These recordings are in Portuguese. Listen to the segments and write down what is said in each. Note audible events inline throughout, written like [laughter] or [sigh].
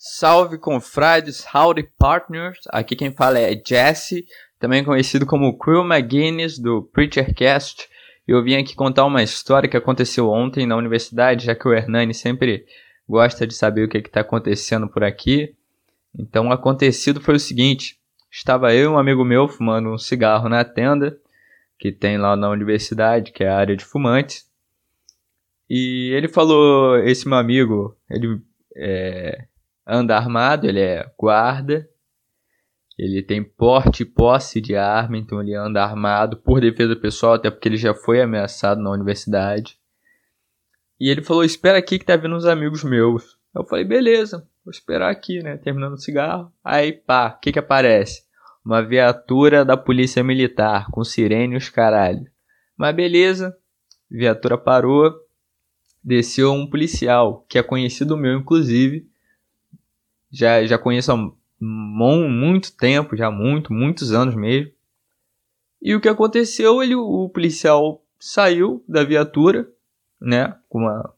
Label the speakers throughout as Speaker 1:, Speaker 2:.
Speaker 1: Salve confrades, howdy partners. Aqui quem fala é Jesse, também conhecido como Crew McGuinness do Preachercast. Eu vim aqui contar uma história que aconteceu ontem na universidade, já que o Hernani sempre gosta de saber o que está acontecendo por aqui. Então, o acontecido foi o seguinte: estava eu e um amigo meu fumando um cigarro na tenda que tem lá na universidade, que é a área de fumantes. E ele falou, esse meu amigo, ele é, anda armado, ele é guarda, ele tem porte e posse de arma, então ele anda armado por defesa pessoal, até porque ele já foi ameaçado na universidade. E ele falou: Espera aqui que tá vindo uns amigos meus. Eu falei: Beleza, vou esperar aqui, né? Terminando o cigarro. Aí, pá, o que que aparece? Uma viatura da polícia militar, com sirene e os caralho. Mas beleza, viatura parou, desceu um policial, que é conhecido meu, inclusive, já, já conheço há muito tempo, já muito, muitos anos mesmo. E o que aconteceu, ele, o policial saiu da viatura, né, com uma,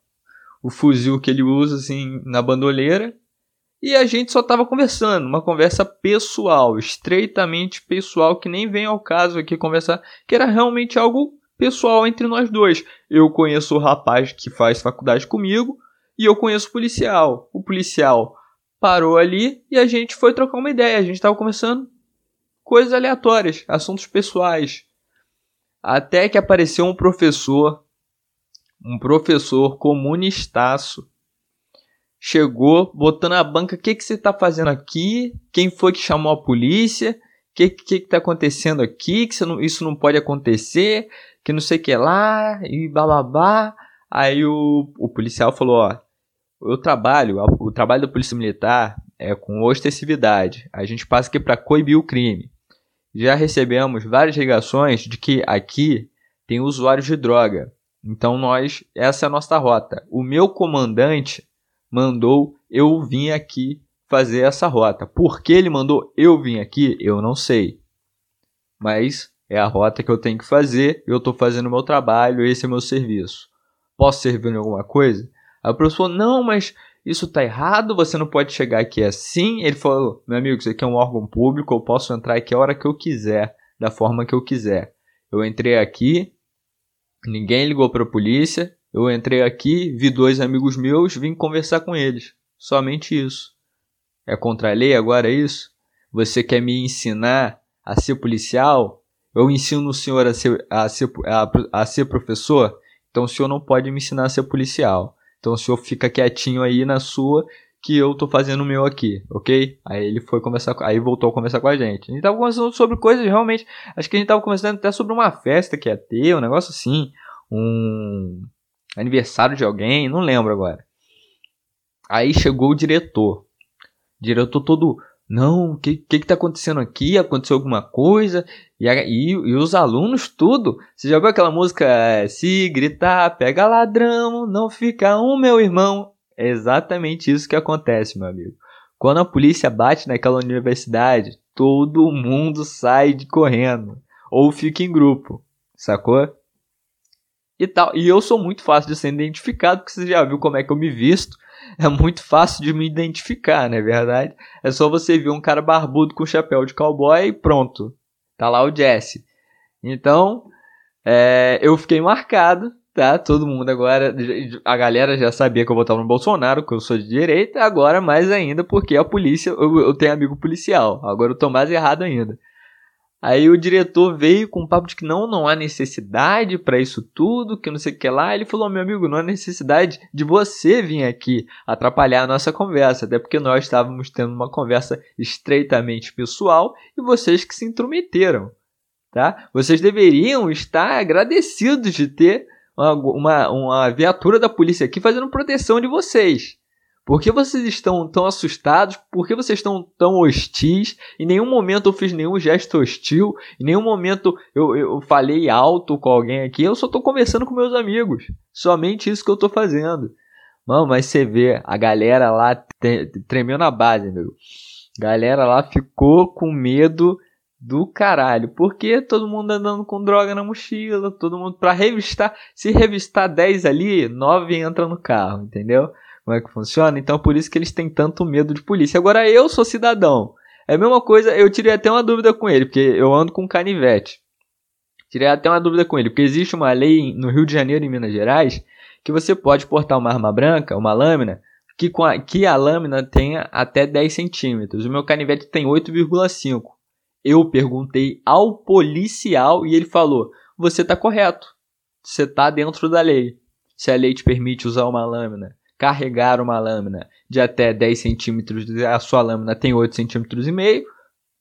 Speaker 1: o fuzil que ele usa assim na bandoleira, e a gente só estava conversando, uma conversa pessoal, estreitamente pessoal, que nem vem ao caso aqui conversar, que era realmente algo pessoal entre nós dois. Eu conheço o rapaz que faz faculdade comigo e eu conheço o policial. O policial parou ali e a gente foi trocar uma ideia. A gente estava conversando coisas aleatórias, assuntos pessoais. Até que apareceu um professor, um professor comunistaço, chegou botando a banca: o que, que você está fazendo aqui? Quem foi que chamou a polícia? O que, que, que tá acontecendo aqui? Que não, isso não pode acontecer, que não sei o que lá, e bababá. Aí o, o policial falou: ó, eu trabalho, o trabalho da Polícia Militar é com ostensividade. A gente passa aqui para coibir o crime. Já recebemos várias ligações de que aqui tem usuários de droga. Então nós, essa é a nossa rota. O meu comandante mandou eu vir aqui fazer essa rota. Por que ele mandou eu vir aqui, eu não sei. Mas é a rota que eu tenho que fazer, eu estou fazendo o meu trabalho, esse é o meu serviço. Posso servir em alguma coisa? Aí o professor não, mas isso tá errado, você não pode chegar aqui assim. Ele falou, meu amigo, isso aqui é um órgão público, eu posso entrar aqui a hora que eu quiser, da forma que eu quiser. Eu entrei aqui, ninguém ligou para a polícia, eu entrei aqui, vi dois amigos meus, vim conversar com eles. Somente isso. É contra a lei agora é isso? Você quer me ensinar a ser policial? Eu ensino o senhor a ser, a ser, a, a ser professor? Então o senhor não pode me ensinar a ser policial. Então o senhor fica quietinho aí na sua que eu tô fazendo o meu aqui, ok? Aí ele foi conversar, aí voltou a conversar com a gente. A gente tava conversando sobre coisas realmente, acho que a gente tava conversando até sobre uma festa que ia ter, um negócio assim, um aniversário de alguém, não lembro agora. Aí chegou o diretor. O diretor todo não, o que, que que tá acontecendo aqui? Aconteceu alguma coisa? E, e, e, os alunos, tudo. Você já viu aquela música? Se gritar, pega ladrão, não fica um, meu irmão. É exatamente isso que acontece, meu amigo. Quando a polícia bate naquela universidade, todo mundo sai de correndo. Ou fica em grupo, sacou? E tal. E eu sou muito fácil de ser identificado, porque você já viu como é que eu me visto [laughs] é muito fácil de me identificar, não é verdade? É só você ver um cara barbudo com chapéu de cowboy e pronto. Tá lá o Jesse. Então, é, eu fiquei marcado, tá? Todo mundo agora, a galera já sabia que eu votava no Bolsonaro, que eu sou de direita, agora mais ainda porque a polícia, eu, eu tenho amigo policial. Agora eu tô mais errado ainda. Aí o diretor veio com um papo de que não, não há necessidade para isso tudo, que não sei o que lá. Ele falou: meu amigo, não há necessidade de você vir aqui atrapalhar a nossa conversa, até porque nós estávamos tendo uma conversa estreitamente pessoal e vocês que se intrometeram, tá? Vocês deveriam estar agradecidos de ter uma, uma, uma viatura da polícia aqui fazendo proteção de vocês. Por que vocês estão tão assustados? Por que vocês estão tão hostis? Em nenhum momento eu fiz nenhum gesto hostil. Em nenhum momento eu, eu falei alto com alguém aqui. Eu só estou conversando com meus amigos. Somente isso que eu estou fazendo. Mano, mas você vê, a galera lá tremeu na base, meu. Galera lá ficou com medo do caralho. Porque todo mundo andando com droga na mochila, todo mundo para revistar, se revistar 10 ali, 9 entra no carro, entendeu? Como é que funciona, então por isso que eles têm tanto medo de polícia. Agora eu sou cidadão. É a mesma coisa, eu tirei até uma dúvida com ele, porque eu ando com canivete. Tirei até uma dúvida com ele, porque existe uma lei no Rio de Janeiro e Minas Gerais que você pode portar uma arma branca, uma lâmina, que, a, que a lâmina tenha até 10 centímetros. O meu canivete tem 8,5. Eu perguntei ao policial e ele falou: Você está correto. Você está dentro da lei. Se a lei te permite usar uma lâmina, carregar uma lâmina de até 10 centímetros, a sua lâmina tem 8 centímetros e meio,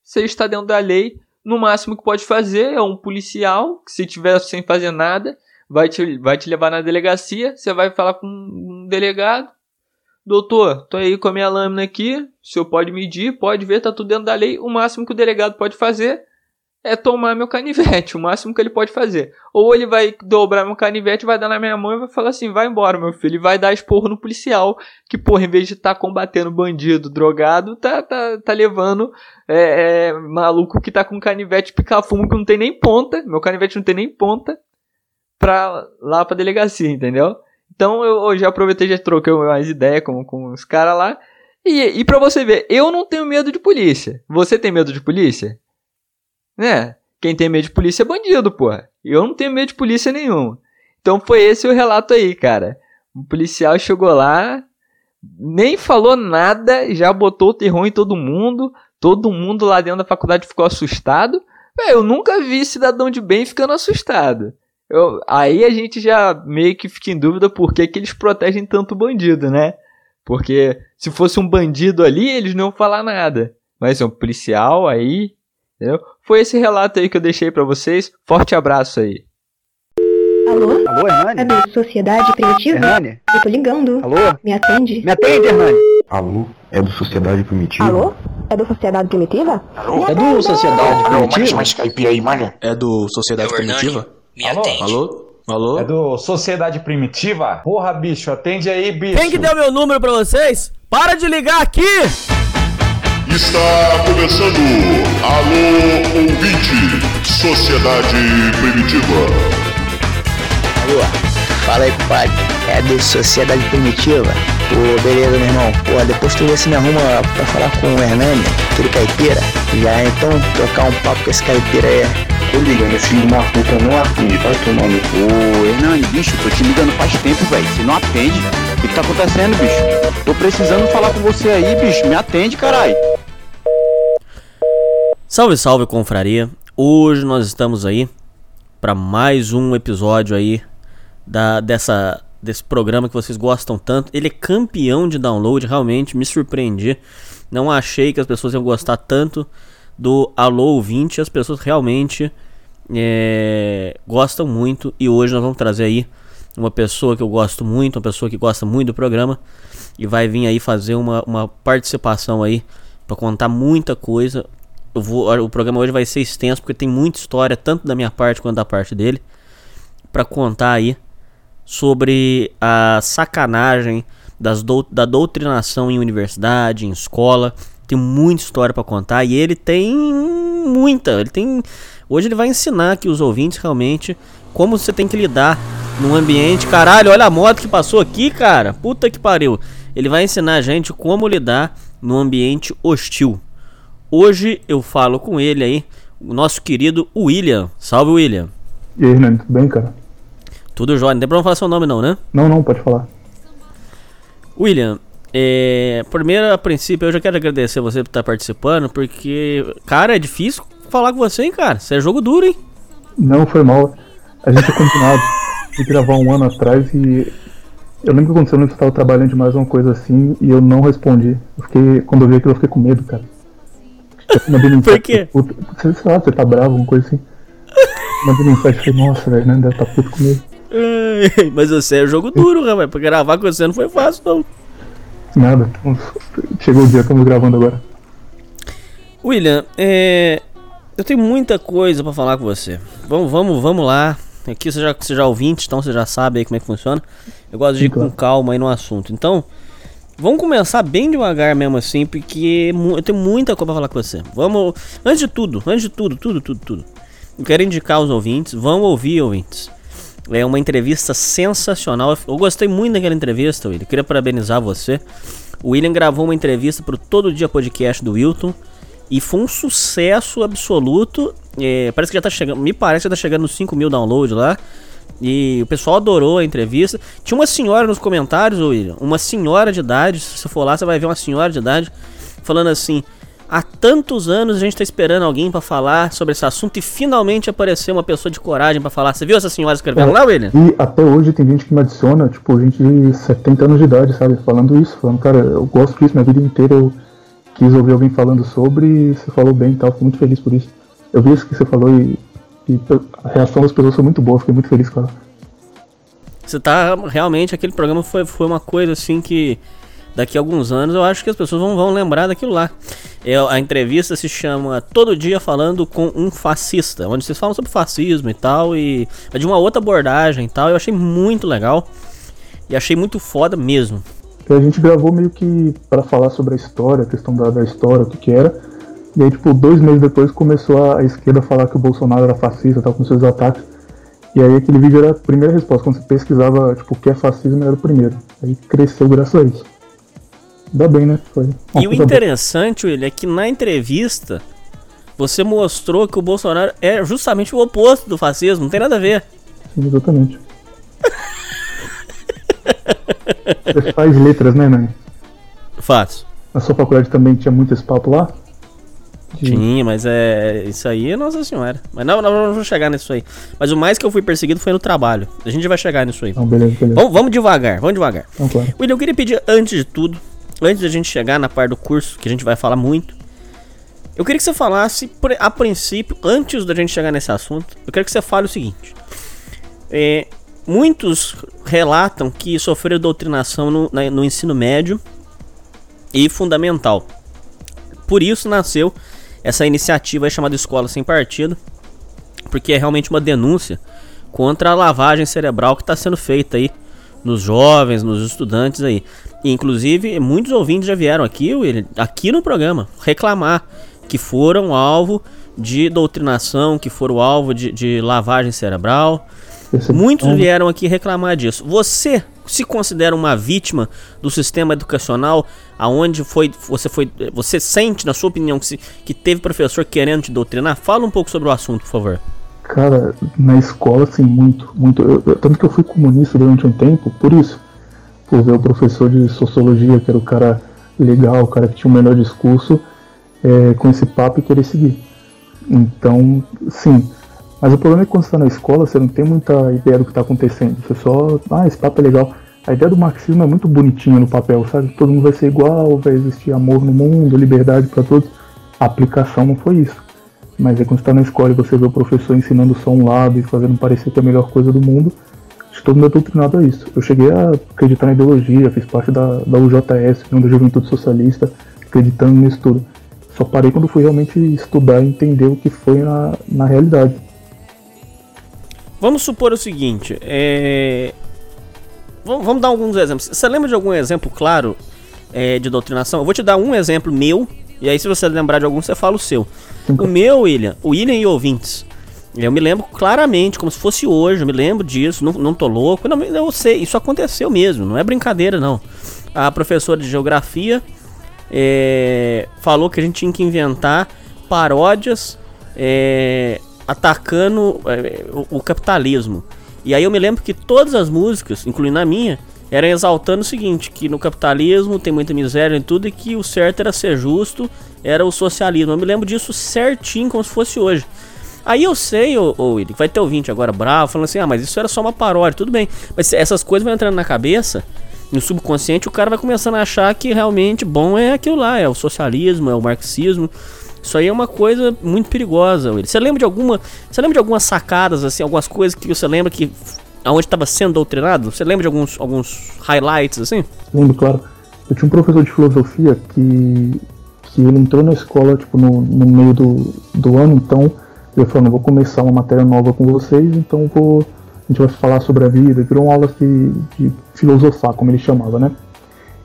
Speaker 1: você está dentro da lei. No máximo que pode fazer é um policial, que se tiver sem fazer nada, vai te, vai te levar na delegacia, você vai falar com um delegado, Doutor, tô aí com a minha lâmina aqui, o senhor pode medir, pode ver, tá tudo dentro da lei. O máximo que o delegado pode fazer é tomar meu canivete, o máximo que ele pode fazer. Ou ele vai dobrar meu canivete, vai dar na minha mão e vai falar assim: vai embora, meu filho. E vai dar esporro no policial, que, porra, em vez de estar tá combatendo bandido, drogado, tá, tá, tá levando é, é, maluco que tá com canivete pica-fumo que não tem nem ponta. Meu canivete não tem nem ponta. Pra lá pra delegacia, entendeu? Então eu, eu já aproveitei já troquei umas ideias com, com os caras lá. E, e pra você ver, eu não tenho medo de polícia. Você tem medo de polícia? Né? Quem tem medo de polícia é bandido, porra. Eu não tenho medo de polícia nenhum. Então foi esse o relato aí, cara. O policial chegou lá, nem falou nada, já botou o terror em todo mundo. Todo mundo lá dentro da faculdade ficou assustado. eu nunca vi cidadão de bem ficando assustado. Eu, aí a gente já meio que fica em dúvida por que, que eles protegem tanto bandido, né? Porque se fosse um bandido ali, eles não iam falar nada. Mas é um policial aí, entendeu? Foi esse relato aí que eu deixei para vocês. Forte abraço aí.
Speaker 2: Alô? Alô, Hernani? É do Sociedade Primitiva? Hernani? Eu tô ligando.
Speaker 3: Alô?
Speaker 2: Me atende?
Speaker 3: Me atende, Hernani.
Speaker 4: Alô? É do Sociedade Primitiva?
Speaker 2: Alô? É do Sociedade Primitiva?
Speaker 3: Alô? É do Sociedade Primitiva? Alô,
Speaker 5: mais caipira aí, malha.
Speaker 6: É do Sociedade Primitiva?
Speaker 5: Me Alô? atende.
Speaker 6: Alô? Alô?
Speaker 3: É do Sociedade Primitiva? Porra, bicho, atende aí, bicho.
Speaker 7: Quem que deu meu número pra vocês? Para de ligar aqui!
Speaker 8: Está começando Alô Ouvinte, Sociedade Primitiva.
Speaker 9: Alô, fala aí, compadre. É do Sociedade Primitiva? Pô, beleza, meu irmão. Pô, depois tu vê se me arruma pra falar com o Hernani, aquele caipira. Já então trocar um papo com esse caipira aí.
Speaker 4: Tô ligando, esse uma puta não atende, vai tomar no
Speaker 10: Ô, Hernani, bicho, tô te ligando faz tempo, velho. Você não atende. O que, que tá acontecendo, bicho? Tô precisando falar com você aí, bicho. Me atende, caralho.
Speaker 7: Salve, salve, confraria. Hoje nós estamos aí para mais um episódio aí da dessa desse programa que vocês gostam tanto. Ele é campeão de download, realmente me surpreendi. Não achei que as pessoas iam gostar tanto do Alô Ouvinte. As pessoas realmente é, gostam muito. E hoje nós vamos trazer aí uma pessoa que eu gosto muito, uma pessoa que gosta muito do programa. E vai vir aí fazer uma, uma participação aí para contar muita coisa. Eu vou, o programa hoje vai ser extenso porque tem muita história, tanto da minha parte quanto da parte dele, para contar aí sobre a sacanagem das do, da doutrinação em universidade, em escola, tem muita história para contar e ele tem muita. Ele tem. Hoje ele vai ensinar aqui os ouvintes realmente como você tem que lidar num ambiente. Caralho, olha a moto que passou aqui, cara. Puta que pariu. Ele vai ensinar a gente como lidar num ambiente hostil. Hoje eu falo com ele aí, o nosso querido William. Salve, William.
Speaker 11: E aí, Renan, tudo bem, cara?
Speaker 7: Tudo jóia. Não tem problema falar seu nome, não, né?
Speaker 11: Não, não, pode falar.
Speaker 7: William, é, primeiro, a princípio, eu já quero agradecer você por estar participando, porque, cara, é difícil falar com você, hein, cara? Você é jogo duro, hein?
Speaker 11: Não, foi mal. A gente tinha combinado [laughs] de gravar um ano atrás e eu lembro que aconteceu que você estava trabalhando demais uma coisa assim e eu não respondi. Eu fiquei, quando eu vi aquilo, eu fiquei com medo, cara.
Speaker 7: Por quê?
Speaker 11: Sei lá, você tá bravo, alguma coisa assim. Mandei mensagem e falei, nossa, velho, né? Deve tá puto comigo.
Speaker 7: Mas você é jogo duro, rapaz. Pra gravar com você não foi fácil, não.
Speaker 11: Nada. Chegou o dia, estamos gravando agora.
Speaker 7: William, é... eu tenho muita coisa para falar com você. Vamos, vamos, vamos lá. Aqui você já, você já ouvinte, então você já sabe aí como é que funciona. Eu gosto de ir com calma aí no assunto. Então, vamos começar bem devagar mesmo assim, porque eu tenho muita coisa pra falar com você. Vamos, antes de tudo, antes de tudo, tudo, tudo, tudo. Eu quero indicar os ouvintes, vão ouvir ouvintes. É uma entrevista sensacional. Eu gostei muito daquela entrevista, William. Queria parabenizar você. O William gravou uma entrevista para o Todo Dia Podcast do Wilton. E foi um sucesso absoluto. É, parece que já tá chegando. Me parece que já tá chegando nos 5 mil downloads lá. E o pessoal adorou a entrevista. Tinha uma senhora nos comentários, William. Uma senhora de idade. Se você for lá, você vai ver uma senhora de idade falando assim: Há tantos anos a gente tá esperando alguém para falar sobre esse assunto e finalmente apareceu uma pessoa de coragem para falar. Você viu essa senhora escrevendo é, lá, William?
Speaker 11: E até hoje tem gente que me adiciona, tipo, gente de 70 anos de idade, sabe? Falando isso, falando, cara, eu gosto disso, minha vida inteira eu quis ouvir alguém falando sobre e você falou bem e tal, fico muito feliz por isso. Eu vi isso que você falou e, e a reação das pessoas foi muito boa, fiquei muito feliz com ela.
Speaker 7: Você tá. Realmente, aquele programa foi, foi uma coisa assim que daqui a alguns anos eu acho que as pessoas vão, vão lembrar daquilo lá. É, a entrevista se chama Todo Dia Falando com um Fascista, onde vocês falam sobre fascismo e tal, e é de uma outra abordagem e tal. Eu achei muito legal e achei muito foda mesmo.
Speaker 11: A gente gravou meio que para falar sobre a história, a questão da, da história, o que, que era. E aí, tipo, dois meses depois começou a, esquerda a falar que o Bolsonaro era fascista, tal, com seus ataques. E aí aquele vídeo era a primeira resposta. Quando você pesquisava, tipo, o que é fascismo, era o primeiro. Aí cresceu graças a isso. Ainda bem, né? Foi
Speaker 7: e o interessante, William, é que na entrevista você mostrou que o Bolsonaro é justamente o oposto do fascismo, não tem nada a ver.
Speaker 11: Sim, exatamente. você faz letras, né, Nani?
Speaker 7: Faço.
Speaker 11: Na sua faculdade também tinha muito esse papo lá?
Speaker 7: Tinha, mas é. Isso aí é Nossa Senhora. Mas não, não, não vamos chegar nisso aí. Mas o mais que eu fui perseguido foi no trabalho. A gente vai chegar nisso aí.
Speaker 11: Não, beleza, beleza.
Speaker 7: Vamos, vamos devagar, vamos devagar. Não, claro. William, eu queria pedir, antes de tudo, antes da gente chegar na parte do curso, que a gente vai falar muito, eu queria que você falasse, a princípio, antes da gente chegar nesse assunto, eu quero que você fale o seguinte. É, muitos relatam que sofreram doutrinação no, no ensino médio e fundamental. Por isso nasceu essa iniciativa chamada Escola Sem Partido, porque é realmente uma denúncia contra a lavagem cerebral que está sendo feita aí nos jovens, nos estudantes aí. Inclusive, muitos ouvintes já vieram aqui, aqui no programa, reclamar que foram alvo de doutrinação, que foram alvo de, de lavagem cerebral. Muitos vieram aqui reclamar disso. Você se considera uma vítima do sistema educacional, aonde foi você foi você sente na sua opinião que, se, que teve professor querendo te doutrinar? Fala um pouco sobre o assunto, por favor.
Speaker 11: Cara, na escola, assim, muito, muito. Eu, eu, tanto que eu fui comunista durante um tempo, por isso por ver o professor de sociologia, que era o cara legal, o cara que tinha o melhor discurso, é, com esse papo e querer seguir. Então, sim. Mas o problema é que quando você está na escola, você não tem muita ideia do que está acontecendo. Você só, ah, esse papo é legal. A ideia do marxismo é muito bonitinha no papel, sabe? Todo mundo vai ser igual, vai existir amor no mundo, liberdade para todos. A aplicação não foi isso. Mas é quando você está na escola e você vê o professor ensinando só um lado e fazendo parecer que é a melhor coisa do mundo, todo mundo é doutrinado a isso. Eu cheguei a acreditar na ideologia, fiz parte da, da UJS, da Juventude Socialista, acreditando nisso tudo. Só parei quando fui realmente estudar e entender o que foi na, na realidade.
Speaker 7: Vamos supor o seguinte, é... vamos, dar alguns exemplos. Você lembra de algum exemplo claro é, de doutrinação? Eu vou te dar um exemplo meu, e aí se você lembrar de algum, você fala o seu. O meu, William, o William e ouvintes, eu me lembro claramente, como se fosse hoje, eu me lembro disso, não, não tô louco, não, eu sei, isso aconteceu mesmo, não é brincadeira não. A professora de geografia é, falou que a gente tinha que inventar paródias é, atacando é, o, o, capitalismo. E aí eu me lembro que todas as músicas, incluindo a minha, eram exaltando o seguinte, que no capitalismo tem muita miséria e tudo, e que o certo era ser justo, era o socialismo. Eu me lembro disso certinho, como se fosse hoje. Aí eu sei, ô, ô Willi, vai ter ouvinte agora bravo, falando assim, ah, mas isso era só uma paródia, tudo bem. Mas essas coisas vão entrando na cabeça, no subconsciente, o cara vai começando a achar que realmente bom é aquilo lá, é o socialismo, é o marxismo. Isso aí é uma coisa muito perigosa, Willi. Você lembra de alguma. Você lembra de algumas sacadas, assim, algumas coisas que você lembra que. aonde estava sendo doutrinado? Você lembra de alguns, alguns highlights, assim?
Speaker 11: Lembro, claro. Eu tinha um professor de filosofia que. que ele entrou na escola, tipo, no, no meio do, do ano, então ele falou, não vou começar uma matéria nova com vocês, então vou, a gente vai falar sobre a vida, virou uma aula de, de filosofar, como ele chamava, né?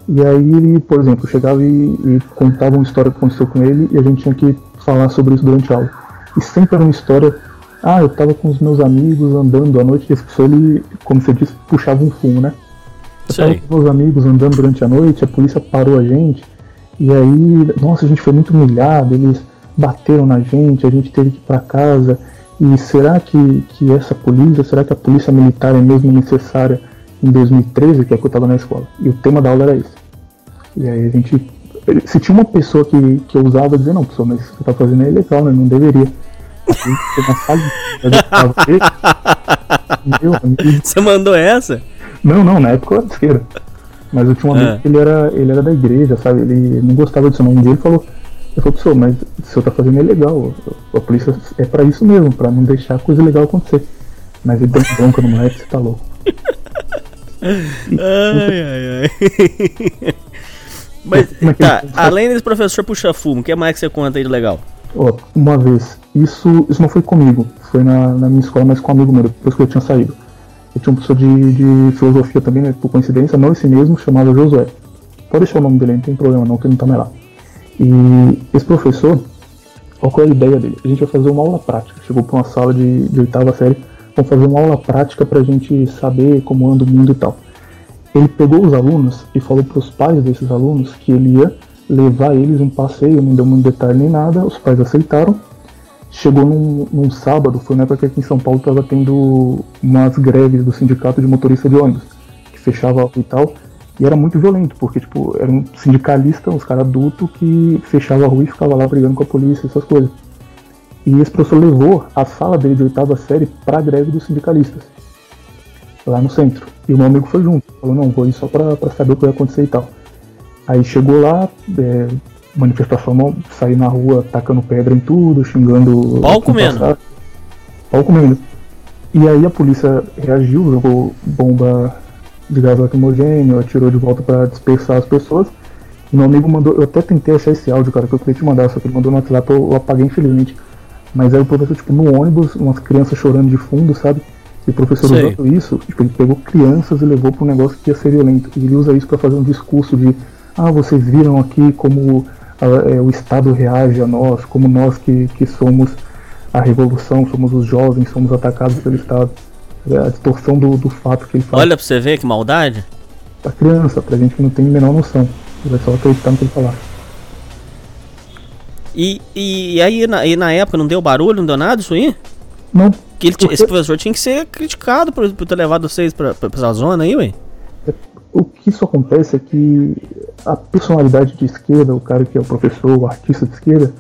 Speaker 11: E aí ele, por exemplo, chegava e, e, contava uma história que aconteceu com ele e a gente tinha que falar sobre isso durante a aula. E sempre era uma história Ah, eu tava com os meus amigos andando à noite, esse professor, ele, como você disse, puxava um fumo, né? Eu tava com meus amigos andando durante a noite, a polícia parou a gente, e aí, nossa, a gente foi muito humilhado, eles bateram na gente, a gente teve que ir pra casa, e será que, que essa polícia, será que a polícia militar é mesmo necessária em 2013, que é que eu tava na escola? E o tema da aula era esse. E aí a gente. Se tinha uma pessoa que, que ousava dizer, não, pessoal, mas o que você tá fazendo é ilegal, né? Não deveria. [laughs]
Speaker 7: Você mandou essa?
Speaker 11: Não, não, na época eu era de esquerda. Mas eu tinha um amigo
Speaker 7: É.
Speaker 11: que ele era, ele era da igreja, sabe? Ele não gostava disso não. Um dia ele falou, eu falei, pessoal, mas o senhor tá fazendo é legal. A polícia é pra isso mesmo, pra não deixar coisa legal acontecer. Mas ele deu um bronca no moleque, você tá louco.
Speaker 7: Ai, ai, ai. Mas,
Speaker 11: é
Speaker 7: tá, além desse professor puxa-fumo, o que mais que você conta aí de legal?
Speaker 11: Ó, uma vez, isso, isso não foi comigo, foi na, na minha escola, mas com um amigo meu, depois que eu tinha saído. Eu tinha um professor de, de filosofia também, né, por coincidência, não esse mesmo, chamado Josué. Pode deixar o nome dele, não tem problema não, que ele não tá mais lá. E esse professor, qual que é a ideia dele? A gente vai fazer uma aula prática. Chegou para uma sala de, de oitava série, vamos fazer uma aula prática pra gente saber como anda o mundo e tal. Ele pegou os alunos e falou para os pais desses alunos que ele ia levar eles um passeio, não deu muito detalhe nem nada, os pais aceitaram. Chegou num, num sábado, foi na época que aqui em São Paulo estava tendo umas greves do sindicato de motorista de ônibus, que fechava a e tal, e era muito violento, porque tipo, era um sindicalista, uns caras adultos que fechava a rua e ficava lá brigando com a polícia, essas coisas. E esse professor levou a sala dele de oitava série para a greve dos sindicalistas, lá no centro. E o meu amigo foi junto, falou, não, vou ir só pra saber o que vai acontecer e tal. Aí chegou lá, é, manifestação, sair na rua tacando pedra em tudo, xingando.
Speaker 7: Pau comendo.
Speaker 11: Pau comendo. E aí a polícia reagiu, jogou bomba de gás lacrimogêneo, atirou de volta pra dispersar as pessoas. E meu amigo mandou, eu até tentei achar esse áudio, cara, que eu queria te mandar, só que ele mandou no WhatsApp, eu, eu apaguei infelizmente. Mas aí o professor, tipo, no ônibus, umas crianças chorando de fundo, sabe? E o professor
Speaker 7: Sei.
Speaker 11: usando isso, tipo, ele pegou crianças e levou para um negócio que ia ser violento. E ele usa isso para fazer um discurso de ah, vocês viram aqui como ah, é, o Estado reage a nós, como nós que, que somos a revolução, somos os jovens, somos atacados pelo Estado. É a distorção do, do fato que ele fala
Speaker 7: Olha pra você ver que maldade.
Speaker 11: pra criança, pra gente que não tem a menor noção. Ele vai só acreditar no que ele falar.
Speaker 7: E, e, e aí, na, e na época, não deu barulho, não deu nada isso aí?
Speaker 11: Não.
Speaker 7: Que ele, esse professor tinha que ser criticado por, por ter levado vocês pra, pra, pra essa zona aí, ué.
Speaker 11: O que isso acontece é que a personalidade de esquerda, o cara que é o professor, o artista de esquerda,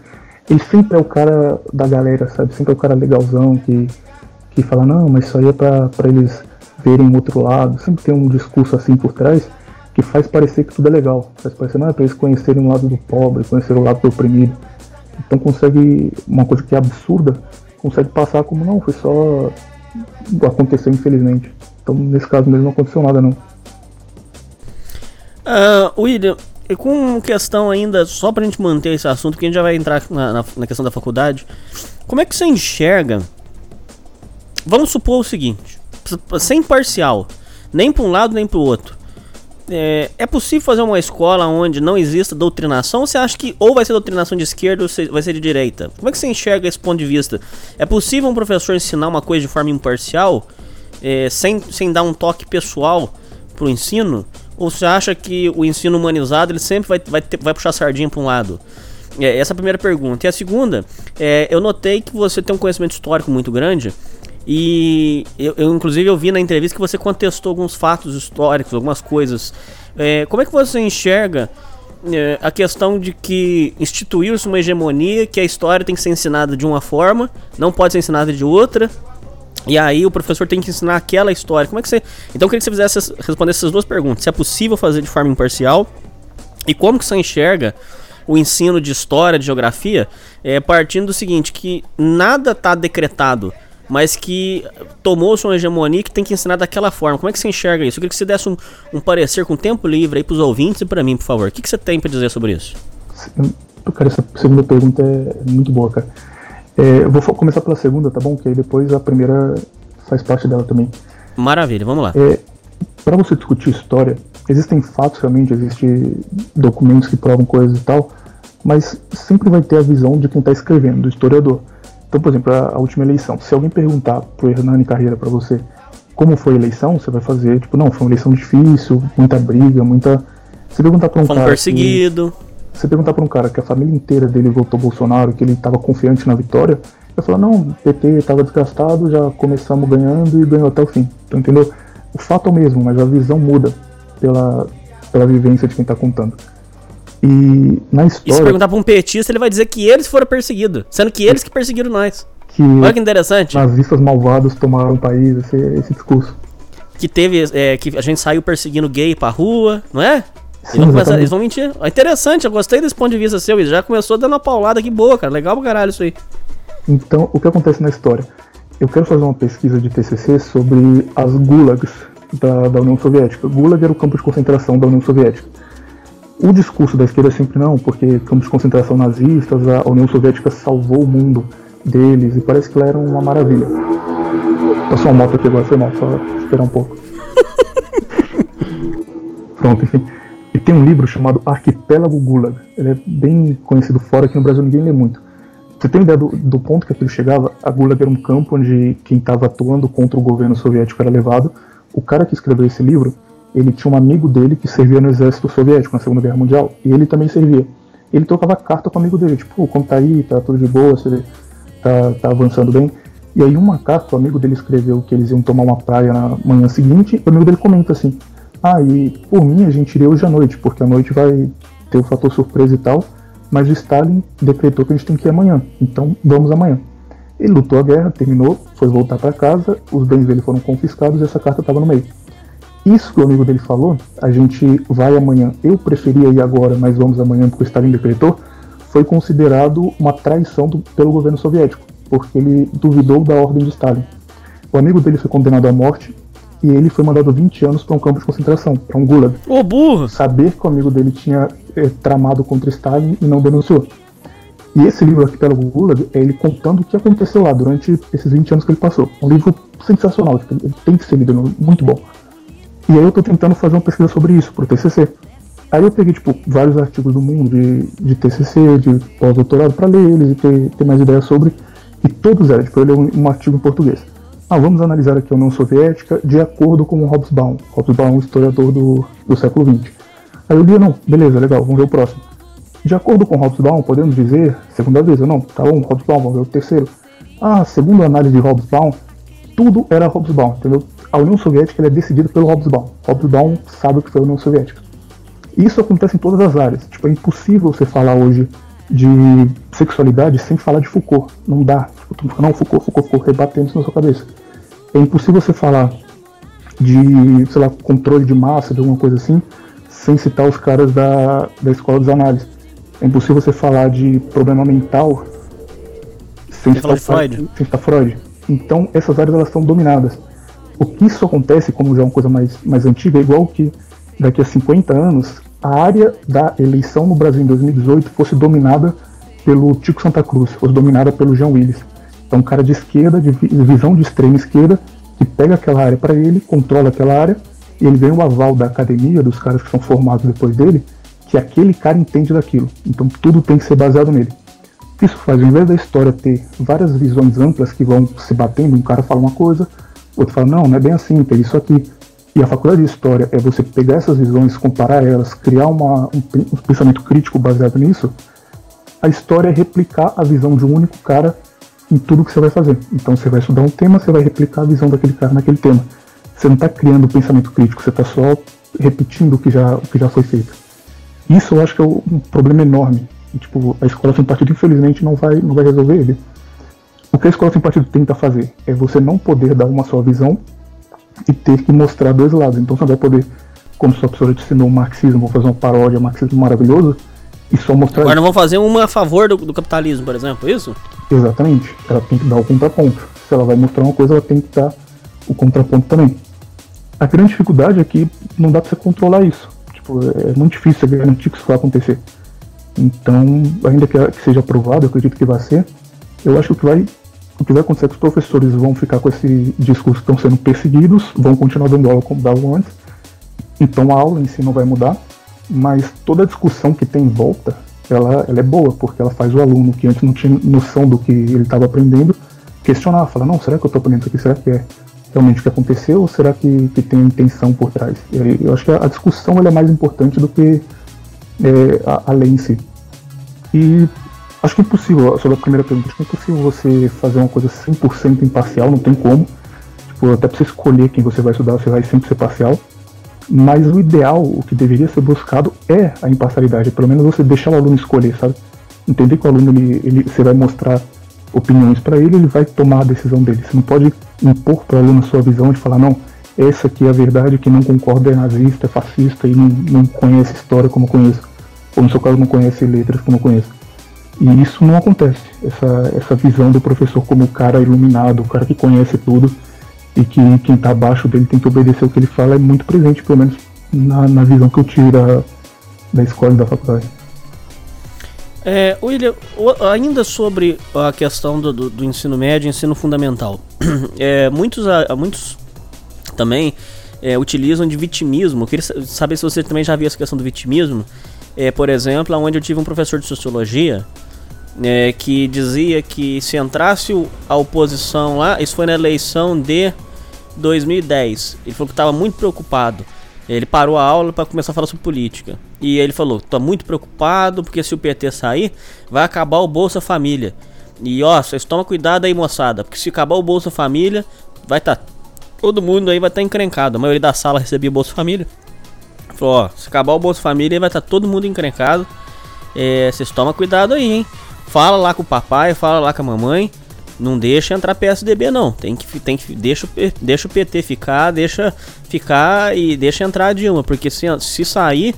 Speaker 11: ele sempre é o cara da galera, sabe? Sempre é o cara legalzão que, que fala, não, mas isso aí é pra, pra eles verem o outro lado. Sempre tem um discurso assim por trás que faz parecer que tudo é legal. Faz parecer, não, é pra eles conhecerem o lado do pobre, conhecer o lado do oprimido. Então consegue, uma coisa que é absurda, consegue passar como, não, foi só aconteceu infelizmente. Então nesse caso mesmo não aconteceu nada não.
Speaker 7: Ah, William, e com questão ainda, só pra gente manter esse assunto, que a gente já vai entrar na, na, na questão da faculdade, como é que você enxerga? Vamos supor o seguinte, sem parcial, nem pra um lado nem pro outro. É, é possível fazer uma escola onde não exista doutrinação? Ou você acha que ou vai ser doutrinação de esquerda ou vai ser de direita? Como é que você enxerga esse ponto de vista? É possível um professor ensinar uma coisa de forma imparcial, é, sem, sem dar um toque pessoal pro ensino? Ou você acha que o ensino humanizado ele sempre vai, vai, ter- vai puxar sardinha para um lado? É, essa é a primeira pergunta. E a segunda, é, eu notei que você tem um conhecimento histórico muito grande. E eu, eu, inclusive eu vi na entrevista que você contestou alguns fatos históricos, algumas coisas. É, como é que você enxerga é, a questão de que instituiu-se uma hegemonia, que a história tem que ser ensinada de uma forma, não pode ser ensinada de outra, e aí o professor tem que ensinar aquela história. Como é que você. Então eu queria que você fizesse respondesse essas duas perguntas. Se é possível fazer de forma imparcial e como que você enxerga o ensino de história, de geografia, é, partindo do seguinte, que nada está decretado, mas que tomou-se uma hegemonia que tem que ensinar daquela forma. Como é que você enxerga isso? Eu queria que você desse um, um parecer com tempo livre aí pros ouvintes e para mim, por favor. O que, que você tem para dizer sobre isso?
Speaker 11: Cara, essa segunda pergunta é muito boa, cara. É, eu vou começar pela segunda, tá bom? Que aí depois a primeira faz parte dela também.
Speaker 7: Maravilha, vamos lá.
Speaker 11: É, para você discutir história, existem fatos realmente, existem documentos que provam coisas e tal, mas sempre vai ter a visão de quem está escrevendo, do historiador. Então, por exemplo, a, a última eleição. Se alguém perguntar pro Hernani Carreira para você como foi a eleição, você vai fazer, tipo, não, foi uma eleição difícil, muita briga, muita. Se perguntar pra um
Speaker 7: Foi
Speaker 11: cara.
Speaker 7: perseguido.
Speaker 11: Que, se perguntar pra um cara que a família inteira dele votou Bolsonaro, que ele tava confiante na vitória, vai falar, não, o PT tava desgastado, já começamos ganhando e ganhou até o fim. Então, entendeu? O fato é o mesmo, mas a visão muda pela, pela vivência de quem tá contando. E na história.
Speaker 7: E se perguntar pra um petista, ele vai dizer que eles foram perseguidos, sendo que eles que perseguiram nós.
Speaker 11: Que
Speaker 7: Olha que interessante.
Speaker 11: Nazistas malvados tomaram o país, esse, esse discurso.
Speaker 7: Que teve. É, que a gente saiu perseguindo gay pra rua, não é?
Speaker 11: Sim,
Speaker 7: Eles vão, começar, eles vão mentir. É interessante, eu gostei desse ponto de vista seu. E já começou dando uma paulada que boa, cara. Legal pra caralho isso aí.
Speaker 11: Então, o que acontece na história? Eu quero fazer uma pesquisa de TCC sobre as gulags da, da União Soviética. Gulag era o campo de concentração da União Soviética. O discurso da esquerda é sempre não, porque campos de concentração nazistas, a União Soviética salvou o mundo deles e parece que lá era uma maravilha. Passou uma moto aqui agora, foi mal, só esperar um pouco. [laughs] Pronto, enfim. E tem um livro chamado Arquipélago Gulag. Ele é bem conhecido fora, aqui no Brasil ninguém lê muito. Você tem ideia do, do ponto que aquilo chegava? A Gulag era um campo onde quem estava atuando contra o governo soviético era levado. O cara que escreveu esse livro, ele tinha um amigo dele que servia no exército soviético na Segunda Guerra Mundial, e ele também servia. Ele trocava carta com o amigo dele, tipo, "Pô, como tá aí, tá tudo de boa, você tá, tá avançando bem. E aí uma carta, o amigo dele escreveu que eles iam tomar uma praia na manhã seguinte, e o amigo dele comenta assim, ah, e por mim a gente iria hoje à noite, porque à noite vai ter o fator surpresa e tal, mas o Stalin decretou que a gente tem que ir amanhã, então vamos amanhã. Ele lutou a guerra, terminou, foi voltar para casa, os bens dele foram confiscados e essa carta estava no meio. Isso que o amigo dele falou, a gente vai amanhã, eu preferia ir agora, mas vamos amanhã porque o Stalin decretou, foi considerado uma traição do, pelo governo soviético, porque ele duvidou da ordem de Stalin. O amigo dele foi condenado à morte e ele foi mandado 20 anos para um campo de concentração, para um gulag.
Speaker 7: Ô burro!
Speaker 11: Saber que o amigo dele tinha eh, tramado contra Stalin e não denunciou. E esse livro, Arquipélago Gulag, é ele contando o que aconteceu lá durante esses 20 anos que ele passou. Um livro sensacional, tipo, tem que ser lido, muito bom. E aí eu tô tentando fazer uma pesquisa sobre isso, pro TCC. Aí eu peguei, tipo, vários artigos do mundo de, de TCC, de pós-doutorado, para ler eles e ter, ter mais ideias sobre. E todos eram, tipo, eu li um, um artigo em português. Ah, vamos analisar aqui a União Soviética de acordo com o Hobsbawm. Hobsbawm é um historiador do, do século XX. Aí eu li, não, beleza, legal, vamos ver o próximo. De acordo com Hobsbawm, podemos dizer, segunda vez, eu não, tá bom, Hobsbawm, vamos ver o terceiro. Ah, segundo a análise de Hobsbawm, tudo era Hobsbawm, entendeu? A União Soviética é decidida pelo Hobsbawm. Hobsbawm sabe o que foi a União Soviética. Isso acontece em todas as áreas. Tipo, é impossível você falar hoje de sexualidade sem falar de Foucault. Não dá. Tipo, não, Foucault, Foucault, Foucault, rebatendo isso na sua cabeça. É impossível você falar de, sei lá, controle de massa, de alguma coisa assim, sem citar os caras da, da escola dos análises. É impossível você falar de problema mental sem citar,
Speaker 7: Freud.
Speaker 11: sem citar Freud. Então, essas áreas elas estão dominadas. O que isso acontece, como já é uma coisa mais, mais antiga, é igual que daqui a 50 anos a área da eleição no Brasil em 2018 fosse dominada pelo Tico Santa Cruz, fosse dominada pelo Jean Willis. É um cara de esquerda, de visão de extrema esquerda, que pega aquela área para ele, controla aquela área, e ele ganha o aval da academia, dos caras que são formados depois dele, que aquele cara entende daquilo. Então tudo tem que ser baseado nele. Isso faz, ao invés da história ter várias visões amplas que vão se batendo, um cara fala uma coisa, outro fala, não, não é bem assim, tem isso aqui. E a faculdade de História é você pegar essas visões, comparar elas, criar uma, um, um pensamento crítico baseado nisso. A história é replicar a visão de um único cara em tudo que você vai fazer. Então você vai estudar um tema, você vai replicar a visão daquele cara naquele tema. Você não está criando pensamento crítico, você está só repetindo o que, já, o que já foi feito. Isso eu acho que é um problema enorme. E, tipo, a escola sem partido, infelizmente, não vai, não vai resolver ele. O que a escola sem partido tenta fazer é você não poder dar uma só visão e ter que mostrar dois lados. Então você não vai poder, como sua professora te ensinou o marxismo, vou fazer uma paródia, marxismo maravilhoso, e só mostrar.
Speaker 7: Agora não vão fazer uma a favor do, do capitalismo, por exemplo, isso?
Speaker 11: Exatamente. Ela tem que dar o contraponto. Se ela vai mostrar uma coisa, ela tem que dar o contraponto também. A grande dificuldade é que não dá pra você controlar isso. Tipo, é muito difícil você garantir que isso vai acontecer. Então, ainda que, que seja aprovado, eu acredito que vai ser, eu acho que o que vai o que vai acontecer é que os professores vão ficar com esse discurso que estão sendo perseguidos, vão continuar dando aula como davam antes, então a aula em si não vai mudar, mas toda a discussão que tem em volta ela, ela é boa, porque ela faz o aluno que antes não tinha noção do que ele estava aprendendo questionar, falar, não, será que eu estou aprendendo isso aqui? Será que é realmente o que aconteceu ou será que, que tem intenção por trás? Eu acho que a, discussão é mais importante do que é, a, a lei em si. E acho que é impossível, sobre a primeira pergunta, acho que é impossível você fazer uma coisa 100% imparcial, não tem como. Tipo, até pra você escolher quem você vai estudar, você vai sempre ser parcial. Mas o ideal, o que deveria ser buscado é a imparcialidade. Pelo menos você deixar o aluno escolher, sabe? Entender que o aluno, ele, ele, você vai mostrar opiniões para ele, ele vai tomar a decisão dele. Você não pode impor para o aluno a sua visão e falar, não, essa aqui é a verdade, que não concorda é nazista, é fascista e não, não conhece história como conheço. Ou no seu caso não conhece letras como conheço. E isso não acontece. Essa, essa visão do professor como o cara iluminado, o cara que conhece tudo e que quem está abaixo dele tem que obedecer o que ele fala é muito presente, pelo menos na, na visão que eu tive da, da escola e da faculdade.
Speaker 7: É, William, ainda sobre a questão do, do, do ensino médio e ensino fundamental, [clears throat] é, muitos, muitos também é, utilizam de vitimismo. Eu queria saber se você também já viu essa questão do vitimismo. É, por exemplo, onde eu tive um professor de sociologia é, que dizia que se entrasse a oposição lá, isso foi na eleição de 2010. Ele falou que estava muito preocupado ele parou a aula para começar a falar sobre política. E ele falou: "Tô muito preocupado porque se o PT sair, vai acabar o Bolsa Família. E ó, vocês tomam cuidado aí, moçada, porque se acabar o Bolsa Família, vai estar tá, todo mundo aí vai estar tá encrencado. A maioria da sala recebia Bolsa Família. Falou: "Ó, se acabar o Bolsa Família, vai estar tá todo mundo encrencado. É, vocês tomam cuidado aí, hein? Fala lá com o papai, fala lá com a mamãe." Não deixa entrar PSDB não. Tem que tem que deixa, deixa o PT ficar, deixa ficar e deixa entrar a Dilma, porque se, se sair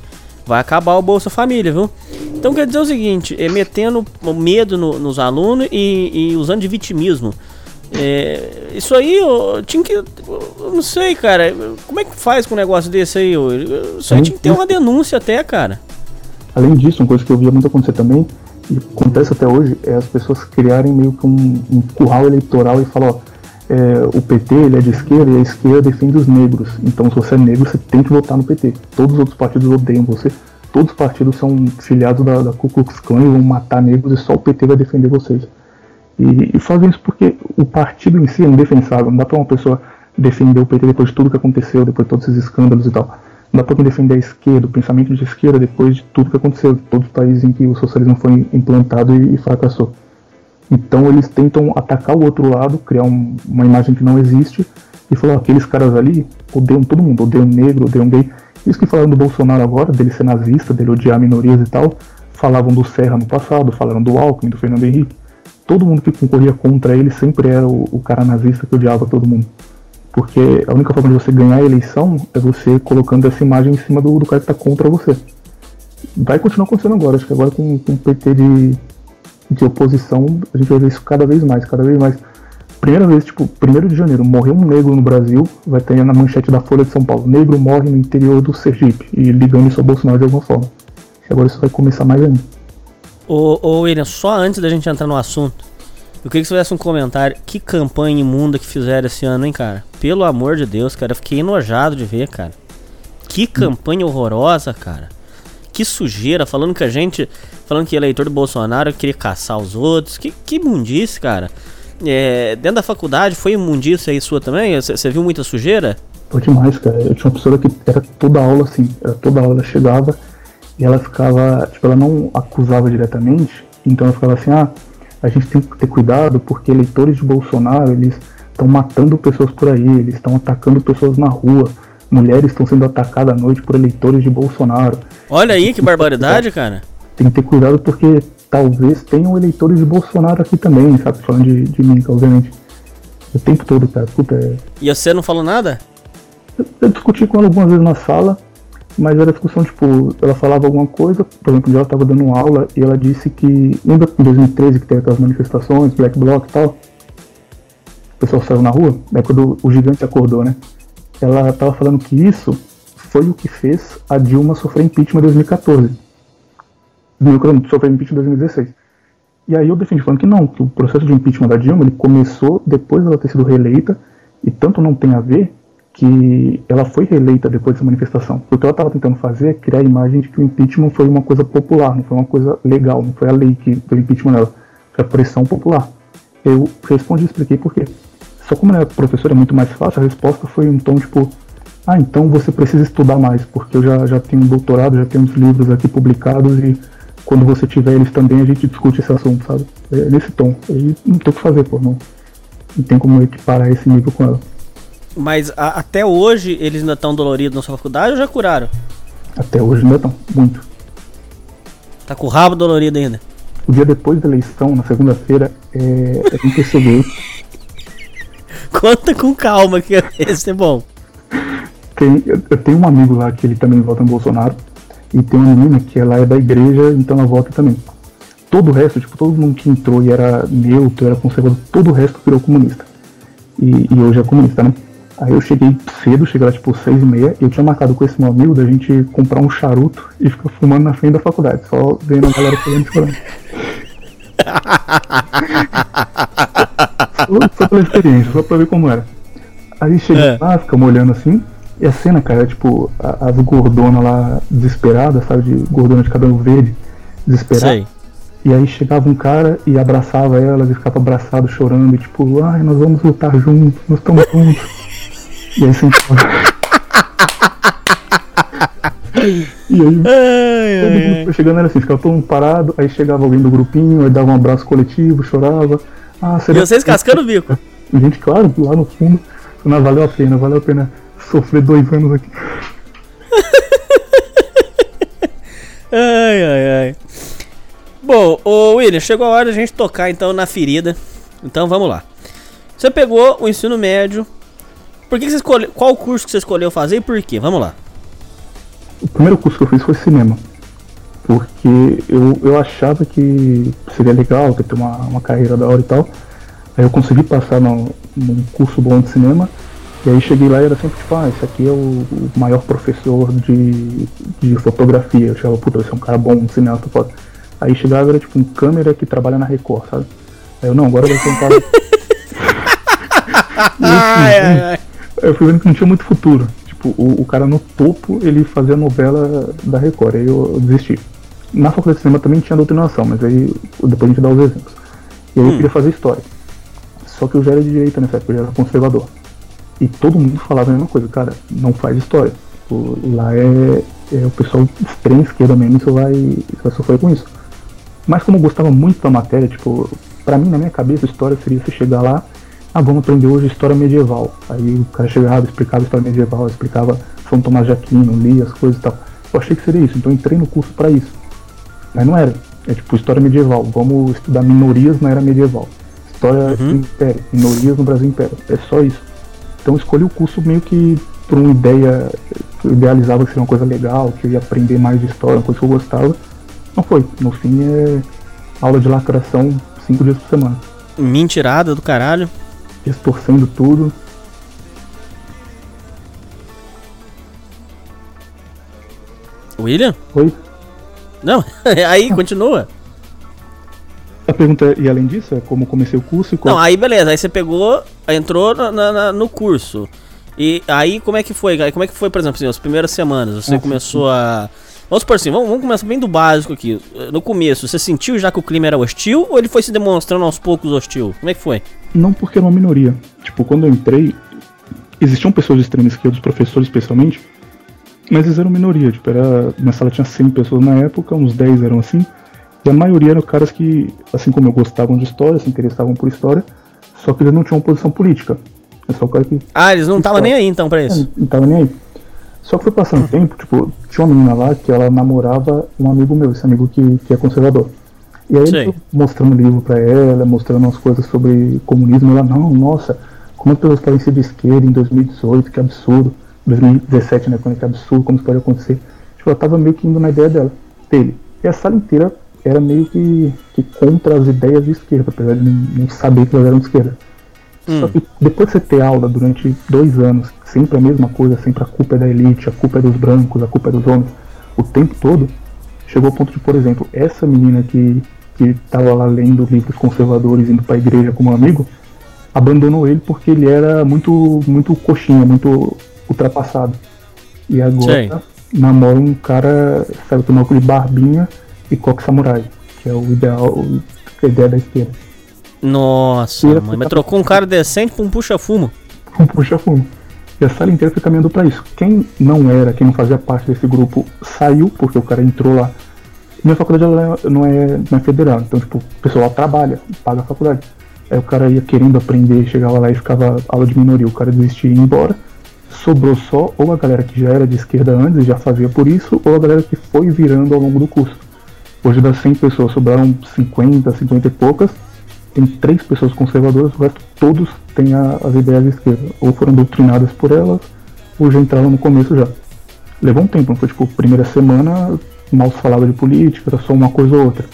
Speaker 7: vai acabar o Bolsa Família, viu? Então quer dizer o seguinte, é metendo medo no, nos alunos e, e, usando de vitimismo. É, isso aí eu tinha que. Eu não sei, cara. Como é que faz com um negócio desse aí? Isso aí tinha que ter uma denúncia até, cara.
Speaker 11: Além disso, uma coisa que eu via muito acontecer também e acontece até hoje, é as pessoas criarem meio que um, um curral eleitoral e falar, ó, é, o PT ele é de esquerda e a esquerda defende os negros. Então, se você é negro, você tem que votar no PT. Todos os outros partidos odeiam você. Todos os partidos são filiados da, da Ku Klux Klan e vão matar negros e só o PT vai defender vocês. E, e fazem isso porque o partido em si é indefensável. Não dá pra uma pessoa defender o PT depois de tudo que aconteceu, depois de todos esses escândalos e tal. Não dá para defender a esquerda, o pensamento de esquerda depois de tudo que aconteceu, de todos os países em que o socialismo foi implantado e, e fracassou. Então eles tentam atacar o outro lado, criar um, uma imagem que não existe e falar: aqueles caras ali odeiam todo mundo, odeiam negro, odeiam gay. Isso que falaram do Bolsonaro agora, dele ser nazista, dele odiar minorias e tal, falavam do Serra no passado, falaram do Alckmin, do Fernando Henrique. Todo mundo que concorria contra ele sempre era o, o cara nazista que odiava todo mundo. Porque a única forma de você ganhar a eleição é você colocando essa imagem em cima do, do cara que está contra você. Vai continuar acontecendo agora, acho que agora com, o PT de, de oposição, a gente vai ver isso cada vez mais, cada vez mais. Primeira vez, tipo, primeiro de janeiro, morreu um negro no Brasil, vai ter na manchete da Folha de São Paulo, negro morre no interior do Sergipe, e ligando isso ao Bolsonaro de alguma forma. E agora isso vai começar mais ainda.
Speaker 7: Ô, ô William, só antes da gente entrar no assunto, eu queria que você fizesse um comentário. Que campanha imunda que fizeram esse ano, hein, cara? Pelo amor de Deus, cara. Eu fiquei enojado de ver, cara. Que campanha horrorosa, cara. Que sujeira. Falando que a gente. Falando que eleitor do Bolsonaro queria caçar os outros. Que, que mundice, cara. É, dentro da faculdade, foi mundice aí sua também? Você viu muita sujeira?
Speaker 11: Foi demais, cara. Eu tinha uma professora que era toda aula assim. Era toda aula. Ela chegava e ela ficava. Tipo, ela não acusava diretamente. Então ela ficava assim: ah a gente tem que ter cuidado porque eleitores de Bolsonaro eles estão matando pessoas por aí, eles estão atacando pessoas na rua, mulheres estão sendo atacadas à noite por eleitores de Bolsonaro.
Speaker 7: Olha aí que barbaridade, cara.
Speaker 11: Tem que ter cuidado porque talvez tenham eleitores de Bolsonaro aqui também, sabe? Falando de, de mim, obviamente. O tempo todo, cara. Puta, é...
Speaker 7: E você não falou nada?
Speaker 11: Eu, eu discuti com ela algumas vezes na sala, mas era discussão, tipo, ela falava alguma coisa, por exemplo, ela estava dando aula e ela disse que, lembra em 2013 que teve aquelas manifestações, Black Bloc e tal? O pessoal saiu na rua, é quando o gigante acordou, né? Ela estava falando que isso foi o que fez a Dilma sofrer impeachment em 2014. Sofrer impeachment em 2016. E aí eu defendi falando que não, que o processo de impeachment da Dilma ele começou depois dela ter sido reeleita e tanto não tem a ver que ela foi reeleita depois dessa manifestação. O que ela estava tentando fazer é criar a imagem de que o impeachment foi uma coisa popular, não foi uma coisa legal, não foi a lei que deu impeachment nela, foi a pressão popular. Eu respondi e expliquei por quê. Só como ela é professora é muito mais fácil, a resposta foi um tom tipo, ah, então você precisa estudar mais, porque eu já, já tenho um doutorado, já tenho uns livros aqui publicados e quando você tiver eles também a gente discute esse assunto, sabe? É nesse tom. Aí não tem o que fazer, pô, não, não tem como equiparar esse nível com ela.
Speaker 7: Mas a, até hoje eles ainda estão doloridos na sua faculdade ou já curaram?
Speaker 11: Até hoje ainda estão, muito.
Speaker 7: Tá com o rabo dolorido ainda?
Speaker 11: O dia depois da eleição, na segunda-feira, é, é perceber. [laughs]
Speaker 7: Conta com calma que esse é bom.
Speaker 11: Tem, eu, eu, tenho um amigo lá que ele também vota no Bolsonaro. E tem uma menina que ela é da igreja, então ela vota também. Todo o resto, tipo, todo mundo que entrou e era neutro, era conservador, todo o resto virou comunista. E, e hoje é comunista, né? Aí eu cheguei cedo, cheguei lá tipo seis e meia, e eu tinha marcado com esse meu amigo da gente comprar um charuto e ficar fumando na frente da faculdade, só vendo a galera falando chorando. [laughs] só, só pela experiência, só pra ver como era. Aí cheguei é. lá, ficamos olhando assim, e a cena, cara, é tipo, as gordonas lá desesperadas, sabe, de gordona de cabelo verde, desesperada. Sei. E aí chegava um cara e abraçava elas e ficava abraçado, chorando, e tipo, ai, nós vamos lutar juntos, nós estamos juntos. E aí sentava. [laughs] e aí, ai, todo mundo foi chegando era assim, ficava todo mundo parado, aí chegava alguém do grupinho, aí dava um abraço coletivo, chorava.
Speaker 7: Ah, e vocês cascando o bico. [laughs]
Speaker 11: Gente, claro, lá no fundo, não valeu a pena, valeu a pena sofrer dois anos aqui. [laughs]
Speaker 7: ai, ai, ai. Bom, ô William, chegou a hora de a gente tocar então na ferida. Então vamos lá. Você pegou o ensino médio, por que, que você escolheu. Qual curso que você escolheu fazer e por quê? Vamos lá.
Speaker 11: O primeiro curso que eu fiz foi cinema. Porque eu, eu achava que seria legal ter uma, uma carreira da hora e tal. Aí eu consegui passar no, num curso bom de cinema. E aí cheguei lá e era sempre tipo, ah, esse aqui é o, maior professor de, de fotografia. Eu achava, puta, esse é um cara bom, um cineasta foda. Aí chegava era tipo um câmera que trabalha na Record, sabe? Aí eu, não, agora eu vou tentar. ai, ai, ai eu fui vendo que não tinha muito futuro. Tipo, o, o cara no topo, ele fazia novela da Record, aí eu, eu desisti. Na faculdade de cinema também tinha doutrinação, mas aí depois a gente dá os exemplos. E aí hum. eu queria fazer história. Só que eu já era de direita nessa época, eu já era conservador. E todo mundo falava a mesma coisa, cara, não faz história. Tipo, lá é, é o pessoal extrema esquerda mesmo, você vai, você vai sofrer com isso. Mas como eu gostava muito da matéria, tipo, pra mim, na minha cabeça, a história seria você chegar lá ah, vamos aprender hoje história medieval. Aí o cara chegava, explicava história medieval, explicava São Tomás de Aquino, lia as coisas e tal. Eu achei que seria isso, então entrei no curso para isso. Mas não era. É tipo história medieval. Vamos estudar minorias na era medieval. História uhum. do Império, minorias no Brasil Império. É só isso. Então escolhi o curso meio que por uma ideia, eu idealizava que seria uma coisa legal, que eu ia aprender mais de história, uma coisa que eu gostava. Não foi. No fim é aula de lacração cinco dias por semana.
Speaker 7: Mentirada do caralho
Speaker 11: distorcendo tudo.
Speaker 7: William?
Speaker 11: Oi?
Speaker 7: Não, [laughs] aí continua.
Speaker 11: A pergunta é, e além disso, é como comecei o curso e
Speaker 7: qual... Não, aí beleza, aí você pegou, entrou na, na, no curso. E aí como é que foi? Como é que foi, por exemplo, assim, as primeiras semanas? Você ah, começou sim. a Vamos supor assim, vamos, vamos, começar bem do básico aqui. No começo, você sentiu já que o clima era hostil ou ele foi se demonstrando aos poucos hostil? Como é que foi?
Speaker 11: Não porque era uma minoria. Tipo, quando eu entrei, existiam pessoas de extrema esquerda, os professores especialmente, mas eles eram minoria. Tipo, era, na sala tinha 100 pessoas na época, uns 10 eram assim. E a maioria eram caras que, assim como eu, gostavam de história, se interessavam por história, só que eles não tinham posição política.
Speaker 7: É só o cara que. Ah, eles não estavam nem aí então pra isso? É,
Speaker 11: não estavam nem aí. Só que foi passando tempo, tipo, tinha uma menina lá que ela namorava um amigo meu, esse amigo que, que é conservador. E aí ele mostrando livro pra ela, mostrando umas coisas sobre comunismo, ela, não, nossa, como as pessoas podem ser de esquerda em 2018, que absurdo. 2017, né, quando é que absurdo, como isso pode acontecer. Tipo, ela tava meio que indo na ideia dela, dele. E a sala inteira era meio que, que contra as ideias de esquerda, apesar de não saber que elas eram de esquerda. Hum. Só que depois de você ter aula durante dois anos, sempre a mesma coisa, sempre a culpa é da elite, a culpa é dos brancos, a culpa é dos homens, o tempo todo, chegou ao ponto de, por exemplo, essa menina que que estava lá lendo livros conservadores, indo para a igreja como amigo, abandonou ele porque ele era muito, muito coxinha, muito ultrapassado. E agora Sim. namora um cara, sabe, com óculos de barbinha e coque samurai, que é o ideal, a ideia da esquerda.
Speaker 7: Nossa, mãe, mas trocou um cara decente pra um puxa-fumo.
Speaker 11: Um puxa-fumo. E a sala inteira foi caminhando para isso. Quem não era, quem não fazia parte desse grupo, saiu, porque o cara entrou lá. Minha faculdade ela não, é, não é federal, então tipo, o pessoal lá trabalha, paga a faculdade. Aí o cara ia querendo aprender, chegava lá e ficava aula de minoria, o cara desistia e ia embora. Sobrou só ou a galera que já era de esquerda antes e já fazia por isso, ou a galera que foi virando ao longo do curso. Hoje das 100 pessoas sobraram 50, 50 e poucas, tem três pessoas conservadoras, o resto todos têm a, as ideias de esquerda. Ou foram doutrinadas por elas, ou já entraram no começo já. Levou um tempo, não foi tipo, primeira semana mal se falava de política, era só uma coisa ou outra.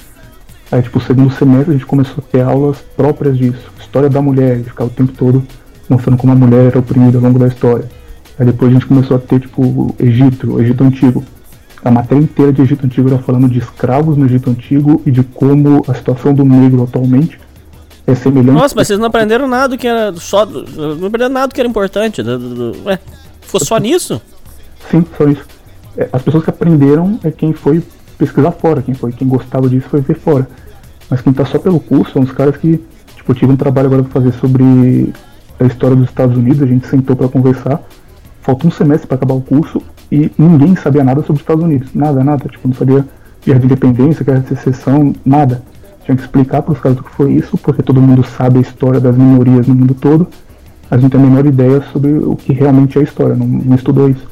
Speaker 11: Aí tipo, segundo semestre a gente começou a ter aulas próprias disso. História da mulher, ficar o tempo todo mostrando como a mulher era oprimida ao longo da história. Aí depois a gente começou a ter tipo Egito, Egito Antigo. A matéria inteira de Egito Antigo era falando de escravos no Egito Antigo e de como a situação do negro atualmente é semelhante.
Speaker 7: Nossa, mas vocês não aprenderam nada que era só. Não aprenderam nada que era importante. Do, do, do, ué, foi só nisso?
Speaker 11: Sim, só isso. É, as pessoas que aprenderam é quem foi pesquisar fora, quem foi, quem gostava disso foi ver fora. Mas quem tá só pelo curso são os caras que, tipo, eu tive um trabalho agora pra fazer sobre a história dos Estados Unidos, a gente sentou para conversar. Faltou um semestre para acabar o curso e ninguém sabia nada sobre os Estados Unidos. Nada, nada. Tipo, não sabia guerra de independência, guerra de secessão, nada. Tinha que explicar para os caras o que foi isso, porque todo mundo sabe a história das minorias no mundo todo. A gente tem a menor ideia sobre o que realmente é a história, não, não estudou isso.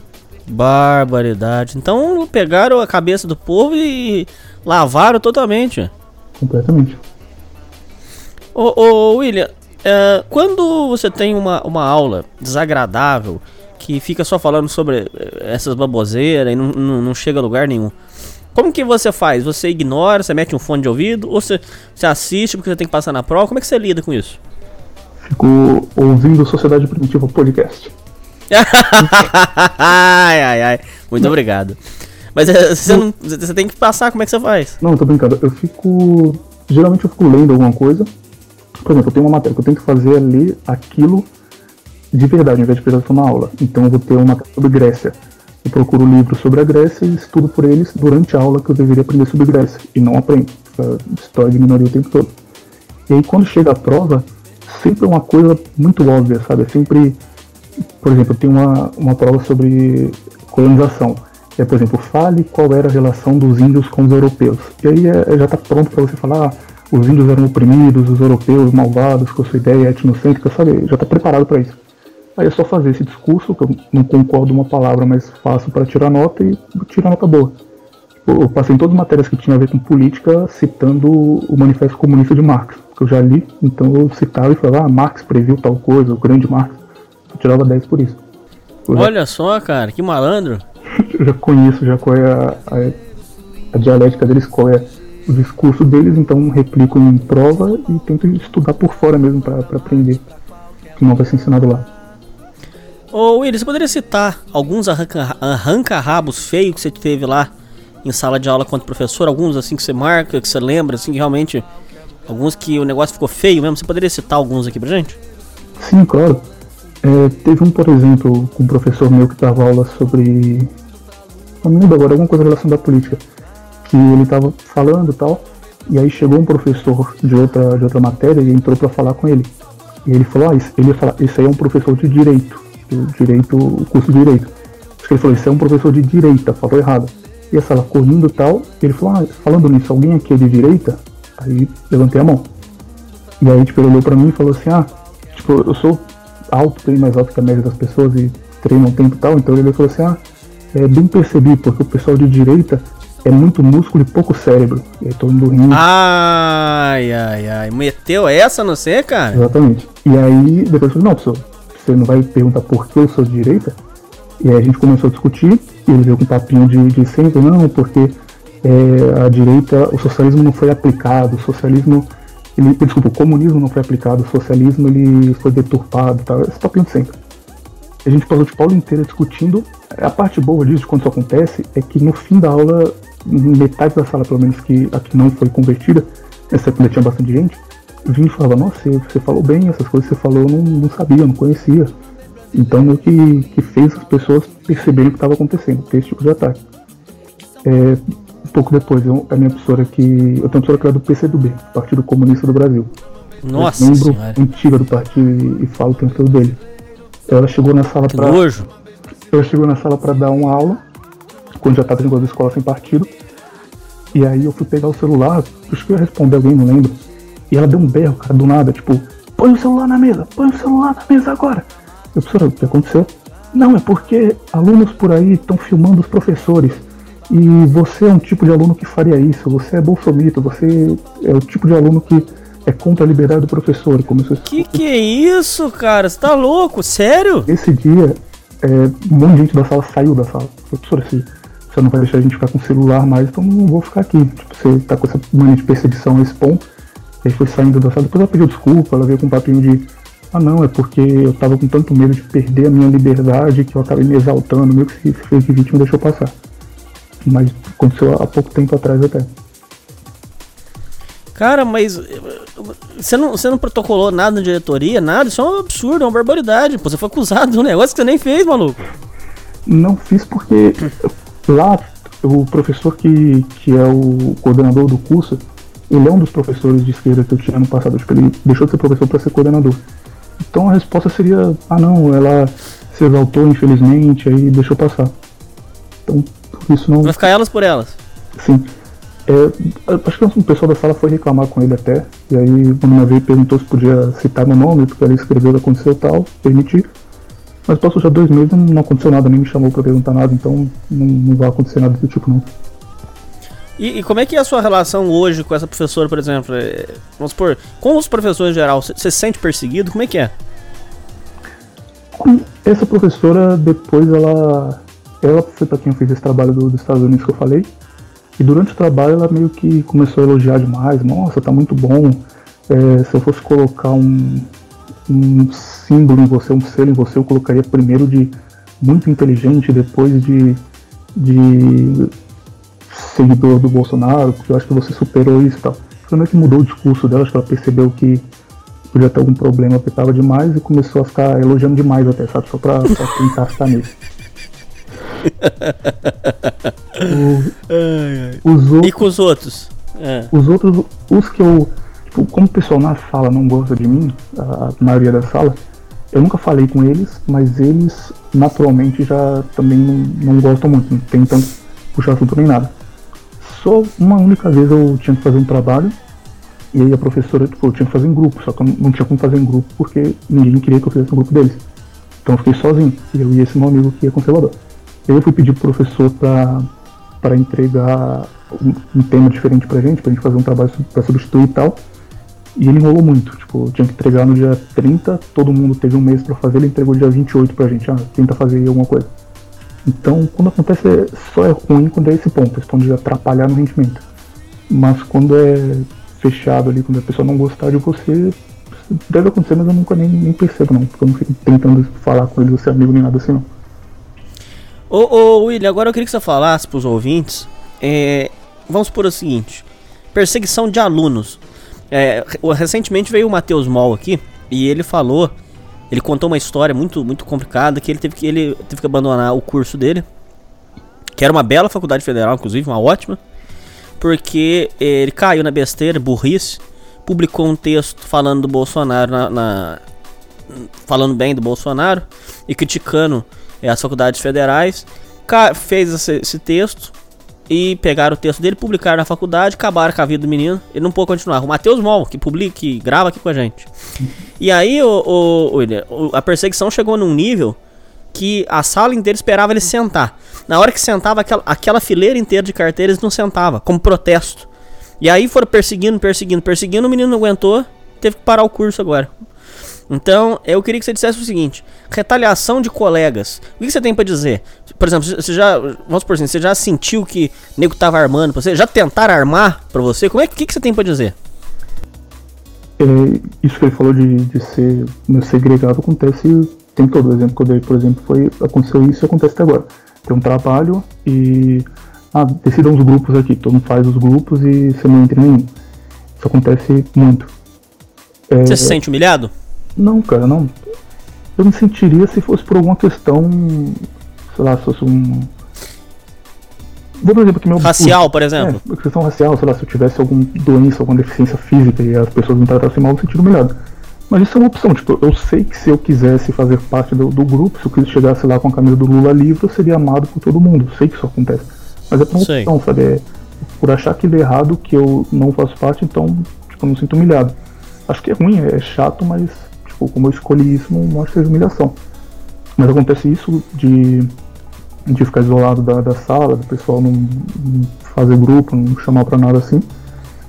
Speaker 7: Barbaridade. Então pegaram a cabeça do povo e lavaram totalmente.
Speaker 11: Completamente.
Speaker 7: Ô, ô William, é, quando você tem uma, uma aula desagradável que fica só falando sobre essas baboseiras e não, não, não chega a lugar nenhum, como que você faz? Você ignora, você mete um fone de ouvido, ou você, você assiste porque você tem que passar na prova? Como é que você lida com isso?
Speaker 11: Fico ouvindo Sociedade Primitiva Podcast. [laughs]
Speaker 7: ai, ai, ai. Muito não. obrigado. Mas é, você, não, você tem que passar, como é que você faz?
Speaker 11: Não, tô brincando. Eu fico. Geralmente eu fico lendo alguma coisa. Por exemplo, eu tenho uma matéria que eu tenho que fazer ali aquilo de verdade, ao invés de prestar uma aula. Então eu vou ter uma matéria sobre Grécia eu procuro livros sobre a Grécia e estudo por eles durante a aula que eu deveria aprender sobre Grécia. E não aprendo. História de minoria o tempo todo. E aí quando chega a prova, sempre é uma coisa muito óbvia, sabe? É sempre. Por exemplo, tem uma, uma prova sobre colonização. É, por exemplo, fale qual era a relação dos índios com os europeus. E aí é, já está pronto para você falar, ah, os índios eram oprimidos, os europeus malvados, com a sua ideia etnocêntrica, sabe? Já está preparado para isso. Aí é só fazer esse discurso, que eu não concordo uma palavra, mas faço para tirar nota e tirar nota boa. Eu passei em todas as matérias que tinham a ver com política citando o Manifesto Comunista de Marx, que eu já li, então eu citava e falava, ah, Marx previu tal coisa, o grande Marx. Eu tirava 10 por isso.
Speaker 7: Eu Olha já... só, cara, que malandro. [laughs]
Speaker 11: eu já conheço já qual é a, a, a dialética deles, qual é o discurso deles, então replico em prova e tento estudar por fora mesmo para aprender o que não vai ser ensinado lá.
Speaker 7: Ô Willis, você poderia citar alguns arranca-rabos feios que você teve lá em sala de aula quanto professor? Alguns assim que você marca, que você lembra, assim, que realmente. Alguns que o negócio ficou feio mesmo? Você poderia citar alguns aqui pra gente?
Speaker 11: Sim, claro. É, teve um, por exemplo, com um professor meu que dava aula sobre. Não me lembro agora, alguma coisa relacionada à política. Que ele tava falando e tal. E aí chegou um professor de outra, de outra matéria e entrou para falar com ele. E ele falou, ah, ele ia falar, esse aí é um professor de direito direito, o curso de direito. Acho que ele falou, isso é um professor de direita, falou errado. E a sala correndo e tal, e ele falou, ah, falando nisso, alguém aqui é de direita? Aí levantei a mão. E aí, tipo, ele olhou pra mim e falou assim, ah, tipo, eu sou alto, bem mais alto que a média das pessoas e treino um tempo e tal, então ele falou assim, ah, é bem percebi, porque o pessoal de direita é muito músculo e pouco cérebro. E aí todo mundo rindo.
Speaker 7: Ai, ai, ai. Meteu essa no você, cara?
Speaker 11: Exatamente. E aí, depois eu falei, não, professor, você não vai perguntar por que eu sou de direita? E aí a gente começou a discutir, e ele veio com um papinho de, de sempre, não, porque é, a direita, o socialismo não foi aplicado, o socialismo, ele, desculpa, o comunismo não foi aplicado, o socialismo ele foi deturpado, tá? esse papinho de sempre. A gente passou de Paulo inteira discutindo. A parte boa disso, quando isso acontece, é que no fim da aula, metade da sala, pelo menos, que aqui não foi convertida, essa ainda tinha bastante gente, vinha e falava, nossa, você falou bem, essas coisas que você falou eu não, não sabia, não conhecia. Então meio que, que fez as pessoas perceberem o que estava acontecendo, ter esse tipo de ataque. É, um pouco depois, eu, a minha professora que. Eu tenho uma professora que era do PCdoB, Partido Comunista do Brasil.
Speaker 7: Nossa,
Speaker 11: membro senhora. antiga do partido e, e falo o tempo todo dele. Ela chegou na sala para. Ela chegou na sala para dar uma aula, quando já estava negócio da escola sem partido. E aí eu fui pegar o celular, acho que eu ia responder alguém, não lembro. E ela deu um berro, cara, do nada, tipo, põe o celular na mesa, põe o celular na mesa agora. Eu, professora, o que aconteceu? Não, é porque alunos por aí estão filmando os professores. E você é um tipo de aluno que faria isso, você é bolsomito, você é o tipo de aluno que é contra a liberdade do professor. Começou
Speaker 7: que que é isso, cara? Você tá louco? Sério?
Speaker 11: Esse dia, é, um monte de gente da sala saiu da sala. Professor, assim, você não vai deixar a gente ficar com o celular mais, então não vou ficar aqui. Tipo, você tá com essa mania de perseguição a esse ponto. E aí foi saindo da sala. Depois ela pediu desculpa, ela veio com um papinho de. Ah não, é porque eu tava com tanto medo de perder a minha liberdade que eu acabei me exaltando, meio que se fez de vítima deixou passar. Mas aconteceu há pouco tempo atrás até.
Speaker 7: Cara, mas você não, você não protocolou nada na diretoria, nada? Isso é um absurdo, é uma barbaridade. Pô, você foi acusado de um negócio que você nem fez, maluco.
Speaker 11: Não fiz porque lá o professor que, que é o coordenador do curso, ele é um dos professores de esquerda que eu tinha no passado. Acho que ele deixou de ser professor para ser coordenador. Então a resposta seria: ah, não, ela se exaltou, infelizmente, aí deixou passar. Então, isso não.
Speaker 7: Vai ficar elas por elas?
Speaker 11: Sim. É, acho que um pessoal da sala foi reclamar com ele até. E aí, quando uma vez perguntou se podia citar meu nome, porque ele escreveu aconteceu tal, permiti. Mas passou já dois meses não aconteceu nada, nem me chamou para perguntar nada, então não, não vai acontecer nada do tipo não.
Speaker 7: E, e, como é que é a sua relação hoje com essa professora, por exemplo? É, vamos supor, com os professores em geral, você se sente perseguido? Como é que é?
Speaker 11: Essa professora, depois ela. Ela foi para quem eu fiz esse trabalho do, dos Estados Unidos que eu falei. E durante o trabalho ela meio que começou a elogiar demais. Nossa, tá muito bom. É, se eu fosse colocar um, um símbolo em você, um selo em você, eu colocaria primeiro de muito inteligente, depois de, de seguidor do Bolsonaro, porque eu acho que você superou isso e tal. Foi meio que mudou o discurso dela, acho que ela percebeu que podia ter algum problema, apertava demais e começou a ficar elogiando demais até, sabe? Só pra, pra tentar ficar nisso. [laughs]
Speaker 7: o, os outros, e com os outros?
Speaker 11: É. Os outros, os que eu. Tipo, como o pessoal na sala não gosta de mim, a maioria da sala, eu nunca falei com eles, mas eles naturalmente já também não, não gostam muito, não tentam puxar assunto nem nada. Só uma única vez eu tinha que fazer um trabalho e aí a professora, tipo, eu tinha que fazer em grupo, só que eu não tinha como fazer em grupo porque ninguém queria que eu fizesse um grupo deles. Então eu fiquei sozinho, e eu e esse meu amigo que é conservador. Eu fui pedir pro professor para entregar um, um, tema diferente pra gente, pra gente fazer um trabalho para substituir e tal. E ele enrolou muito, tipo, tinha que entregar no dia 30, todo mundo teve um mês para fazer, ele entregou dia 28 pra gente, ah, tenta fazer aí alguma coisa. Então, quando acontece, só é ruim quando é esse ponto, esse ponto de atrapalhar no rendimento. Mas quando é fechado ali, quando a pessoa não gostar de você, deve acontecer, mas eu nunca nem, nem percebo não, porque eu não fico tentando falar com ele, ser amigo nem nada assim não.
Speaker 7: Ô, ô William, agora eu queria que você falasse pros ouvintes. É, vamos por o seguinte: perseguição de alunos. É, recentemente veio o Matheus Moll aqui e ele falou. Ele contou uma história muito, muito complicada que ele teve que, ele teve que abandonar o curso dele. Que era uma bela faculdade federal, inclusive, uma ótima. Porque ele caiu na besteira, burrice. Publicou um texto falando do Bolsonaro na, na falando bem do Bolsonaro e criticando é, as faculdades federais, fez esse, esse, texto e pegaram o texto dele, publicaram na faculdade, acabaram com a vida do menino. Ele não pôde continuar. O Matheus Mol, que publica, que grava aqui com a gente. E aí, o, o, a perseguição chegou num nível que a sala inteira esperava ele sentar. Na hora que sentava, aquela, aquela fileira inteira de carteiras não sentava, como protesto. E aí foram perseguindo, perseguindo, perseguindo, o menino não aguentou, teve que parar o curso agora. Então, eu queria que você dissesse o seguinte: retaliação de colegas. O que você tem para dizer? Por exemplo, você já, vamos por assim, você já sentiu que o nego tava armando pra você? Já tentaram armar pra você? Como é que, que você tem para dizer?
Speaker 11: É, isso que ele falou de, de ser meu segregado acontece tem todo. O exemplo que eu dei, por exemplo, foi aconteceu isso e acontece até agora. Tem um trabalho e ah, decidam os grupos aqui, todo mundo faz os grupos e você não entra em nenhum. Isso acontece muito
Speaker 7: É... Você se sente humilhado?
Speaker 11: Não, cara, não. Eu me sentiria se fosse por alguma questão, sei lá, se fosse um.
Speaker 7: Vou dar um exemplo aqui meu. Racial, por exemplo?
Speaker 11: É, questão racial, sei lá, se eu tivesse alguma doença, alguma deficiência física e as pessoas me tratassem mal, eu me sentiria humilhado. Mas isso é uma opção, tipo, eu sei que se eu quisesse fazer parte do, do grupo, se eu quisesse chegasse lá com a camisa do Lula livre, eu seria amado por todo mundo. Eu sei que isso acontece. Mas é por uma sei. opção, sabe? É, por achar aquilo errado que eu não faço parte, então, tipo, eu não me sinto humilhado. Acho que é ruim, é chato, mas, tipo, como eu escolhi isso, não, que seja humilhação. Mas acontece isso de, de ficar isolado da, da sala, do pessoal não, não fazer grupo, não chamar pra nada assim.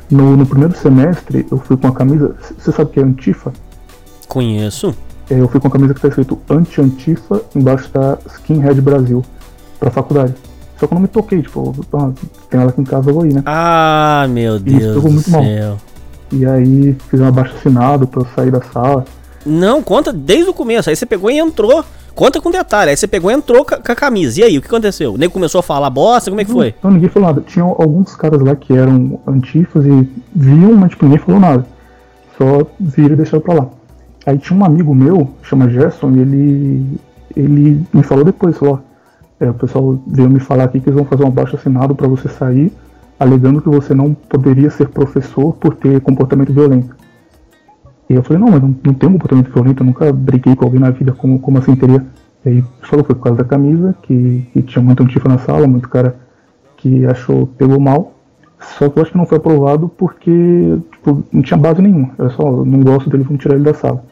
Speaker 11: No, no primeiro semestre, eu fui com a camisa. Você sabe o que é Antifa?
Speaker 7: Conheço.
Speaker 11: É, eu fui com a camisa que tá escrito Anti-Antifa, embaixo tá Skinhead Brasil, pra faculdade. Só que eu não me toquei, tipo, ah, tem ela aqui em casa, eu vou ir, né?
Speaker 7: Ah, meu Deus. E isso pegou muito mal. Céu.
Speaker 11: E aí fiz um abaixo assinado pra eu sair da sala.
Speaker 7: Não, conta desde o começo. Aí você pegou e entrou. Conta com detalhe. Aí você pegou e entrou com a camisa. E aí, o que aconteceu? O nego começou a falar bosta? Como é que foi?
Speaker 11: Não, ninguém falou nada. Tinha alguns caras lá que eram antifas e viam, mas tipo, ninguém falou nada. Só viram e deixaram pra lá. Aí tinha um amigo meu, chama Gerson, e ele, ele me falou depois, falou, é, o pessoal veio me falar aqui que eles vão fazer um abaixo assinado para você sair, alegando que você não poderia ser professor por ter comportamento violento. E eu falei, não, mas não, não tenho comportamento violento, eu nunca briguei com alguém na vida, como, como assim teria? E aí falou foi por causa da camisa, que, que tinha muito antifa na sala, muito cara que achou, pegou mal. Só que eu acho que não foi aprovado porque tipo, não tinha base nenhuma. Era só, não gosto dele, vamos tirar ele da sala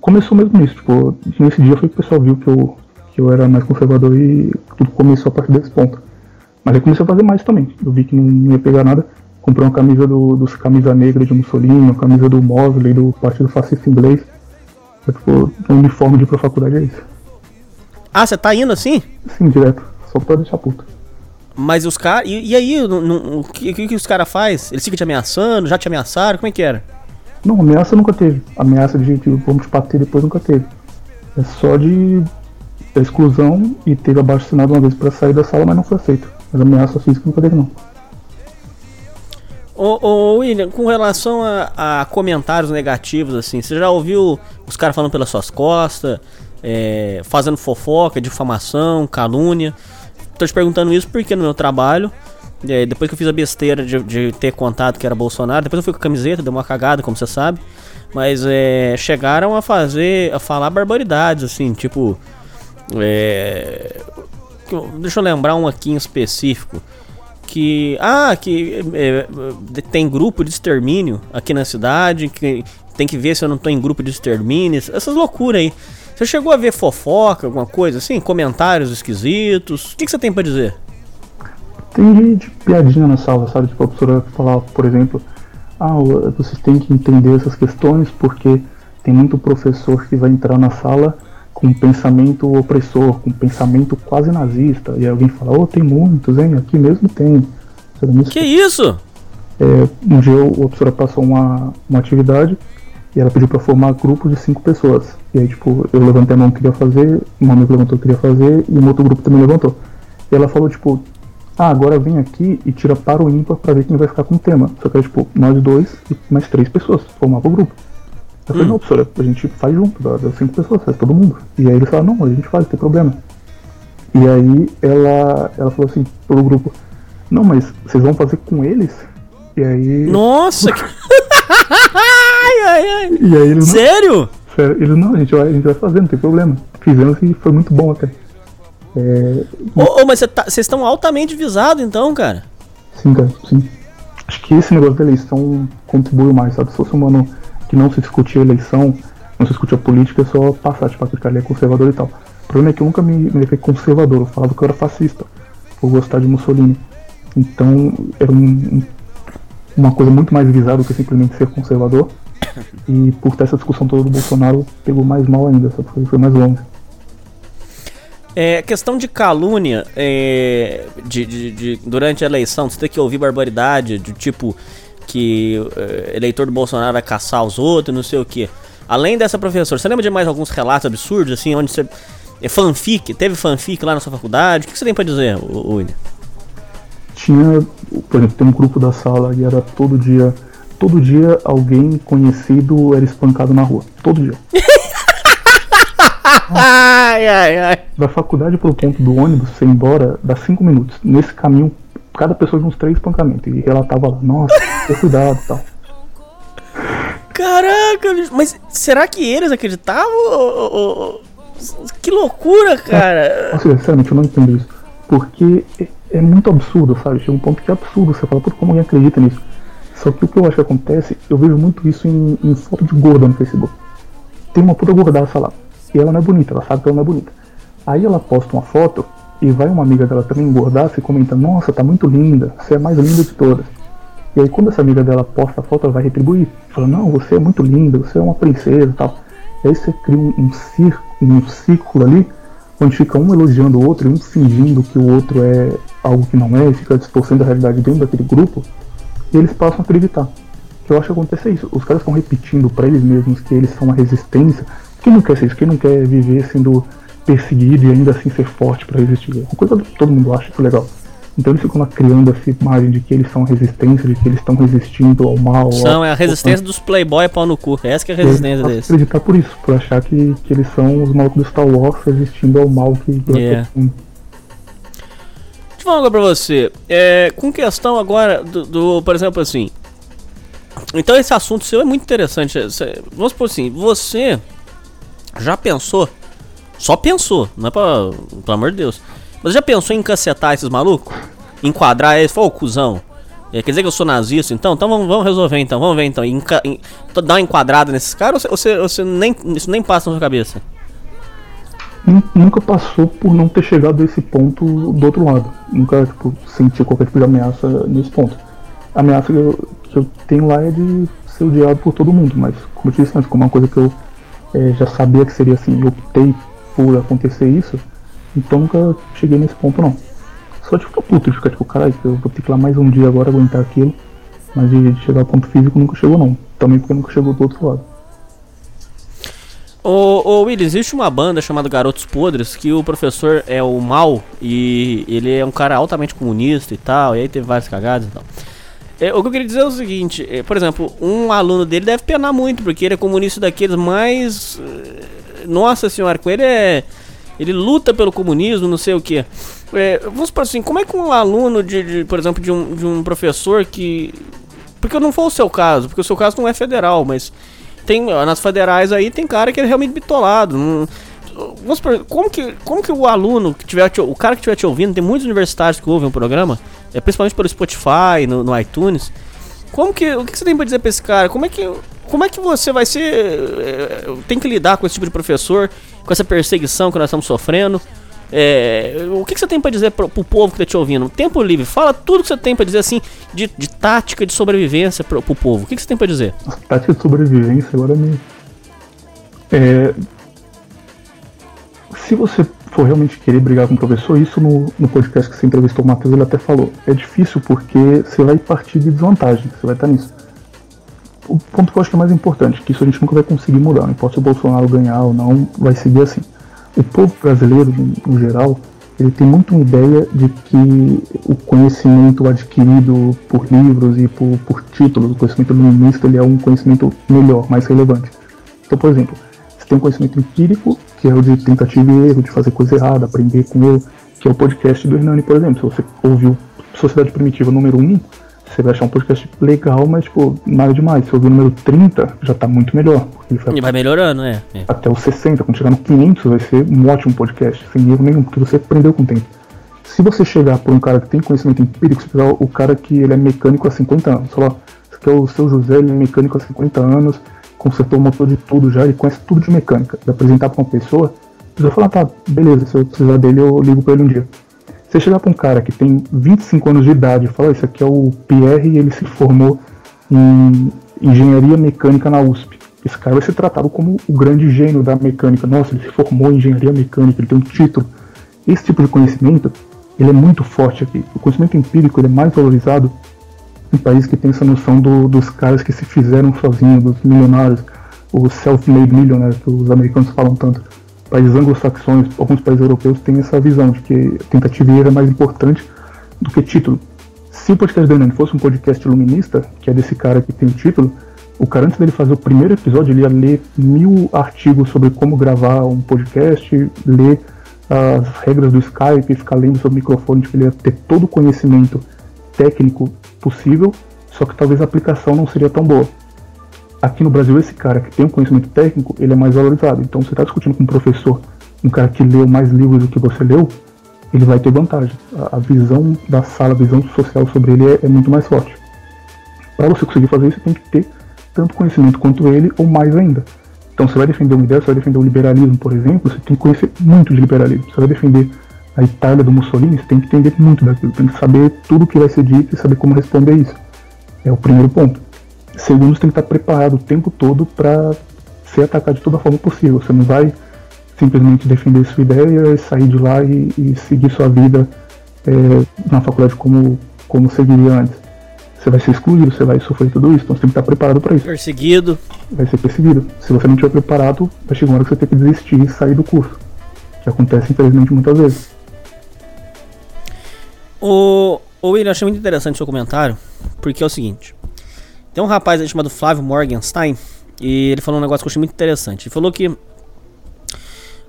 Speaker 11: começou mesmo nisso, tipo, nesse dia foi que o pessoal viu que eu, que eu era mais conservador e tudo começou a partir desse ponto. Mas aí comecei a fazer mais também. Eu vi que não ia pegar nada. Comprei uma camisa do, dos camisa negra de Mussolini, uma camisa do Mosley, do Partido Fascista Inglês. É, tipo, o uniforme de ir pra faculdade é isso.
Speaker 7: Ah, você tá indo assim?
Speaker 11: Sim, direto. Só pra deixar puto.
Speaker 7: Mas os caras. E, e, aí, o que, que, que os caras fazem? Eles ficam te ameaçando? Já te ameaçaram? Como é que era?
Speaker 11: Não, ameaça nunca teve. Ameaça de, de vamos te bater depois nunca teve. É só de exclusão e teve abaixo assinado uma vez para sair da sala, mas não foi aceito. Mas ameaça física nunca teve não.
Speaker 7: Ô, ô William, com relação a, a, comentários negativos, assim, você já ouviu os caras falando pelas suas costas, é, fazendo fofoca, difamação, calúnia? Tô te perguntando isso porque no meu trabalho é, depois que eu fiz a besteira de, de, ter contado que era Bolsonaro, depois eu fui com a camiseta, deu uma cagada, como você sabe. Mas é, chegaram a fazer, a falar barbaridades, assim, tipo. É, deixa eu lembrar um aqui em específico. Que. Ah, que é, tem grupo de extermínio aqui na cidade. Que tem que ver se eu não tô em grupo de extermínio. Essas loucuras aí. Você chegou a ver fofoca, alguma coisa assim? Comentários esquisitos? O que, que você tem para dizer?
Speaker 11: tem de piadinha na sala, sabe? Tipo, a professora falar, por exemplo, ah, vocês têm que entender essas questões porque tem muito professor que vai entrar na sala com pensamento opressor, com pensamento quase nazista. E alguém fala, oh, tem muitos, hein? Aqui mesmo tem.
Speaker 7: Que isso?
Speaker 11: É, um dia a professora passou uma, uma atividade e ela pediu para formar grupos de cinco pessoas. E aí, tipo, eu levantei a mão que queria fazer, um amigo levantou que queria fazer e um outro grupo também levantou. E ela falou, tipo, ah, agora vem aqui e tira para o ímpar para ver quem vai ficar com o tema. Só que é tipo, nós dois e mais três pessoas, formava o grupo. Eu falei, hum. não, professora, a gente faz junto, das cinco pessoas, faz todo mundo. E aí ele falou, não, a gente faz, não tem problema. E aí ela, ela falou assim, pro grupo, não, mas vocês vão fazer com eles? E aí.
Speaker 7: Nossa! que... [laughs]
Speaker 11: ai, ai, ai. E aí eles,
Speaker 7: Sério?
Speaker 11: Sério? Eles não, a gente, vai, a gente vai fazer, não tem problema. Fizemos e foi muito bom até.
Speaker 7: É... Ô, ô, mas vocês tá, estão altamente visados então, cara?
Speaker 11: Sim, cara, sim. Acho que esse negócio da eleição contribui mais, sabe? Se fosse um ano que não se discutia eleição, não se discutia política, é só passar, tipo, aquele cara é conservador e tal. O problema é que eu nunca me, me levei conservador, eu falava que eu era fascista, por gostar de Mussolini. Então, era um, uma coisa muito mais visada do que simplesmente ser conservador. E por ter essa discussão toda do Bolsonaro, pegou mais mal ainda, sabe? Foi, foi mais longe.
Speaker 7: É, questão de calúnia é, de, de, de, durante a eleição, você tem que ouvir barbaridade do tipo que é, eleitor do Bolsonaro vai caçar os outros, não sei o que. Além dessa professora, você lembra de mais alguns relatos absurdos, assim, onde você. É fanfic? Teve fanfic lá na sua faculdade? O que você tem pra dizer, William?
Speaker 11: Tinha, por exemplo, tem um grupo da sala e era todo dia todo dia alguém conhecido era espancado na rua. Todo dia. [laughs]
Speaker 7: ai, ai, ai.
Speaker 11: Da faculdade pro ponto do ônibus, você ir embora, dá cinco minutos. Nesse caminho, cada pessoa de uns três espancamentos. E relatava lá, nossa, ter cuidado e tal.
Speaker 7: Caraca, mas será que eles acreditavam? Que loucura, cara!
Speaker 11: Nossa, sinceramente, eu não entendo isso. Porque é, é muito absurdo, sabe? Chega um ponto que é absurdo. Você fala, como alguém acredita nisso? Só que o que eu acho que acontece, eu vejo muito isso em, em foto de gorda no Facebook. Tem uma puta gordaça lá. E ela não é bonita, ela sabe que ela não é bonita. Aí ela posta uma foto e vai uma amiga dela também engordar e comenta, nossa, tá muito linda, você é a mais linda de todas. E aí quando essa amiga dela posta a foto, ela vai retribuir. Fala, não, você é muito linda, você é uma princesa e tal. E aí você cria um, um, círculo, um círculo ali, onde fica um elogiando o outro e um fingindo que o outro é algo que não é, e fica distorcendo a realidade dentro daquele grupo, e eles passam a acreditar. Que eu acho que acontece isso. Os caras estão repetindo para eles mesmos que eles são uma resistência. Quem não quer ser isso? Quem não quer viver sendo perseguido e ainda assim ser forte para resistir? É uma coisa que todo mundo acha isso legal. Então eles ficam lá criando essa imagem de que eles são resistência, de que eles estão resistindo ao mal.
Speaker 7: São, é a resistência dos playboy pau no cu. Essa que é a resistência deles.
Speaker 11: acreditar por isso, por achar que, que eles são os malucos do Star Wars resistindo ao mal que
Speaker 7: yeah. Deixa eu falar pra você. É, com questão agora do, do, por exemplo, assim. Então esse assunto seu é muito interessante. Vamos supor assim, você já pensou? Só pensou, não é pra. Pelo amor de Deus mas já pensou em cancetar esses malucos? Enquadrar eles? Falou, cuzão. É, quer dizer que eu sou nazista, então? Então vamos, vamos resolver então, vamos ver então. Enca, dar uma enquadrada nesses caras ou você, você, nem, isso nem passa na sua cabeça?
Speaker 11: Nunca passou por não ter chegado a esse ponto do outro lado. Nunca, tipo, senti qualquer tipo de ameaça nesse ponto. A ameaça que eu, que eu tenho lá é de ser odiado por todo mundo, mas como eu disse antes, como uma coisa que eu é, já sabia que seria assim, eu optei por acontecer isso, então nunca cheguei nesse ponto não. Só de ficar puto, de ficar tipo, caralho, eu vou ter que ir lá mais um dia agora aguentar aquilo. Mas de chegar ao ponto físico nunca chegou não. Também porque nunca chegou do outro lado.
Speaker 7: Ô, ô Willy, existe uma banda chamada Garotos Podres que o professor é o mal e ele é um cara altamente comunista e tal, e aí teve várias cagadas e tal. É, o que eu queria dizer é o seguinte, é, por exemplo, um aluno dele deve penar muito, porque ele é comunista daqueles mais. Nossa senhora, com ele é ele luta pelo comunismo, não sei o que. É, vamos por assim, como é que um aluno, de, de, por exemplo, de um, de um professor que. Porque não foi o seu caso, porque o seu caso não é federal, mas tem nas federais aí tem cara que é realmente bitolado. Não, vamos por, como que como que o aluno que tiver te, o cara que estiver te ouvindo, tem muitos universitários que ouvem o programa, é principalmente pelo Spotify, no, no iTunes. Como que o que você tem para dizer para esse cara? Como é que como é que você vai ser é, tem que lidar com esse tipo de professor com essa perseguição que nós estamos sofrendo. É, o que, você tem para dizer pro, pro povo que tá te ouvindo? Tempo livre, fala tudo que você tem para dizer assim de, de, tática de sobrevivência pro, pro povo. O que, você tem para dizer?
Speaker 11: Tática de sobrevivência agora me. É... Se você for realmente querer brigar com o professor, isso no, no podcast que você entrevistou o Matheus, ele até falou. É difícil porque você vai partir de desvantagem, você vai estar nisso o ponto que eu acho que é mais importante, que isso a gente nunca vai conseguir mudar, não importa se o Bolsonaro ganhar ou não, vai seguir assim. O povo brasileiro, no geral, ele tem muito uma ideia de que o conhecimento adquirido por livros e por, por títulos, o conhecimento linguístico, ele é um conhecimento melhor, mais relevante. Então, por exemplo, você tem um conhecimento empírico, que é o de tentativa e erro, de fazer coisa errada, aprender com erro, que é o podcast do Hernani, por exemplo. Se você ouviu Sociedade Primitiva número 1, você vai achar um podcast legal, mas, tipo, nada demais. Se eu ouvir o número 30, já tá muito melhor.
Speaker 7: Ele vai, vai melhorando, é,
Speaker 11: é. Até os 60, quando chegar no 500, vai ser um ótimo podcast, sem erro nenhum, porque você aprendeu com o tempo. Se você chegar por um cara que tem conhecimento empírico, você pegar o cara que ele é mecânico há 50 anos, sei lá, você quer o seu José, ele é mecânico há 50 anos, consertou o motor de tudo já, ele conhece tudo de mecânica. E apresentar pra uma pessoa, você vai falar, tá, beleza, se eu precisar dele, eu ligo pra ele um dia. Você chegar para um cara que tem 25 anos de idade e falar, isso aqui é o Pierre e ele se formou em engenharia mecânica na USP. Esse cara vai ser tratado como o grande gênio da mecânica. Nossa, ele se formou em engenharia mecânica, ele tem um título. Esse tipo de conhecimento, ele é muito forte aqui. O conhecimento empírico ele é mais valorizado em países que tem essa noção do, dos caras que se fizeram sozinhos, dos milionários, os self-made millionaires que os americanos falam tanto países anglo-saxões, alguns países europeus têm essa visão de que tentativa e erro é mais importante do que título. se o podcast do Hernani fosse um podcast iluminista, que é desse cara que tem o título, o cara antes dele fazer o primeiro episódio, ele ia ler mil artigos sobre como gravar um podcast, ler as regras do Skype, ficar lendo sobre microfone, que ele ia ter todo o conhecimento técnico possível, só que talvez a aplicação não seria tão boa. Aqui no Brasil, esse cara que tem um conhecimento técnico, ele é mais valorizado. Então, você está discutindo com um professor, um cara que leu mais livros do que você leu, ele vai ter vantagem. A, a visão da sala, a visão social sobre ele é, é muito mais forte. Para você conseguir fazer isso, você tem que ter tanto conhecimento quanto ele, ou mais ainda. Então, você vai defender uma ideia, você vai defender o liberalismo, por exemplo, você tem que conhecer muito de liberalismo. Você vai defender a Itália do Mussolini, você tem que entender muito daquilo, tem que saber tudo o que vai ser dito e saber como responder isso. É o primeiro ponto. Segundo, você tem que estar preparado o tempo todo para ser atacado de toda forma possível. Você não vai simplesmente defender sua ideia e sair de lá e, e seguir sua vida é, na faculdade como, como seguiria antes. Você vai ser excluído, você vai sofrer tudo isso, então você tem que estar preparado para isso.
Speaker 7: Perseguido.
Speaker 11: Vai ser perseguido. Se você não estiver preparado, vai chegar uma hora que você tem que desistir e sair do curso. Que acontece, infelizmente, muitas vezes.
Speaker 7: O, o William, achei muito interessante o seu comentário, porque é o seguinte: tem um rapaz aí chamado Flávio Morgenstein, e ele falou um negócio que eu achei muito interessante. Ele falou que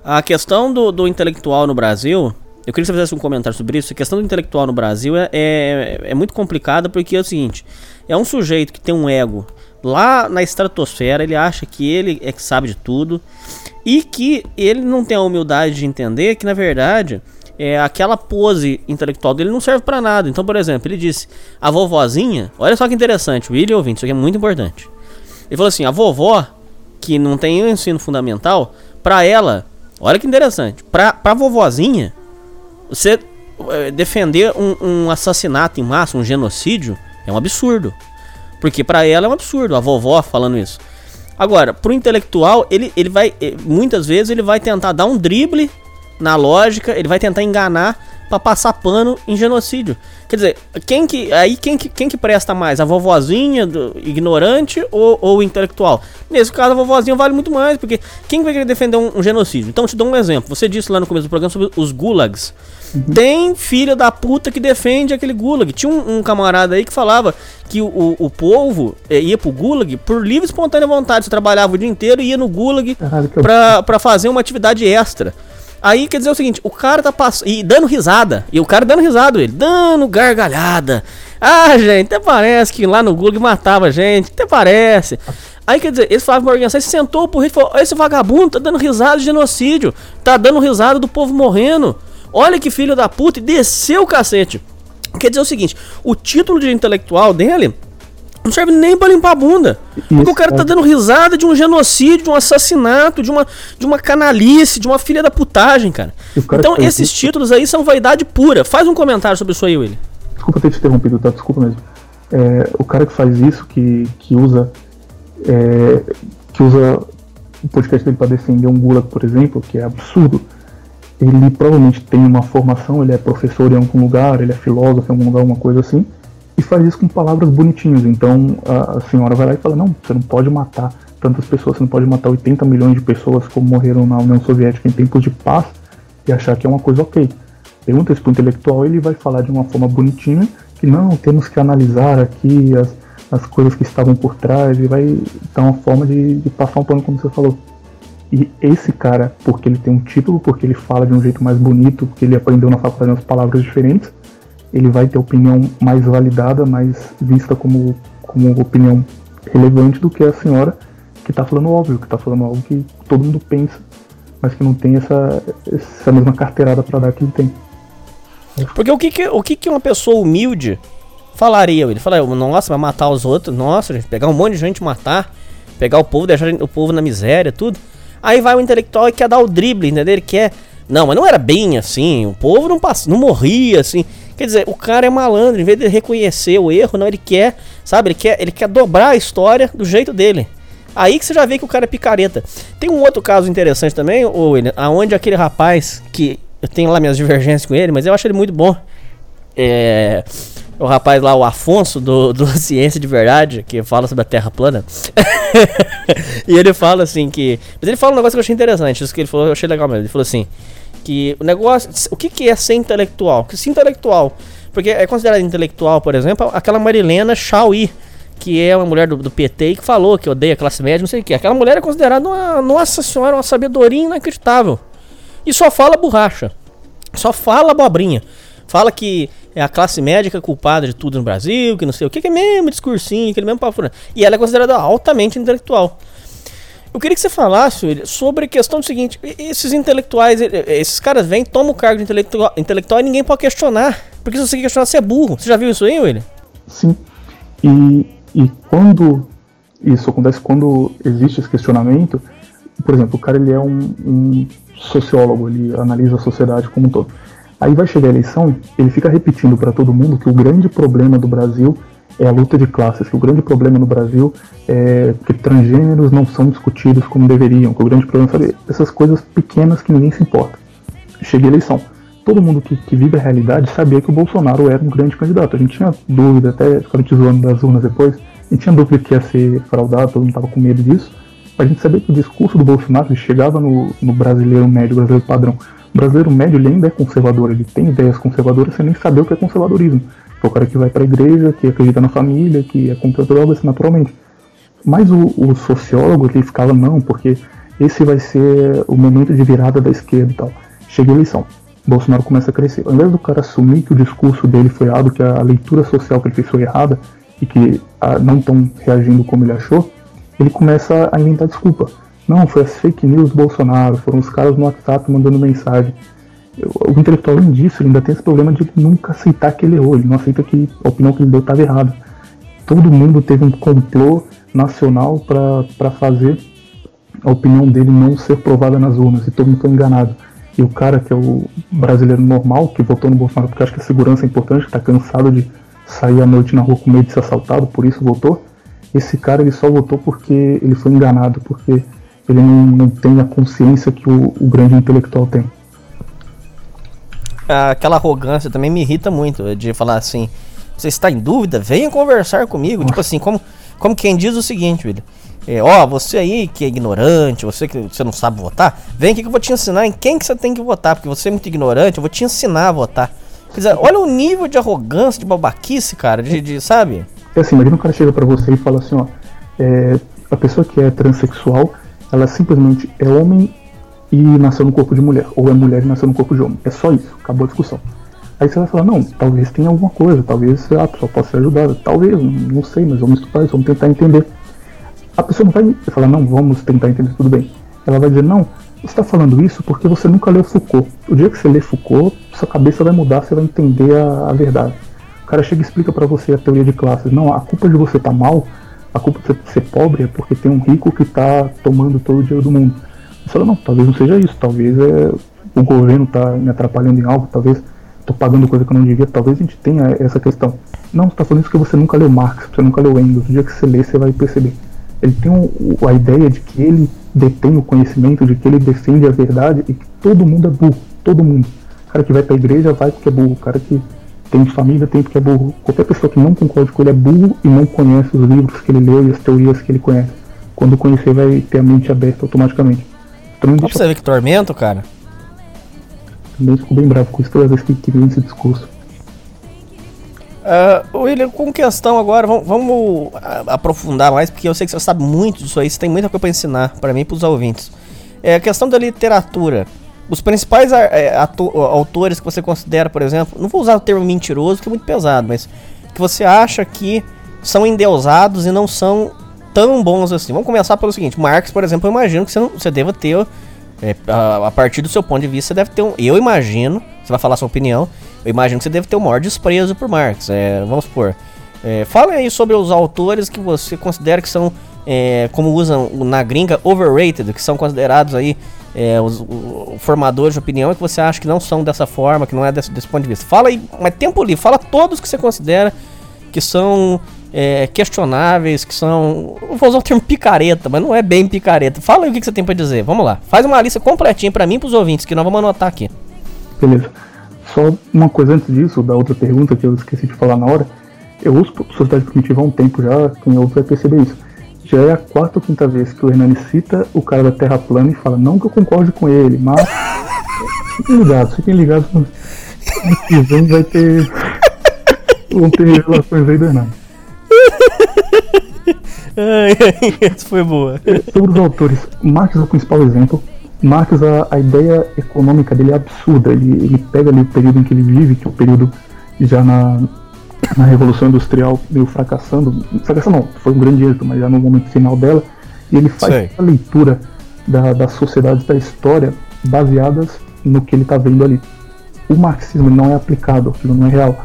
Speaker 7: a questão do, do intelectual no Brasil, eu queria que você fizesse um comentário sobre isso. A questão do intelectual no Brasil é, é, é muito complicada porque é o seguinte: é um sujeito que tem um ego lá na estratosfera, ele acha que ele é que sabe de tudo e que ele não tem a humildade de entender que na verdade é, aquela pose intelectual dele não serve para nada. Então, por exemplo, ele disse: a vovozinha, olha só que interessante, William ouvinte, isso aqui é muito importante. Ele falou assim: a vovó, que não tem o ensino fundamental, para ela, olha que interessante, pra, pra vovozinha, você é, defender um, um assassinato em massa, um genocídio, é um absurdo. Porque para ela é um absurdo, a vovó falando isso. Agora, pro intelectual, ele, ele vai. Eh, muitas vezes ele vai tentar dar um drible na lógica, ele vai tentar enganar para passar pano em genocídio. Quer dizer, quem que aí quem que, quem que presta mais, a vovozinha do ignorante ou, ou o intelectual? Nesse caso, a vovozinha vale muito mais, porque quem vai querer defender um, um genocídio? Então, te dou um exemplo. Você disse lá no começo do programa sobre os gulags. Uhum. Tem filha da puta que defende aquele gulag. Tinha um, um camarada aí que falava que o, o, o povo é, ia pro gulag por livre e espontânea vontade. Você trabalhava o dia inteiro e ia no gulag pra, pra fazer uma atividade extra. Aí quer dizer o seguinte, o cara tá passando. E dando risada. E o cara dando risada, ele, dando gargalhada. Ah, gente, até parece que lá no Google matava gente, até parece. Aí quer dizer, esse Flávio Morgenstern sentou pro rei e falou: esse vagabundo tá dando risada de genocídio, tá dando risada do povo morrendo. Olha que filho da puta, e desceu o cacete. Quer dizer o seguinte: o título de intelectual dele não serve nem pra limpar a bunda. Porque o cara tá é. dando risada de um genocídio, de um assassinato, de uma, de uma canalice, de uma filha da putagem, cara. Então esses isso. títulos aí são vaidade pura. Faz um comentário sobre isso aí, William.
Speaker 11: Desculpa ter te interrompido, tá? Desculpa mesmo. É, o cara que faz isso, que, que usa. É, que usa o podcast dele para defender um gulag, por exemplo, que é absurdo. Ele provavelmente tem uma formação, ele é professor em algum lugar, ele é filósofo em algum lugar, alguma coisa assim e faz isso com palavras bonitinhas. Então a, senhora vai lá e fala: não, você não pode matar tantas pessoas, você não pode matar 80 milhões de pessoas como morreram na União Soviética em tempos de paz e achar que é uma coisa ok. Pergunta isso para o intelectual, ele vai falar de uma forma bonitinha que não, temos que analisar aqui as, as coisas que estavam por trás e vai dar uma forma de, de passar um pano, como você falou. E esse cara, porque ele tem um título, porque ele fala de um jeito mais bonito, porque ele aprendeu na faculdade umas palavras diferentes, ele vai ter opinião mais validada, mais vista como, como opinião relevante do que a senhora que está falando óbvio, que está falando algo que todo mundo pensa, mas que não tem essa, essa mesma carteirada para dar que ele tem.
Speaker 7: Porque o que, que, o que, que uma pessoa humilde falaria? Ele falaria, nossa, vai matar os outros, nossa, gente, pegar um monte de gente matar, pegar o povo, deixar o povo na miséria, tudo. Aí vai o intelectual e quer dar o drible, entendeu? Ele quer. Não, mas não era bem assim, o povo não, passa, não morria assim. Quer dizer, o cara é malandro, em vez de reconhecer o erro, não, ele quer, sabe, ele quer, ele quer dobrar a história do jeito dele. Aí que você já vê que o cara é picareta. Tem um outro caso interessante também, o William, aonde aquele rapaz que eu tenho lá minhas divergências com ele, mas eu acho ele muito bom. É, o rapaz lá, o Afonso do, do [laughs] Ciência de Verdade, que fala sobre a Terra plana. [laughs] e ele fala assim que, mas ele fala um negócio que eu achei interessante, isso que ele falou, eu achei legal mesmo. Ele falou assim: que o negócio, o que, que é ser intelectual? Que ser intelectual Porque é considerada intelectual, por exemplo, aquela Marilena Chauí, que é uma mulher do, do, PT que falou que odeia a classe média, não sei o que. Aquela mulher é considerada uma, nossa senhora, uma sabedoria inacreditável. E só fala borracha. Só fala abobrinha. Fala que é a classe médica é culpada de tudo no Brasil, que não sei o que, que é mesmo discursinho, aquele mesmo papo. E ela é considerada altamente intelectual. Eu queria que você falasse William, sobre a questão do seguinte: esses intelectuais, esses caras vêm, tomam o cargo de intelectual, intelectual e ninguém pode questionar. Porque se você questionar, você é burro. Você já viu isso aí, William?
Speaker 11: Sim. E, e quando isso acontece, quando existe esse questionamento, por exemplo, o cara ele é um, um sociólogo, ele analisa a sociedade como um todo. Aí vai chegar a eleição, ele fica repetindo para todo mundo que o grande problema do Brasil é a luta de classes, que o grande problema no Brasil é que transgêneros não são discutidos como deveriam, que o grande problema, sabe, essas coisas pequenas que ninguém se importa. Chega a eleição. Todo mundo que, que vive a realidade sabia que o Bolsonaro era um grande candidato. A gente tinha dúvida, até ficaram te zoando das urnas depois, a gente tinha dúvida que ia ser fraudado, todo mundo estava com medo disso. A gente sabia que o discurso do Bolsonaro chegava no, no brasileiro médio, brasileiro padrão. O brasileiro médio ele ainda é conservador, ele tem ideias conservadoras sem nem saber o que é conservadorismo é o cara que vai para a igreja, que acredita na família, que é contra drogas naturalmente. Mas o, o, sociólogo ele ficava, não, porque esse vai ser o momento de virada da esquerda e tal. Chega a eleição. Bolsonaro começa a crescer. Ao invés do cara assumir que o discurso dele foi errado, que a leitura social que ele fez foi errada, e que ah, não estão reagindo como ele achou, ele começa a inventar desculpa. Não, foi as fake news do Bolsonaro, foram os caras no WhatsApp mandando mensagem o intelectual, além disso, ele ainda tem esse problema de nunca aceitar que ele errou, ele não aceita que a opinião que ele deu estava errada. Todo mundo teve um complô nacional para fazer a opinião dele não ser provada nas urnas, e todo mundo foi enganado. E o cara que é o brasileiro normal, que votou no Bolsonaro porque acha que a segurança é importante, está cansado de sair à noite na rua com medo de ser assaltado, por isso votou, esse cara ele só votou porque ele foi enganado, porque ele não, não tem a consciência que o, o grande intelectual tem
Speaker 7: aquela arrogância também me irrita muito, de falar assim, você está em dúvida? Venha conversar comigo. Tipo assim, como, como quem diz o seguinte, William. É, ó, você aí que é ignorante, você que você não sabe votar, vem aqui que eu vou te ensinar em quem que você tem que votar, porque você é muito ignorante, eu vou te ensinar a votar. Quer dizer, olha o nível de arrogância, de babaquice, cara, de, de sabe?
Speaker 11: É assim, imagina um cara chega para você e fala assim, ó, é, a pessoa que é transexual, ela simplesmente é homem e nasceu no corpo de mulher, ou é mulher e nasceu no corpo de homem. É só isso, acabou a discussão. Aí você vai falar, não, talvez tenha alguma coisa, talvez a pessoa possa ser ajudada, talvez, não sei, mas vamos estudar isso, vamos tentar entender. A pessoa não vai falar, não, vamos tentar entender tudo bem. Ela vai dizer, não, você está falando isso porque você nunca leu Foucault. O dia que você lê Foucault, sua cabeça vai mudar, você vai entender a, a verdade. O cara chega e explica para você a teoria de classes. Não, a culpa de você estar tá mal, a culpa de você ser pobre é porque tem um rico que está tomando todo o dinheiro do mundo. Você fala, não, talvez não seja isso, talvez é, o governo está me atrapalhando em algo, talvez estou pagando coisa que eu não devia, talvez a gente tenha essa questão. Não, você está falando isso porque você nunca leu Marx, você nunca leu Engels, o dia que você lê você vai perceber. Ele tem a ideia de que ele detém o conhecimento, de que ele defende a verdade e que todo mundo é burro, todo mundo. O cara que vai para a igreja vai porque é burro, o cara que tem família tem porque é burro. Qualquer pessoa que não concorda com ele é burro e não conhece os livros que ele leu e as teorias que ele conhece. Quando conhecer vai ter a mente aberta automaticamente.
Speaker 7: Também deixa... você ver que tormento, cara.
Speaker 11: Também fico bem bravo com isso toda vez que queria esse discurso.
Speaker 7: Uh, William, com questão agora, vamos, vamos, aprofundar mais, porque eu sei que você sabe muito disso aí, você tem muita coisa para ensinar para mim e pros ouvintes. É a questão da literatura. Os principais é, autores que você considera, por exemplo, não vou usar o termo mentiroso, que é muito pesado, mas que você acha que são endeusados e não são tão bons assim. Vamos começar pelo seguinte: Marx, por exemplo, eu imagino que você, não, você deva ter, é, a, a, partir do seu ponto de vista, você deve ter um. Eu imagino, você vai falar sua opinião, eu imagino que você deve ter o maior desprezo por Marx. É, vamos supor. É, fala aí sobre os autores que você considera que são, é, como usam na gringa, overrated, que são considerados aí é, os, os, formadores de opinião, que você acha que não são dessa forma, que não é desse, desse ponto de vista. Fala aí, mas tempo livre, fala todos que você considera que são é, questionáveis, que são. vou usar o termo picareta, mas não é bem picareta. Fala aí o que, que você tem para dizer. Vamos lá. Faz uma lista completinha para mim e pros ouvintes, que nós vamos anotar aqui.
Speaker 11: Beleza. Só uma coisa antes disso, da outra pergunta que eu esqueci de falar na hora. Eu uso Sociedade Primitiva há um tempo já, quem ouve vai perceber isso. Já é a quarta ou quinta vez que o Hernani cita o cara da Terra plana e fala, não que eu concorde com ele, mas. fiquem ligados, fiquem ligados. No que vem vai ter Vão ter revelações aí do Hernani. [laughs]
Speaker 7: Essa foi boa.
Speaker 11: Sobre os autores, Marx é o principal exemplo. Marx, a, a ideia econômica dele é absurda. Ele, ele pega ali o período em que ele vive, que é o período já na, na Revolução Industrial meio fracassando. Fracassando não, foi um grande êxito, mas já no momento final dela. E ele faz a leitura da, das sociedades da história baseadas no que ele está vendo ali. O marxismo não é aplicado, aquilo não é real.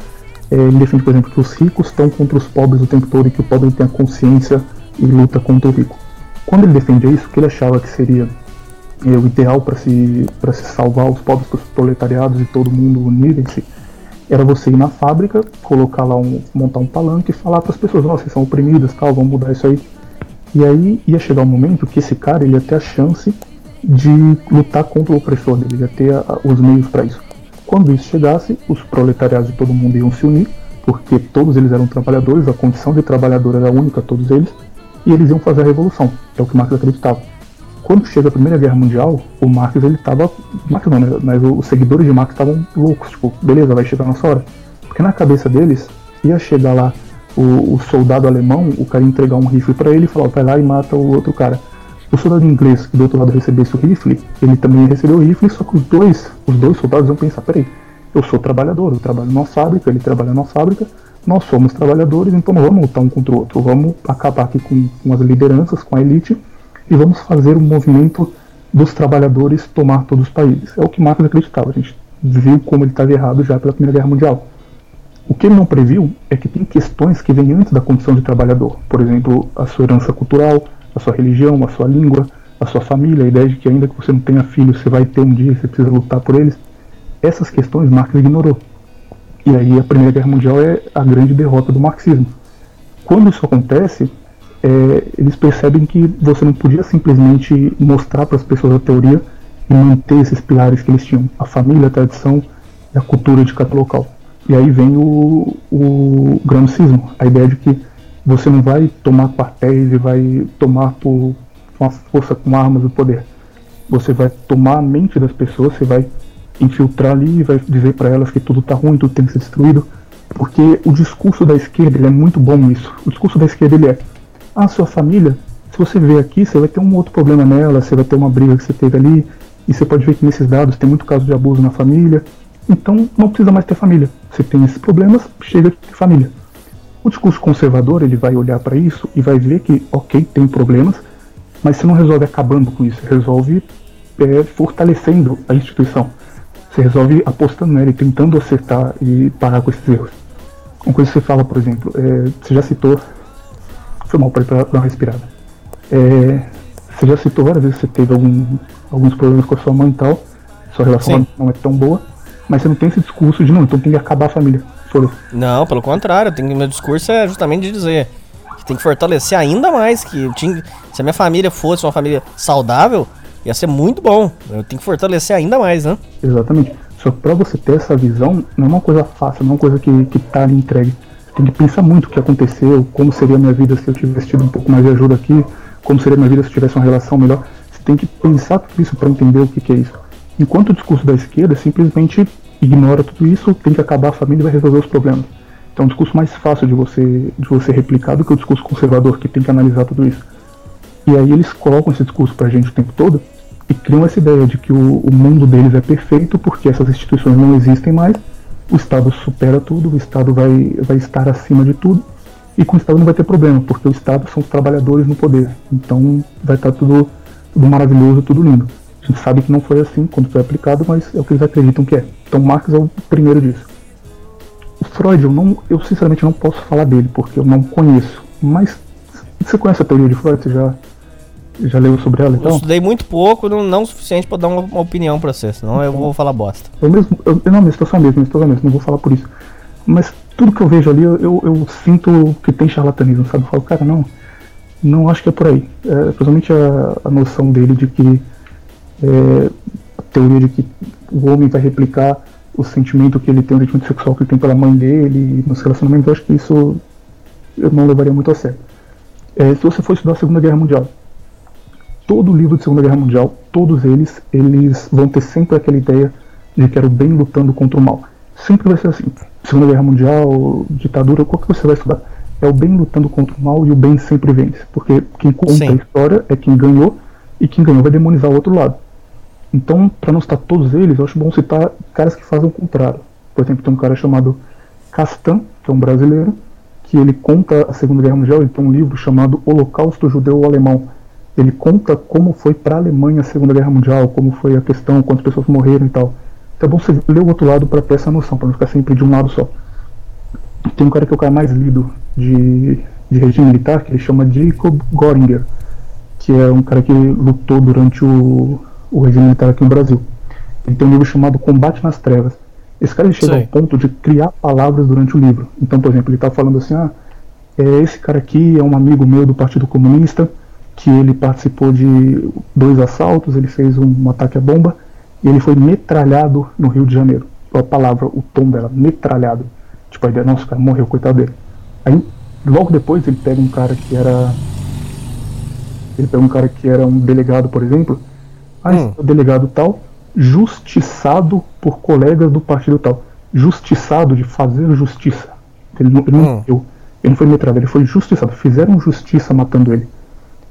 Speaker 11: É, ele defende, por exemplo, que os ricos estão contra os pobres o tempo todo e que o pobre tem a consciência e luta contra o rico. Quando ele defendia isso, o que ele achava que seria é, o ideal para se, se salvar os pobres, os proletariados e todo mundo unirem-se, era você ir na fábrica, colocar lá um, montar um palanque e falar para as pessoas, nossa, vocês são oprimidas, tal, vamos mudar isso aí. E aí ia chegar um momento que esse cara ele ia ter a chance de lutar contra o opressor dele, ia ter a, os meios para isso. Quando isso chegasse, os proletariados de todo mundo iam se unir, porque todos eles eram trabalhadores, a condição de trabalhador era única, todos eles, e eles iam fazer a revolução, é o que Marx acreditava. Quando chega a Primeira Guerra Mundial, o Marx ele estava, Marx não, né, mas os seguidores de Marx estavam loucos, tipo, beleza, vai chegar a nossa hora. Porque na cabeça deles ia chegar lá o, o soldado alemão, o cara entregar um rifle para ele e falar, vai lá e mata o outro cara. O soldado inglês que do outro lado recebesse o rifle, ele também recebeu o rifle, só que os dois, os dois soldados vão pensar, peraí, eu sou trabalhador, eu trabalho numa fábrica, ele trabalha numa fábrica, nós somos trabalhadores, então não vamos lutar um contra o outro, vamos acabar aqui com, com as lideranças, com a elite, e vamos fazer um movimento dos trabalhadores tomar todos os países. É o que Marx acreditava, a gente viu como ele estava errado já pela Primeira Guerra Mundial. O que ele não previu é que tem questões que vêm antes da condição de trabalhador, por exemplo, a sua herança cultural, a sua religião, a sua língua, a sua família, a ideia de que ainda que você não tenha filhos, você vai ter um dia, você precisa lutar por eles. Essas questões Marx ignorou. E aí a Primeira Guerra Mundial é a grande derrota do marxismo. Quando isso acontece, é, eles percebem que você não podia simplesmente mostrar para as pessoas a teoria e manter esses pilares que eles tinham, a família, a tradição e a cultura de cada local. E aí vem o, o gramscismo, a ideia de que você não vai tomar quartéis e vai tomar por uma força com armas o poder. Você vai tomar a mente das pessoas, você vai infiltrar ali e vai dizer para elas que tudo está ruim, tudo tem que ser destruído. Porque o discurso da esquerda é muito bom nisso. O discurso da esquerda ele é: a sua família, se você ver aqui, você vai ter um outro problema nela, você vai ter uma briga que você teve ali, e você pode ver que nesses dados tem muito caso de abuso na família. Então não precisa mais ter família. Você tem esses problemas, chega de família. O discurso conservador ele vai olhar para isso e vai ver que, ok, tem problemas, mas você não resolve acabando com isso, resolve é, fortalecendo a instituição. Você resolve apostando nela e tentando acertar e parar com esses erros. Uma coisa que você fala, por exemplo, é, você já citou foi mal para dar uma respirada. É, você já citou várias vezes que você teve algum, alguns problemas com a sua mãe e tal. Sua relação Sim. não é tão boa. Mas você não tem esse discurso de não, então tem que acabar a família. Foram.
Speaker 7: Não, pelo contrário, tem, meu discurso é justamente de dizer que tem que fortalecer ainda mais. Que tinha, se a minha família fosse uma família saudável, ia ser muito bom. Eu tenho que fortalecer ainda mais, né?
Speaker 11: Exatamente. Só que pra você ter essa visão, não é uma coisa fácil, não é uma coisa que, que tá ali entregue tem que pensar muito o que aconteceu, como seria a minha vida se eu tivesse tido um pouco mais de ajuda aqui, como seria a minha vida se eu tivesse uma relação melhor. Você tem que pensar tudo isso para entender o que, que, é isso. Enquanto o discurso da esquerda simplesmente ignora tudo isso, tem que acabar a família e vai resolver os problemas. Então é um discurso mais fácil de você, de você replicar do que o discurso conservador, que tem que analisar tudo isso. E aí eles colocam esse discurso pra gente o tempo todo e criam essa ideia de que o, o mundo deles é perfeito porque essas instituições não existem mais o Estado supera tudo, o Estado vai, vai estar acima de tudo, e com o Estado não vai ter problema, porque o Estado são os trabalhadores no poder. Então vai estar tudo, tudo maravilhoso, tudo lindo. A gente sabe que não foi assim quando foi aplicado, mas é o que eles acreditam que é. Então Marx é o primeiro disso. O Freud, eu, não, eu sinceramente não posso falar dele, porque eu não conheço. Mas você conhece a teoria de Freud? Você já já leu sobre ela então?
Speaker 7: Eu estudei muito pouco, não, não o suficiente para dar uma, uma, opinião para você, senão eu vou falar bosta.
Speaker 11: Eu mesmo, eu, não, minha situação é mesmo, minha situação é mesmo, não vou falar por isso. Mas tudo que eu vejo ali, eu, eu, eu sinto que tem charlatanismo, sabe? Eu falo, cara, não, não acho que é por aí. É, principalmente a, a noção dele de que é, a teoria de que o homem vai replicar o sentimento que ele tem, o sentimento sexual que ele tem pela mãe dele nos relacionamentos, eu acho que isso eu não levaria muito a sério. É, se você for estudar a Segunda Guerra Mundial, todo o livro de Segunda Guerra Mundial, todos eles, eles vão ter sempre aquela ideia de que era o bem lutando contra o mal. Sempre vai ser assim. Segunda Guerra Mundial, ditadura, qual que você vai estudar? É o bem lutando contra o mal e o bem sempre vence. Porque quem conta Sim. a história é quem ganhou e quem ganhou vai demonizar o outro lado. Então, para não citar todos eles, eu acho bom citar caras que fazem o contrário. Por exemplo, tem um cara chamado Castan, que é um brasileiro, que ele conta a Segunda Guerra Mundial, ele tem um livro chamado Holocausto Judeu-Alemão. Ele conta como foi para a Alemanha a Segunda Guerra Mundial, como foi a questão, quantas pessoas morreram e tal. Então é bom você ler o outro lado para ter essa noção, para não ficar sempre de um lado só. Tem um cara que é o cara mais lido de, de regime militar, que ele chama Jacob Goringer, que é um cara que lutou durante o, o regime militar aqui no Brasil. Ele tem um livro chamado Combate nas Trevas. Esse cara chega Sim. ao ponto de criar palavras durante o livro. Então, por exemplo, ele está falando assim: ah, é, esse cara aqui é um amigo meu do Partido Comunista, que ele participou de dois assaltos, ele fez um ataque à bomba, e ele foi metralhado no Rio de Janeiro. A palavra, o tom dela, metralhado. Tipo, a ideia, nossa, o cara morreu, coitado dele. Aí, logo depois, ele pega um cara que era. Ele pega um cara que era um delegado, por exemplo. Ah, hum. é o delegado tal, justiçado por colegas do partido tal. Justiçado de fazer justiça. Ele não, ele não, hum. ele não foi metralhado, ele foi justiçado. Fizeram justiça matando ele.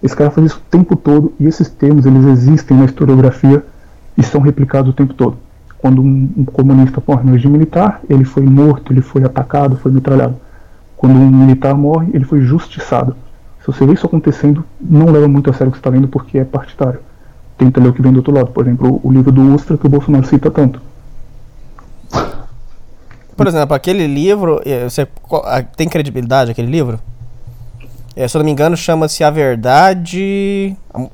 Speaker 11: Esse cara faz isso o tempo todo e esses termos eles existem na historiografia e são replicados o tempo todo. Quando um, um comunista morre no regime militar, ele foi morto, ele foi atacado, foi metralhado. Quando um militar morre, ele foi justiçado. Se você vê isso acontecendo, não leva muito a sério o que você está lendo porque é partidário tenta ler o que vem do outro lado. Por exemplo, o livro do Ustra que o Bolsonaro cita tanto.
Speaker 7: Por exemplo, aquele livro, eh, você tem credibilidade aquele livro? É, se eu não me engano, chama-se A Verdade. Como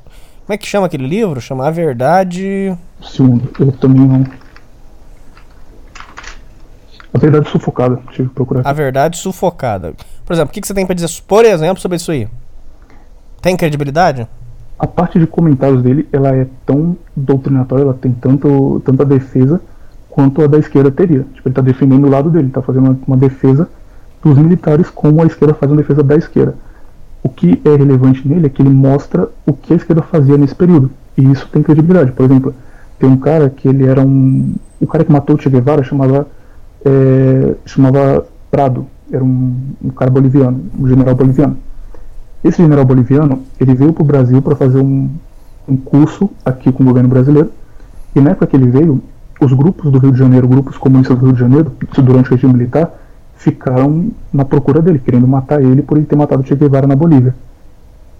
Speaker 7: é que chama aquele livro? Chama A Verdade.
Speaker 11: Segundo, eu também não. A Verdade Sufocada, tive que procurar.
Speaker 7: A Verdade Sufocada. Por exemplo, o que você tem para dizer, por exemplo, sobre isso aí? Tem credibilidade?
Speaker 11: a parte de comentários dele ela é tão doutrinatória, ela tem tanto, tanta defesa quanto a da esquerda teria. Tipo, ele está defendendo o lado dele, está fazendo uma, uma, defesa dos militares como a esquerda faz uma defesa da esquerda. O que é relevante nele é que ele mostra o que a esquerda fazia nesse período. E isso tem credibilidade. Por exemplo, tem um cara que ele era um. O cara que matou o Che Guevara chamava. É, chamava Prado. Era um, um cara boliviano, um general boliviano. Esse general boliviano, ele veio para o Brasil para fazer um, um curso aqui com o governo brasileiro. E na época que ele veio, os grupos do Rio de Janeiro, grupos comunistas do Rio de Janeiro, durante o regime militar, ficaram na procura dele, querendo matar ele por ele ter matado Che Guevara na Bolívia.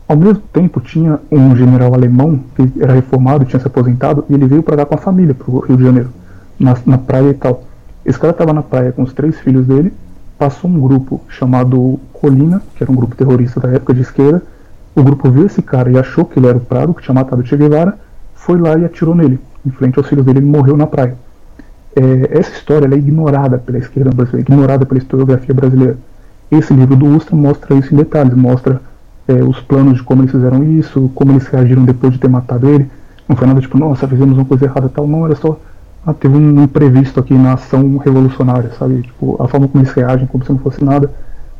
Speaker 11: Ao mesmo tempo, tinha um general alemão que era reformado, tinha se aposentado, e ele veio para cá com a família, para o Rio de Janeiro, na, na praia e tal. Esse cara estava na praia com os três filhos dele, passou um grupo chamado Colina, que era um grupo terrorista da época de esquerda. O grupo viu esse cara e achou que ele era o Prado, que tinha matado Che Guevara, foi lá e atirou nele. Em frente aos filhos dele, ele morreu na praia. É, essa história é ignorada pela esquerda brasileira, ignorada pela historiografia brasileira. Esse livro do Ustra mostra isso em detalhes, mostra é, os planos de como eles fizeram isso, como eles reagiram depois de ter matado ele. Não foi nada tipo, nossa, fizemos uma coisa errada tal, não, era só ah, teve um imprevisto aqui na ação revolucionária, sabe? Tipo, a forma como eles reagem, como se não fosse nada.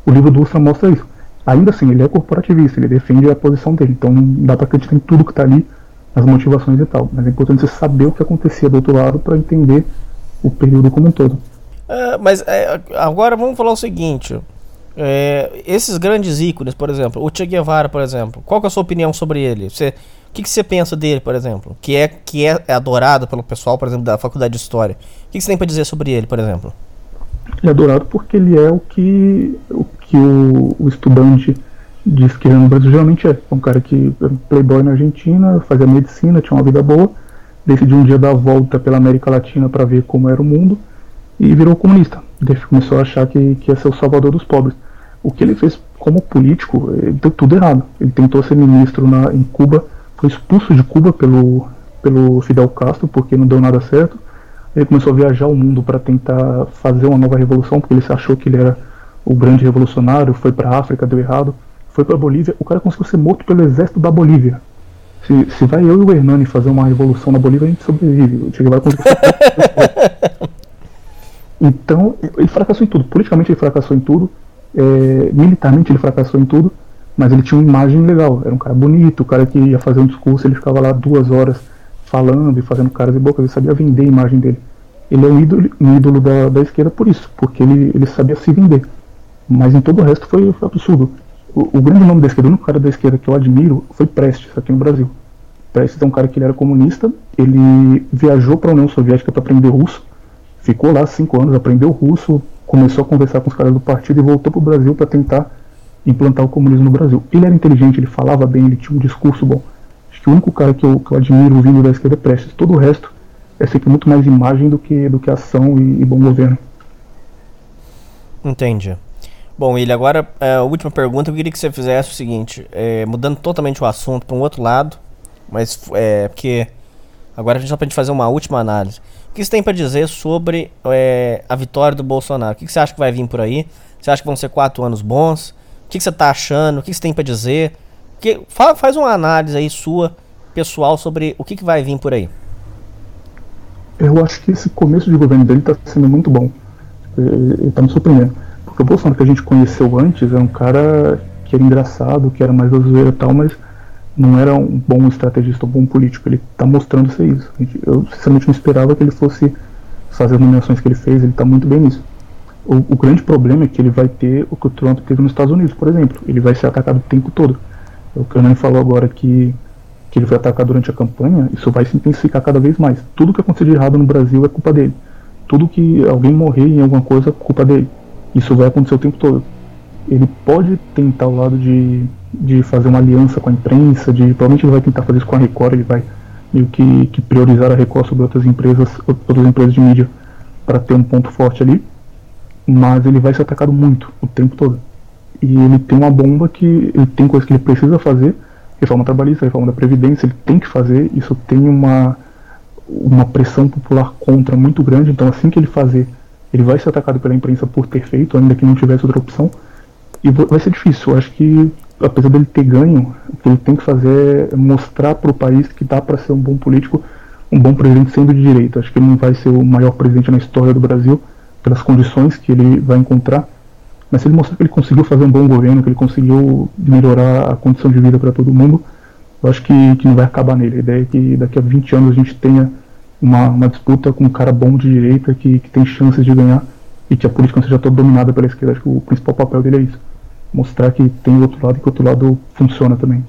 Speaker 11: O livro do Ustra mostra isso. Ainda assim, ele é corporativista, ele defende a posição dele, então dá para acreditar em tudo que está ali, as motivações e tal. Mas é importante você saber o que acontecia do outro lado para entender o período como um todo.
Speaker 7: É, mas é, agora vamos falar o seguinte: é, esses grandes ícones, por exemplo, o Che Guevara, por exemplo, qual é a sua opinião sobre ele? Você o que, que você pensa dele, por exemplo? Que é, que é adorado pelo pessoal, por exemplo, da faculdade de História. O que, que você tem para dizer sobre ele, por exemplo?
Speaker 11: Ele é adorado porque ele é o que o, que o, o estudante de esquerda no Brasil geralmente é. É um cara que era um playboy na Argentina, fazia medicina, tinha uma vida boa, decidiu um dia dar a volta pela América Latina para ver como era o mundo e virou comunista. Começou a achar que, que ia ser o salvador dos pobres. O que ele fez como político, ele deu tudo errado. Ele tentou ser ministro na, em Cuba foi expulso de Cuba pelo, pelo Fidel Castro porque não deu nada certo. Ele começou a viajar o mundo para tentar fazer uma nova revolução, porque ele achou que ele era o grande revolucionário. Foi para a África, deu errado. Foi para a Bolívia. O cara conseguiu ser morto pelo exército da Bolívia. Se, se vai eu e o Hernani fazer uma revolução na Bolívia, a gente sobrevive. O Che Guevara conseguiu [laughs] Então, ele fracassou em tudo. Politicamente, ele fracassou em tudo. É, militarmente, ele fracassou em tudo. Mas ele tinha uma imagem legal, era um cara bonito, o cara que ia fazer um discurso, ele ficava lá duas horas falando e fazendo caras e bocas, ele sabia vender a imagem dele. ele é um ídolo, um ídolo da, da esquerda por isso, porque ele, ele sabia se vender. Mas em todo o resto foi, foi absurdo. O, o, grande nome da esquerda, o único cara da esquerda que eu admiro foi Prestes, aqui no Brasil. Prestes é um cara que ele era comunista, ele viajou para a União Soviética para aprender russo, ficou lá cinco anos, aprendeu russo, começou a conversar com os caras do partido e voltou para o Brasil para tentar implantar o comunismo no Brasil. Ele era inteligente, ele falava bem, ele tinha um discurso bom. Acho que o único cara que eu, que eu admiro vindo da esquerda é Prestes. Todo o resto é sempre muito mais imagem do que, do que ação e, e bom governo.
Speaker 7: Entendi. Bom, ele agora, é, a última pergunta, eu queria que você fizesse o seguinte, é, mudando totalmente o assunto para um outro lado, mas é porque agora a gente só para fazer uma última análise. O que você tem para dizer sobre é, a vitória do Bolsonaro? O que você acha que vai vir por aí? Você acha que vão ser quatro anos bons? O que você está achando? O que você tem para dizer? Que, faz uma análise aí sua, pessoal, sobre o que, que vai vir por aí.
Speaker 11: Eu acho que esse começo de governo dele está sendo muito bom. Ele está me surpreendendo. Porque o Bolsonaro que a gente conheceu antes é um cara que era engraçado, que era mais brasileiro e tal, mas não era um bom estrategista, um bom político. Ele está mostrando ser isso. Eu sinceramente não esperava que ele fosse fazer as nomeações que ele fez, ele está muito bem nisso. O, o, grande problema é que ele vai ter o que o Trump teve nos Estados Unidos, por exemplo. Ele vai ser atacado o tempo todo. O que o Hernani falou agora que, que ele foi atacado durante a campanha, isso vai se intensificar cada vez mais. Tudo que acontecer de errado no Brasil é culpa dele. Tudo que alguém morrer em alguma coisa é culpa dele. Isso vai acontecer o tempo todo. Ele pode tentar o lado de, de fazer uma aliança com a imprensa, de provavelmente ele vai tentar fazer isso com a Record, ele vai meio que, que priorizar a Record sobre outras empresas, outras empresas de mídia para ter um ponto forte ali. Mas ele vai ser atacado muito o tempo todo. E ele tem uma bomba que ele tem coisas que ele precisa fazer, reforma trabalhista, reforma da previdência, ele tem que fazer. Isso tem uma uma pressão popular contra muito grande. Então assim que ele fazer ele vai ser atacado pela imprensa por ter feito, ainda que não tivesse outra opção. E vai ser difícil. Eu acho que, apesar dele ter ganho, o que ele tem que fazer é mostrar para o país que dá para ser um bom político, um bom presidente sendo de direita. Acho que ele não vai ser o maior presidente na história do Brasil, pelas condições que ele vai encontrar. Mas se ele mostrar que ele conseguiu fazer um bom governo, que ele conseguiu melhorar a condição de vida para todo mundo, eu acho que, que não vai acabar nele. A ideia é que daqui a 20 anos a gente tenha uma, uma disputa com um cara bom de direita que, que tem chances de ganhar e que a política não seja toda dominada pela esquerda. Acho que o principal papel dele é isso. Mostrar que tem o outro lado e que o outro lado funciona também.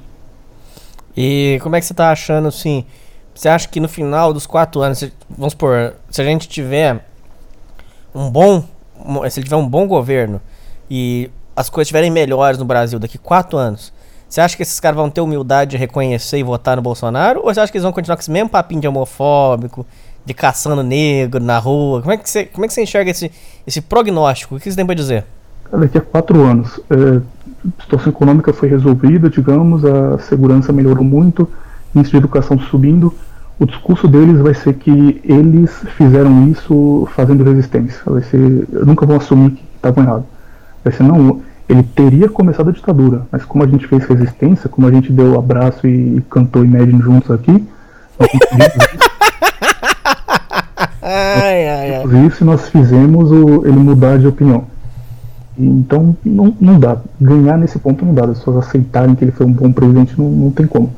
Speaker 7: E como é que você está achando, assim, você acha que no final dos quatro anos, vamos supor, se a gente tiver um bom, se tiver um bom governo e as coisas estiverem melhores no Brasil daqui quatro anos, você acha que esses caras vão ter humildade de reconhecer e votar no Bolsonaro? Ou você acha que eles vão continuar com esse mesmo papinho de homofóbico, de caçando negro na rua? Como é que você, como é que você enxerga esse, esse prognóstico? O que você tem para dizer?
Speaker 11: Daqui a quatro anos, é, a situação econômica foi resolvida, digamos, a segurança melhorou muito, índice de educação subindo. O discurso deles vai ser que eles fizeram isso fazendo resistência. Vai ser, nunca vão assumir que estavam errados. Vai ser, não, ele teria começado a ditadura, mas como a gente fez resistência, como a gente deu abraço e, cantou Imagine juntos aqui, [laughs] ai, ai, ai. isso nós fizemos o, ele mudar de opinião. Então não, não dá. Ganhar nesse ponto não dá. As pessoas aceitarem que ele foi um bom presidente não, não tem como.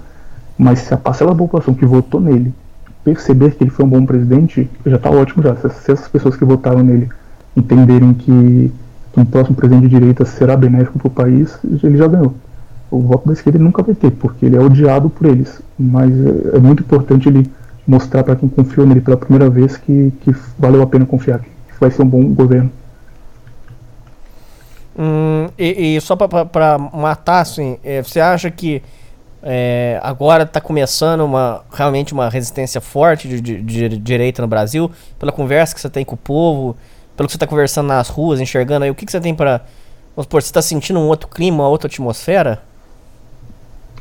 Speaker 11: Mas se a parcela da população que votou nele perceber que ele foi um bom presidente, já está ótimo já. Se, se essas pessoas que votaram nele entenderem que que um próximo presidente de direita será benéfico para o país, ele já ganhou. O voto da esquerda ele nunca vai ter, porque ele é odiado por eles. Mas é, é muito importante ele mostrar para quem confiou nele pela primeira vez que, que valeu a pena confiar, que vai ser um bom governo.
Speaker 7: Hum, e, e, só para matar, assim, é, você acha que é, agora está começando uma, realmente uma resistência forte de, de, de, direita no Brasil, pela conversa que você tem com o povo, pelo que você está conversando nas ruas, enxergando aí, o que, que você tem para. Vamos supor, você está sentindo um outro clima, uma outra atmosfera?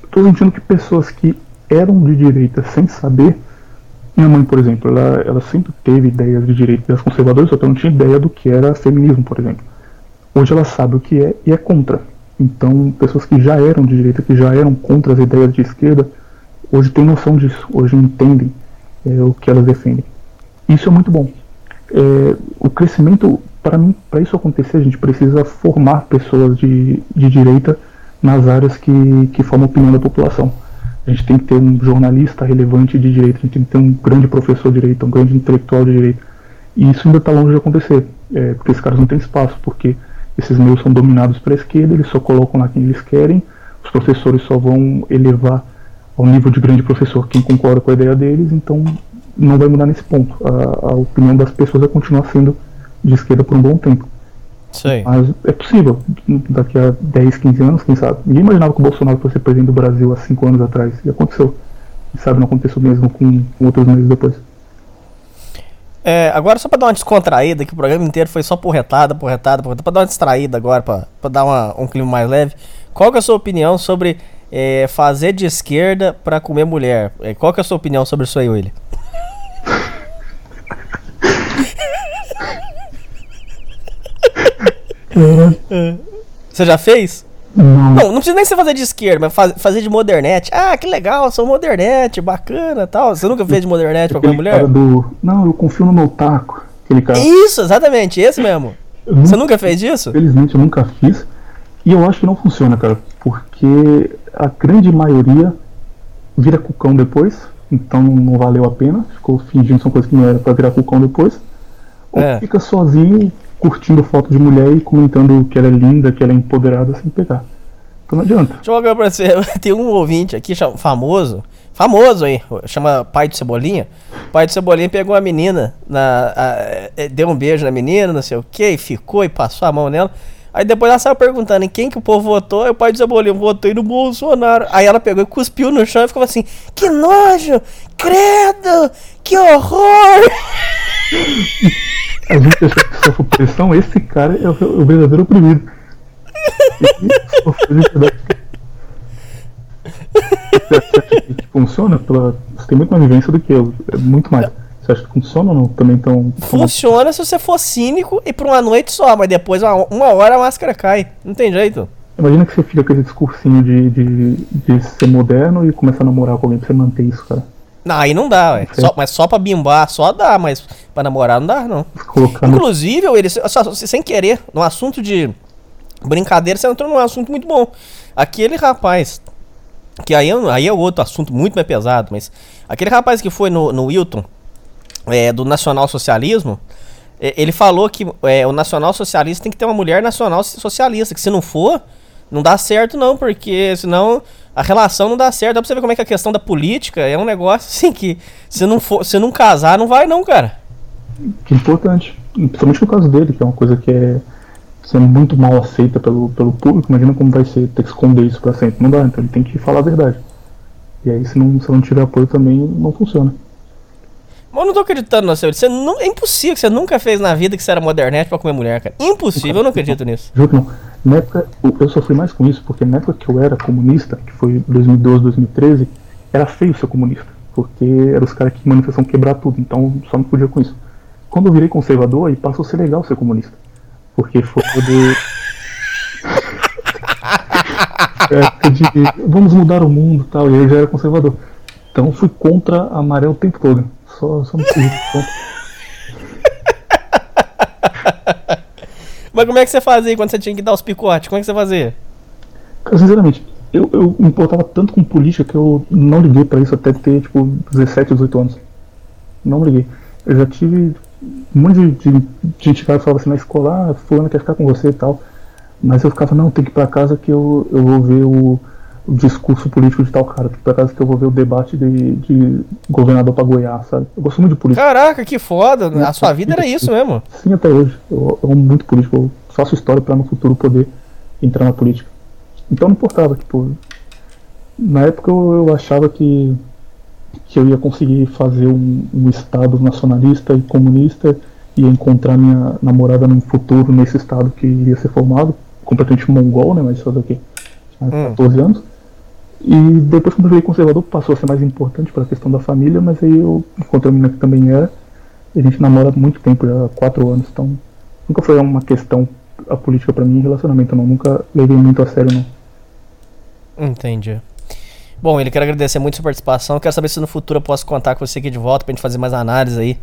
Speaker 11: Estou sentindo que pessoas que eram de direita sem saber. Minha mãe, por exemplo, ela, ela sempre teve ideias de direita das conservadoras, só que ela não tinha ideia do que era feminismo, por exemplo. Hoje ela sabe o que é e é contra. Então, pessoas que já eram de direita, que já eram contra as ideias de esquerda, hoje têm noção disso, hoje entendem é, o que elas defendem. Isso é muito bom é, o crescimento, para mim, para isso acontecer, a gente precisa formar pessoas de, de direita nas áreas que, que formam a opinião da população. A gente tem que ter um jornalista relevante de direita, a gente tem que ter um grande professor de direita, um grande intelectual de direita. E isso ainda está longe de acontecer, é, porque esses caras não têm espaço, porque esses meios são dominados para a esquerda, eles só colocam lá quem eles querem, os professores só vão elevar ao nível de grande professor quem concorda com a ideia deles, então não vai mudar nesse ponto. A, a opinião das pessoas vai continuar sendo de esquerda por um bom tempo.
Speaker 7: Sei.
Speaker 11: Mas é possível, daqui a 10, 15 anos, quem sabe. Ninguém imaginava que o Bolsonaro fosse presidente do Brasil há 5 anos atrás. E aconteceu. Quem sabe não aconteceu mesmo com, com outros meses depois.
Speaker 7: É, agora só pra dar uma descontraída, que o programa inteiro foi só porretada, porretada, porretada, pra dar uma distraída agora, pra, pra dar uma, um clima mais leve. Qual que é a sua opinião sobre é, fazer de esquerda pra comer mulher? É, qual que é a sua opinião sobre isso aí, William? Você já fez?
Speaker 11: Não.
Speaker 7: não, não precisa nem você fazer de esquerda, mas faz, fazer de modernete. Ah, que legal, sou modernete, bacana tal. Você nunca fez de modernete pra qualquer mulher?
Speaker 11: Do, não, eu confio no meu taco. Aquele cara.
Speaker 7: Isso, exatamente, esse mesmo. Eu você nunca, nunca fez isso?
Speaker 11: Felizmente eu nunca fiz. E eu acho que não funciona, cara. Porque a grande maioria vira cucão depois. Então não valeu a pena. Ficou fingindo que são coisas que não era pra virar cucão depois. Ou é. fica sozinho curtindo foto de mulher e comentando que ela é linda, que ela é empoderada sem pegar. Então não adianta.
Speaker 7: Deixa eu falar pra você, [laughs] tem um ouvinte aqui famoso, famoso aí, chama Pai de Cebolinha. Pai de Cebolinha pegou uma menina, na, a, é, deu um beijo na menina, não sei o que, e ficou e passou a mão nela. Aí depois ela saiu perguntando em quem que o povo votou, aí o pai de Cebolinha votou no Bolsonaro. Aí ela pegou e cuspiu no chão e ficou assim, que nojo, credo, que horror. [laughs]
Speaker 11: A gente acha que sofre pressão, esse cara é o, o verdadeiro oprimido. Você acha que funciona? Pela... Você tem muito mais vivência do que eu, é muito mais. Você acha que funciona ou não? Também tão.
Speaker 7: Funciona se você for cínico e por uma noite só, mas depois, uma, uma hora, a máscara cai. Não tem jeito.
Speaker 11: Imagina que você fica com esse discursinho de, de, de ser moderno e começar a namorar com alguém pra você manter isso, cara.
Speaker 7: Não, aí não dá, ué. Só, mas só pra bimbar, só dá, mas pra namorar não dá, não. Colocando... Inclusive, ele, só, sem querer, no assunto de brincadeira, você entrou num assunto muito bom. Aquele rapaz, que aí, é aí é outro assunto muito mais pesado, mas aquele rapaz que foi no, no Wilton, é, do Nacional Socialismo, é, ele falou que é, o Nacional Socialista tem que ter uma mulher nacional socialista, que se não for, não dá certo não, porque senão a relação não dá certo. Dá pra você ver como é que a questão da política é um negócio assim que se não for, se não casar, não vai não, cara.
Speaker 11: Que importante. Principalmente no caso dele, que é uma coisa que é sendo muito mal aceita pelo, pelo público, imagina como vai ser ter que esconder isso pra sempre. Não dá, então ele tem que falar a verdade. E aí se não, se não tiver apoio também não funciona.
Speaker 7: Mas eu não tô acreditando no seu. Você não, é impossível que você nunca fez na vida que você era modernete pra comer mulher, cara. Impossível, eu não acredito nisso.
Speaker 11: Juro que não. Na época, eu sofri mais com isso, porque na época que eu era comunista, que foi 2012, 2013, era feio ser comunista. Porque eram os caras que manifestavam quebrar tudo, então só não podia com isso. Quando eu virei conservador, aí passou a ser legal ser comunista. Porque foi poder. [laughs] época de vamos mudar o mundo tal, e eu já era conservador. Então fui contra a maré o tempo todo. Só, só me fiz
Speaker 7: Mas como é que você fazia quando você tinha que dar os picotes? Como é que você fazia?
Speaker 11: Cara, sinceramente, eu, eu me importava tanto com política que eu não liguei pra isso até ter, tipo, 17, 18 anos. Não liguei. Eu já tive um monte de, de, de gente que falava assim na escola, ah, fulano quer ficar com você e tal. Mas eu ficava, não, tem que ir pra casa que eu, eu vou ver o, o discurso político de tal cara, por acaso que eu vou ver o debate de, de governador pra Goiás, sabe? Eu gosto muito de política.
Speaker 7: Caraca, que foda! A sua vida era isso mesmo?
Speaker 11: Sim, até hoje. Eu, eu amo muito política, eu faço história para no futuro poder entrar na política. Então não importava, tipo. Na época eu, eu achava que, que eu ia conseguir fazer um, um estado nacionalista e comunista e encontrar minha namorada num futuro nesse estado que iria ser formado, completamente mongol, né? Mas fazer o quê? Há 14 hum. anos. E depois, quando eu virei conservador, passou a ser mais importante para a questão da família, mas aí eu encontrei uma menina que também era. E a gente namora há muito tempo, já há 4 anos, então nunca foi uma questão a política para mim em relacionamento, não. Nunca levei muito a sério, não.
Speaker 7: Entendi. Bom, ele quer agradecer muito a sua participação. Quero saber se no futuro eu posso contar com você aqui de volta pra gente fazer mais análise aí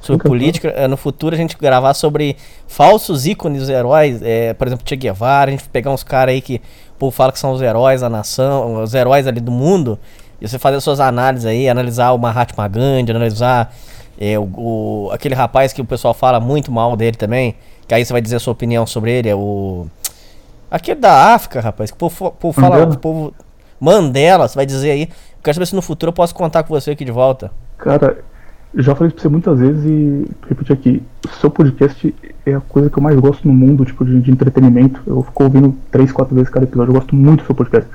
Speaker 7: sobre Fica política. É, no futuro a gente gravar sobre falsos ícones, heróis, é, por exemplo, Che Guevara, a gente pegar uns caras aí que o povo fala que são os heróis da nação, os heróis ali do mundo, e você fazer suas análises aí, analisar o Mahatma Gandhi, analisar É, o, o, aquele rapaz que o pessoal fala muito mal dele também, que aí você vai dizer a sua opinião sobre ele, é o. Aquele da África, rapaz, que o povo, o povo fala. Mandela. O povo, Mandela, você vai dizer aí. quero saber se no futuro eu posso contar com você aqui de volta.
Speaker 12: Cara, já falei isso pra você muitas vezes e repetir aqui. Seu podcast é a coisa que eu mais gosto no mundo, tipo, de, de entretenimento. Eu fico ouvindo três, quatro vezes cada episódio. Eu gosto muito do seu podcast.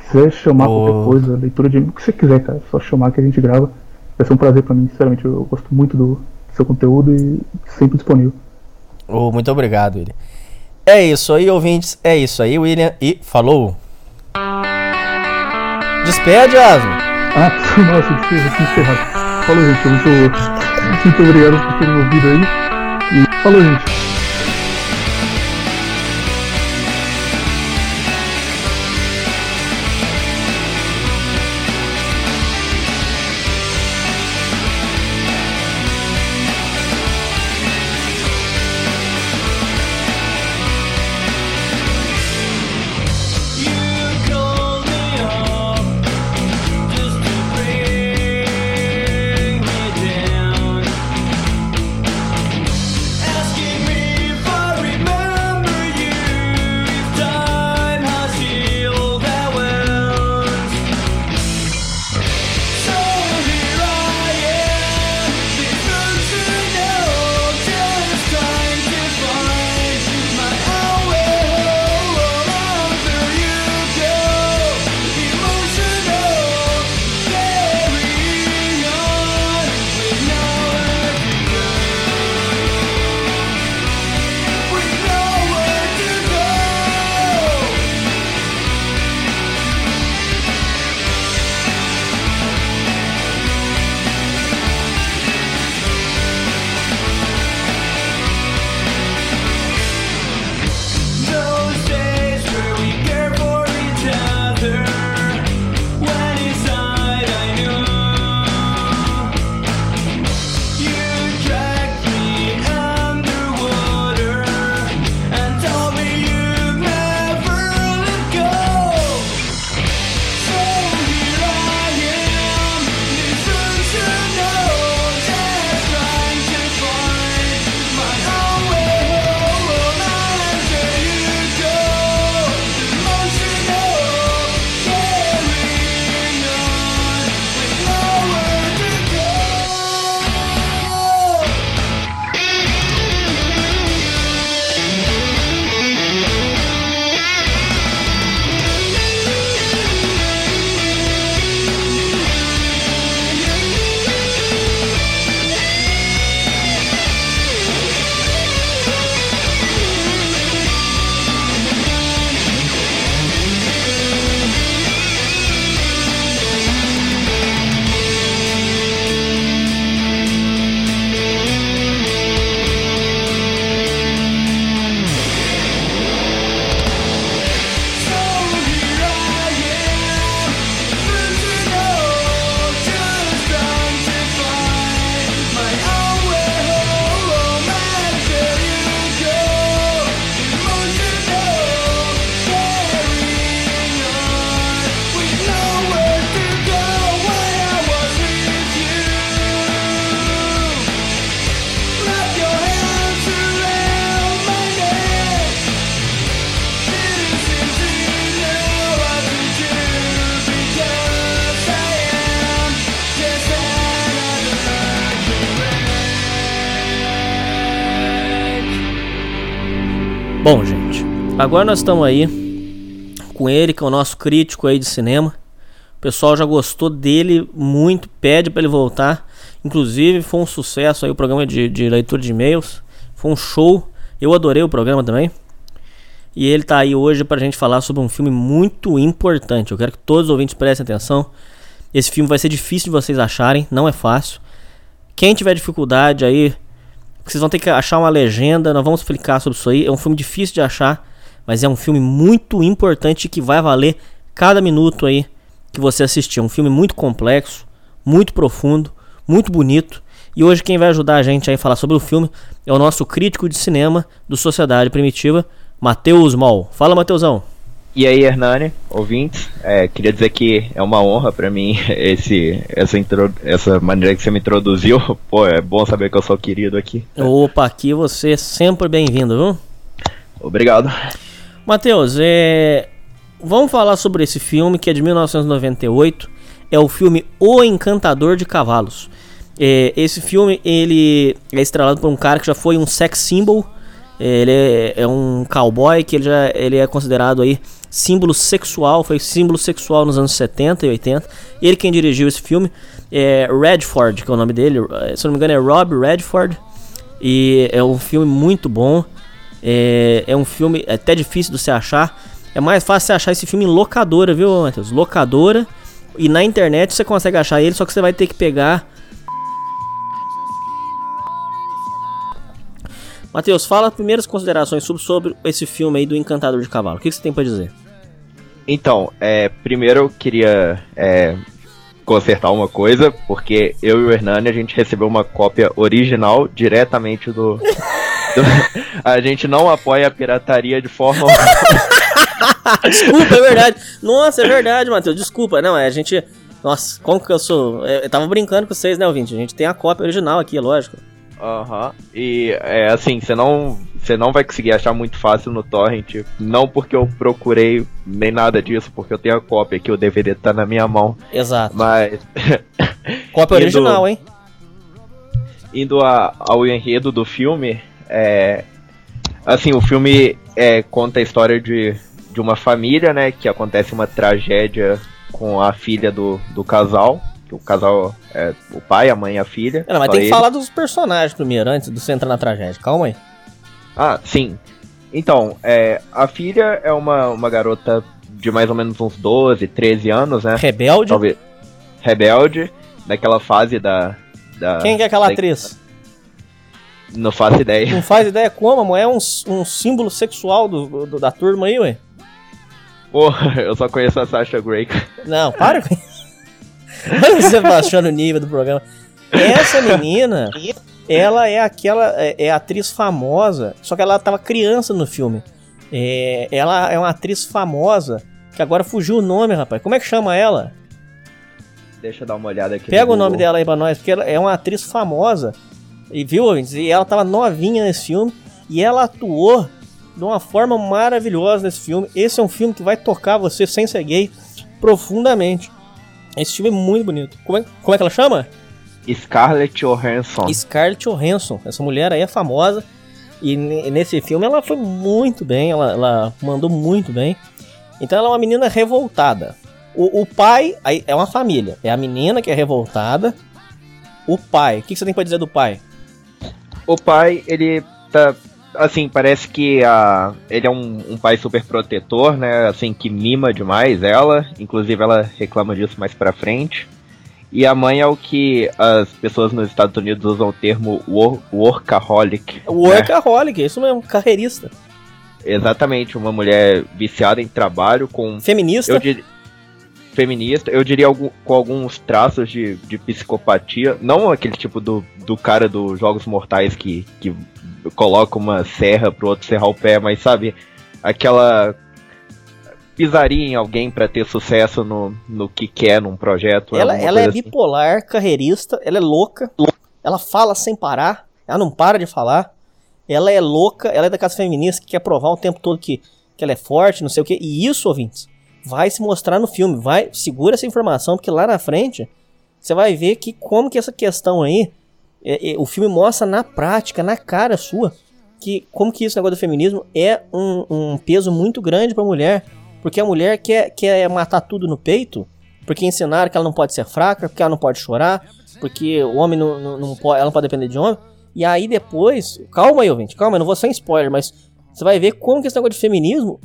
Speaker 12: Se quiser chamar oh. qualquer coisa, leitura de. O que você quiser, cara. Só chamar que a gente grava. Vai ser um prazer para mim, sinceramente. Eu gosto muito do seu conteúdo e sempre disponível.
Speaker 7: Oh, muito obrigado, William. É isso aí, ouvintes. É isso aí, William. E falou! Despede, Asmo.
Speaker 12: Ah, [laughs] nossa, aqui encerrado. Falou, gente. Muito, muito obrigado por terem ouvido aí. E falou, gente.
Speaker 7: Agora nós estamos aí com ele, que é o nosso crítico aí de cinema. O pessoal já gostou dele muito, pede para ele voltar. Inclusive, foi um sucesso aí o programa de, de leitura de e-mails. Foi um show. Eu adorei o programa também. E ele tá aí hoje pra gente falar sobre um filme muito importante. Eu quero que todos os ouvintes prestem atenção. Esse filme vai ser difícil de vocês acharem, não é fácil. Quem tiver dificuldade aí, vocês vão ter que achar uma legenda, nós vamos explicar sobre isso aí. É um filme difícil de achar, mas é um filme muito importante que vai valer cada minuto aí que você assistir. É um filme muito complexo, muito profundo, muito bonito. E hoje quem vai ajudar a gente a falar sobre o filme é o nosso crítico de cinema do Sociedade Primitiva, Matheus Mol. Fala, Matheusão.
Speaker 5: E aí, Hernani, ouvintes, é, queria dizer que é uma honra para mim [laughs] esse, essa, intro, essa maneira que você me introduziu. [laughs] Pô, é bom saber que eu sou querido aqui.
Speaker 7: Opa, aqui você é sempre bem-vindo, viu?
Speaker 5: Obrigado.
Speaker 7: Matheus, é... vamos falar sobre esse filme que é de 1998. É o filme O Encantador de Cavalos. É, esse filme ele é estrelado por um cara que já foi um sex symbol. É, ele é, é, um cowboy que ele já ele é considerado aí símbolo sexual, foi símbolo sexual nos anos 70 e 80. Ele quem dirigiu esse filme é Redford, que é o nome dele, se não me engano é Rob Redford. E é um filme muito bom. É, é um filme até difícil de você achar. É mais fácil você achar esse filme em locadora, viu, Matheus? Locadora. E na internet você consegue achar ele, só que você vai ter que pegar. Matheus, fala primeiras considerações sobre, sobre esse filme aí do Encantador de Cavalo. O que, que você tem para dizer?
Speaker 5: Então, é, primeiro eu queria é, consertar uma coisa, porque eu e o Hernani a gente recebeu uma cópia original diretamente do. [laughs] [laughs] a gente não apoia a pirataria de forma. [laughs]
Speaker 7: desculpa, é verdade. Nossa, é verdade, Matheus. Desculpa. Não, é a gente. Nossa, como que eu sou. Eu tava brincando com vocês, né, ouvinte? A gente tem a cópia original aqui, lógico.
Speaker 5: Aham. Uhum. E é assim, você não, você não vai conseguir achar muito fácil no torrent, não porque eu procurei nem nada disso, porque eu tenho a cópia aqui, o DVD tá na minha mão.
Speaker 7: Exato.
Speaker 5: Mas
Speaker 7: cópia [laughs] original, hein?
Speaker 5: Indo a, ao enredo do filme, é assim, o filme é, conta a história de, de uma família, né, que acontece uma tragédia com a filha do, do casal que o casal é o pai, a mãe e a filha.
Speaker 7: Não, mas tem que falar dos personagens primeiro, antes de você entrar na tragédia. Calma aí.
Speaker 5: Ah, sim. Então, é, a filha é uma, uma garota de mais ou menos uns 12, 13 anos, né?
Speaker 7: Rebelde? Talvez.
Speaker 5: Rebelde, daquela fase da. da
Speaker 7: Quem é aquela da, atriz?
Speaker 5: Não faço ideia.
Speaker 7: Não faz ideia como? É um, um símbolo sexual do, do, da turma aí, ué?
Speaker 5: Porra, eu só conheço a Sasha Grey.
Speaker 7: Não, para com isso. Olha você baixando o nível do programa. Essa menina, ela é aquela. É, é, atriz famosa, só que ela tava criança no filme. É, ela é uma atriz famosa, que agora fugiu o nome, rapaz. Como é que chama ela?
Speaker 5: Deixa eu dar uma olhada aqui.
Speaker 7: Pega o nome dela aí pra nós, porque ela é uma atriz famosa. E viu, e ela tava novinha nesse filme. E ela atuou de uma forma maravilhosa nesse filme. Esse é um filme que vai tocar você sem ser gay profundamente. Esse filme é muito bonito. Como é, como é que ela chama?
Speaker 5: Scarlett Johansson.
Speaker 7: Scarlett Johansson. Essa mulher aí é famosa. E nesse filme ela foi muito bem, ela, ela mandou muito bem. Então ela é uma menina revoltada. O, o pai, é uma família. É a menina que é revoltada. O pai, o que você tem pra dizer do pai?
Speaker 5: O pai, ele tá assim, parece que a, ele é um, um, pai super protetor, né? Assim, que mima demais ela. Inclusive, ela reclama disso mais pra frente. E a mãe é o que as pessoas nos Estados Unidos usam o termo wor workaholic.
Speaker 7: Workaholic, né? isso mesmo, carreirista.
Speaker 5: Exatamente, uma mulher viciada em trabalho com.
Speaker 7: Feminista?
Speaker 5: Eu dir... Feminista, eu diria algum, com alguns traços de, de psicopatia. Não aquele tipo do, do cara dos Jogos Mortais que, que coloca uma serra pro outro serrar o pé, mas sabe, aquela pisaria em alguém para ter sucesso no, no que quer num projeto.
Speaker 7: Ela, ela é assim. bipolar, carreirista, ela é louca, ela fala sem parar, ela não para de falar. Ela é louca, ela é da casa feminista que quer provar o tempo todo que, que ela é forte, não sei o que. E isso, ouvintes, vai se mostrar no filme. Vai, segura essa informação, porque lá na frente você vai ver que como que essa questão aí é, é, o filme mostra na prática, na cara sua, que como que esse negócio do feminismo é um, um peso muito grande para a mulher. Porque a mulher quer, quer matar tudo no peito, porque ensinaram que ela não pode ser fraca, porque ela não pode chorar, porque o homem não, não, não pode, ela não pode depender de homem. E aí depois, calma aí, ouvinte, calma, eu não vou sem spoiler, mas você vai ver como que esse negócio de feminismo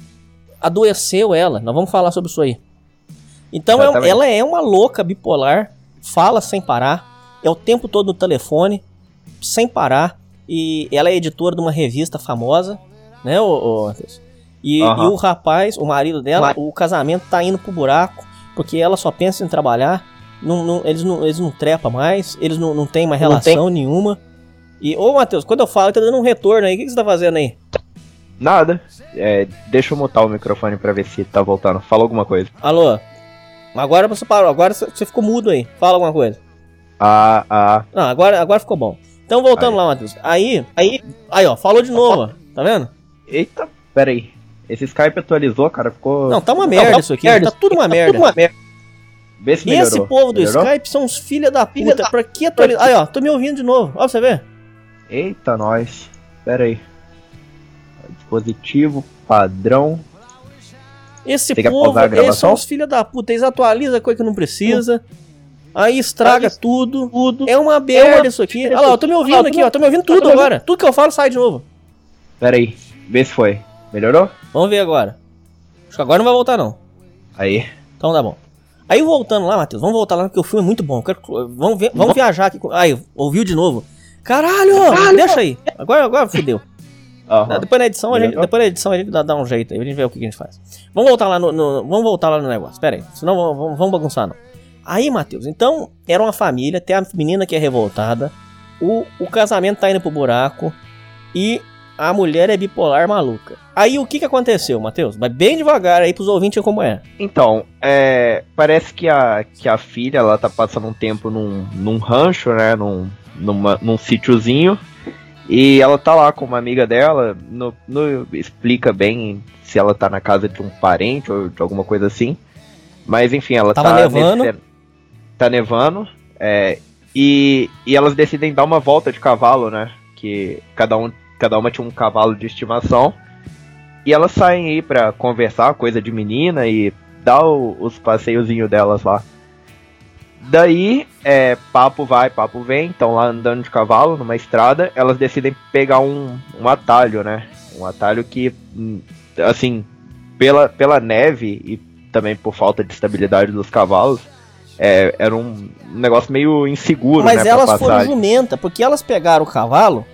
Speaker 7: adoeceu ela. Nós vamos falar sobre isso aí. Então é, ela é uma louca bipolar, fala sem parar, é o tempo todo no telefone, sem parar. E ela é editora de uma revista famosa, né, ô, ô e, uhum. e, o rapaz, o marido dela, o casamento tá indo pro buraco, porque ela só pensa em trabalhar. Não, não, eles, não, eles não trepam mais, eles não, não têm mais relação nenhuma. E, ô Matheus, quando eu falo, tá dando um retorno aí, o que, que você tá fazendo aí?
Speaker 5: Nada. É, deixa eu mutar o microfone pra ver se tá voltando. Fala alguma coisa.
Speaker 7: Alô? Agora você parou, agora você ficou mudo aí. Fala alguma coisa.
Speaker 5: Ah, ah.
Speaker 7: Não, agora, agora ficou bom. Então voltando aí. lá, Matheus. Aí, aí, aí, ó, falou de novo, ó. Tá vendo?
Speaker 5: Eita, pera aí. Esse Skype atualizou, cara, ficou.
Speaker 7: Não, tá uma merda tá isso aqui. Merda. Tá tudo uma tá merda. Tudo uma merda. Vê se melhorou. Esse povo do melhorou? Skype são uns filha da puta. Filha. Pra que atualizar? Aí, ó, tô me ouvindo de novo. Ó, pra você ver.
Speaker 5: Eita, nós. Pera aí. Dispositivo, padrão.
Speaker 7: Esse povo, esses são os filha da puta. Eles atualizam a coisa que não precisa. Aí estraga aí, tudo, tudo. É uma merda é isso aqui. Olha lá, eu tô me ouvindo aqui, ó. Tô me ouvindo tudo agora. Tudo que eu falo sai de novo.
Speaker 5: Pera aí. Vê se foi. Melhorou?
Speaker 7: Vamos ver agora. Acho que agora não vai voltar, não.
Speaker 5: Aí.
Speaker 7: Então tá bom. Aí voltando lá, Matheus, vamos voltar lá porque o filme é muito bom. Quero... Vamos, ver... vamos viajar aqui. Aí, ouviu de novo. Caralho! Caralho! Deixa aí. Agora, agora fudeu. Uhum. Depois na edição, a gente, depois na edição a gente dá, dá, um jeito aí, a gente vê o que a gente faz. Vamos voltar lá no, no vamos voltar lá no negócio. Pera aí, senão vamos, vamos bagunçar não. Aí, Matheus, então era uma família, tem a menina que é revoltada, o, o casamento tá indo pro buraco e a mulher é bipolar maluca. Aí o que que aconteceu, Matheus? Vai bem devagar aí pros ouvintes como é.
Speaker 5: Então, é, parece que a, que a filha, ela tá passando um tempo num, num rancho, né, num, numa, num sítiozinho, e ela tá lá com uma amiga dela, não explica bem se ela tá na casa de um parente ou de alguma coisa assim. Mas enfim, ela
Speaker 7: Tava
Speaker 5: tá.
Speaker 7: Nevando.
Speaker 5: Nesse, tá nevando. É, e, e elas decidem dar uma volta de cavalo, né? Que cada um cada uma tinha um cavalo de estimação. E elas saem aí pra conversar, coisa de menina, e dar os passeiozinhos delas lá. Daí, é, papo vai, papo vem, estão lá andando de cavalo numa estrada, elas decidem pegar um, um atalho, né? Um atalho que, hum, assim, pela, pela neve e também por falta de estabilidade dos cavalos, é, era um negócio meio inseguro,
Speaker 7: Mas
Speaker 5: né,
Speaker 7: elas foram jumenta, porque elas pegaram o cavalo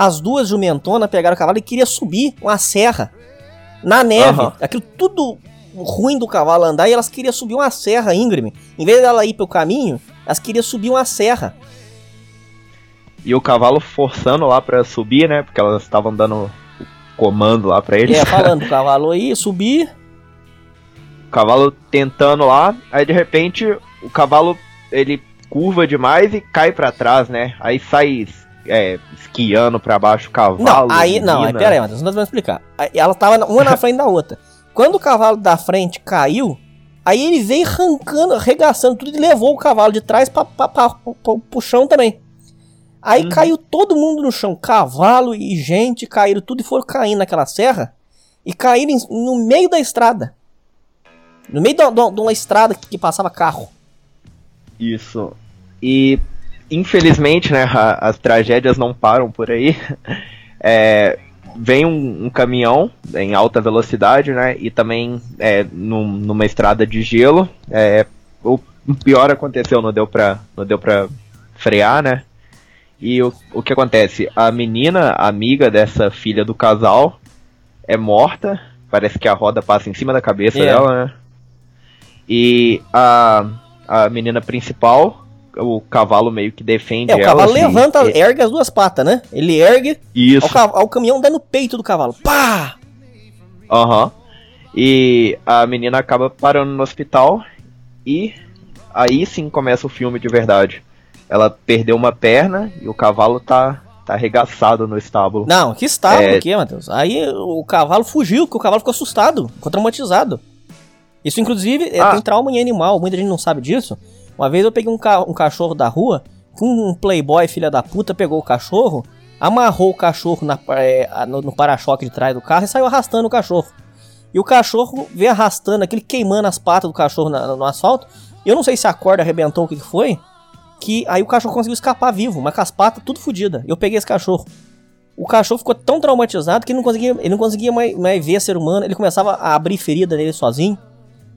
Speaker 7: as duas jumentonas pegaram o cavalo e queria subir uma serra na neve. Uhum. Aquilo tudo ruim do cavalo andar e elas queriam subir uma serra íngreme. Em vez dela ir pelo caminho, elas queriam subir uma serra.
Speaker 5: E o cavalo forçando lá para subir, né? Porque elas estavam dando comando lá para eles.
Speaker 7: É, [laughs] falando o cavalo aí, subir.
Speaker 5: O cavalo tentando lá, aí de repente o cavalo ele curva demais e cai para trás, né? Aí sai é, esquiando pra baixo o cavalo.
Speaker 7: Não, aí, não, aí, pera aí, Matheus, não tá explicar. Ela tava uma na frente da outra. Quando o cavalo da frente caiu, aí ele veio arrancando, arregaçando tudo e levou o cavalo de trás pra pro chão também. Aí uhum. caiu todo mundo no chão, cavalo e gente caíram tudo e foram caindo naquela serra e caíram no meio da estrada. No meio de uma estrada que passava carro.
Speaker 5: Isso. E infelizmente, né, as tragédias não param por aí. [laughs] É, vem um, um, caminhão em alta velocidade, né, e também é, num, numa estrada de gelo. É, o pior aconteceu, não deu pra, não deu pra frear, né. E o, o que acontece? A menina, amiga dessa filha do casal, é morta. Parece que a roda passa em cima da cabeça yeah. dela, né? E a, a menina principal o cavalo meio que defende
Speaker 7: é, o cavalo ela, assim, levanta, e... ergue as duas patas, né? Ele ergue,
Speaker 5: Isso.
Speaker 7: Ao, caminhão dá no peito do cavalo. Pá!
Speaker 5: Aham. Uhum. E a menina acaba parando no hospital e aí sim começa o filme de verdade. Ela perdeu uma perna e o cavalo tá, tá arregaçado no estábulo.
Speaker 7: Não, que estábulo é... aqui, Matheus? Aí o cavalo fugiu, porque o cavalo ficou assustado, ficou traumatizado. Isso, inclusive, é, ah. tem trauma em animal, muita gente não sabe disso. Uma vez eu peguei um, ca um cachorro da rua, um playboy filha da puta pegou o cachorro, amarrou o cachorro na, é, no, no para-choque de trás do carro e saiu arrastando o cachorro. E o cachorro veio arrastando, aquele queimando as patas do cachorro na, no asfalto. Eu não sei se a corda arrebentou o que, que foi. Que aí o cachorro conseguiu escapar vivo, mas com as patas tudo fodida. Eu peguei esse cachorro. O cachorro ficou tão traumatizado que ele não conseguia, ele não conseguia mais, mais ver ser humano. Ele começava a abrir ferida nele sozinho.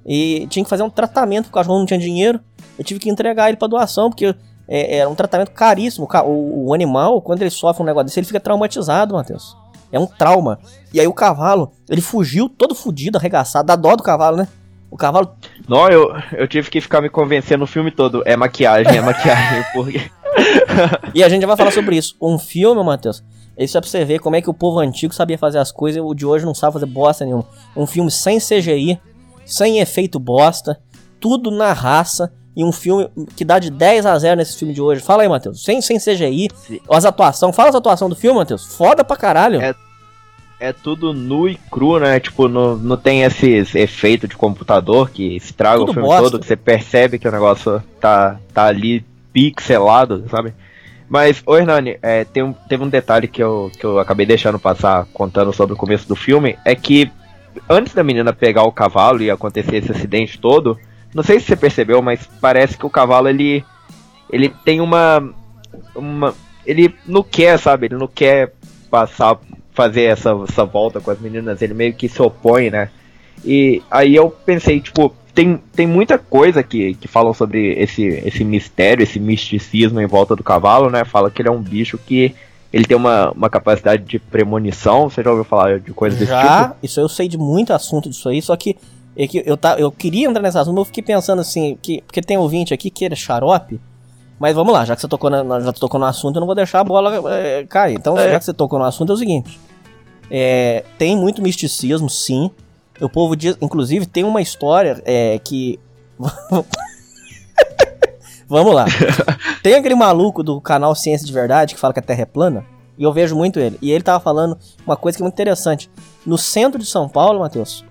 Speaker 7: E tinha que fazer um tratamento, o cachorro não tinha dinheiro. Eu tive que entregar ele para doação, porque é, é, um tratamento caríssimo. O, o, animal, quando ele sofre um negócio desse, ele fica traumatizado, Matheus. É um trauma. E aí o cavalo, ele fugiu todo fudido, arregaçado. Dá dó do cavalo, né? O cavalo.
Speaker 5: Não, eu, eu tive que ficar me convencendo o filme todo. É maquiagem, é maquiagem, [laughs] porque.
Speaker 7: e a gente já vai falar sobre isso. Um filme, Matheus, Isso é pra você ver como é que o povo antigo sabia fazer as coisas e o de hoje não sabe fazer bosta nenhuma. Um filme sem CGI, sem efeito bosta, tudo na raça. E um filme que dá de 10 a 0 nesse filme de hoje. Fala aí, Matheus. Sem, sem CGI,
Speaker 5: Sim.
Speaker 7: as atuações. Fala as atuações do filme, Matheus. Foda pra caralho.
Speaker 5: É, é tudo nu e cru, né? Tipo, não, não tem esses efeitos de computador que estraga
Speaker 7: Tudo
Speaker 5: o filme
Speaker 7: bosta.
Speaker 5: todo, que você percebe que o negócio tá, tá ali pixelado, sabe? Mas, ô Hernani, é, tem um, teve um detalhe que eu, que eu acabei deixando passar contando sobre o começo do filme, é que antes da menina pegar o cavalo e acontecer esse acidente todo, não sei se você percebeu, mas parece que o cavalo ele ele tem uma uma ele não quer, sabe? Ele não quer passar fazer essa, essa volta com as meninas, ele meio que se opõe, né? E aí eu pensei, tipo, tem, tem muita coisa que, que falam sobre esse, esse mistério, esse misticismo em volta do cavalo, né? Fala que ele é um bicho que ele tem uma, uma capacidade de premonição. Você já ouviu falar de coisas desse
Speaker 7: Já,
Speaker 5: tipo?
Speaker 7: isso eu sei de muito assunto disso aí, só que, é que eu, tá, eu queria entrar nesse assunto, mas eu fiquei pensando assim, que, porque tem ouvinte aqui que é xarope, mas vamos lá, já que você tocou, na, já tocou no assunto, eu não vou deixar a bola é, cair. Então,
Speaker 5: É.
Speaker 7: já que você tocou no assunto, é o seguinte, é, tem muito misticismo, sim, o povo diz, inclusive, tem uma história é, que... [laughs] vamos lá. Tem aquele maluco do canal Ciência de Verdade que fala que a Terra é plana. E eu vejo muito ele. E ele tava falando uma coisa que é muito interessante. No centro de São Paulo, Matheus,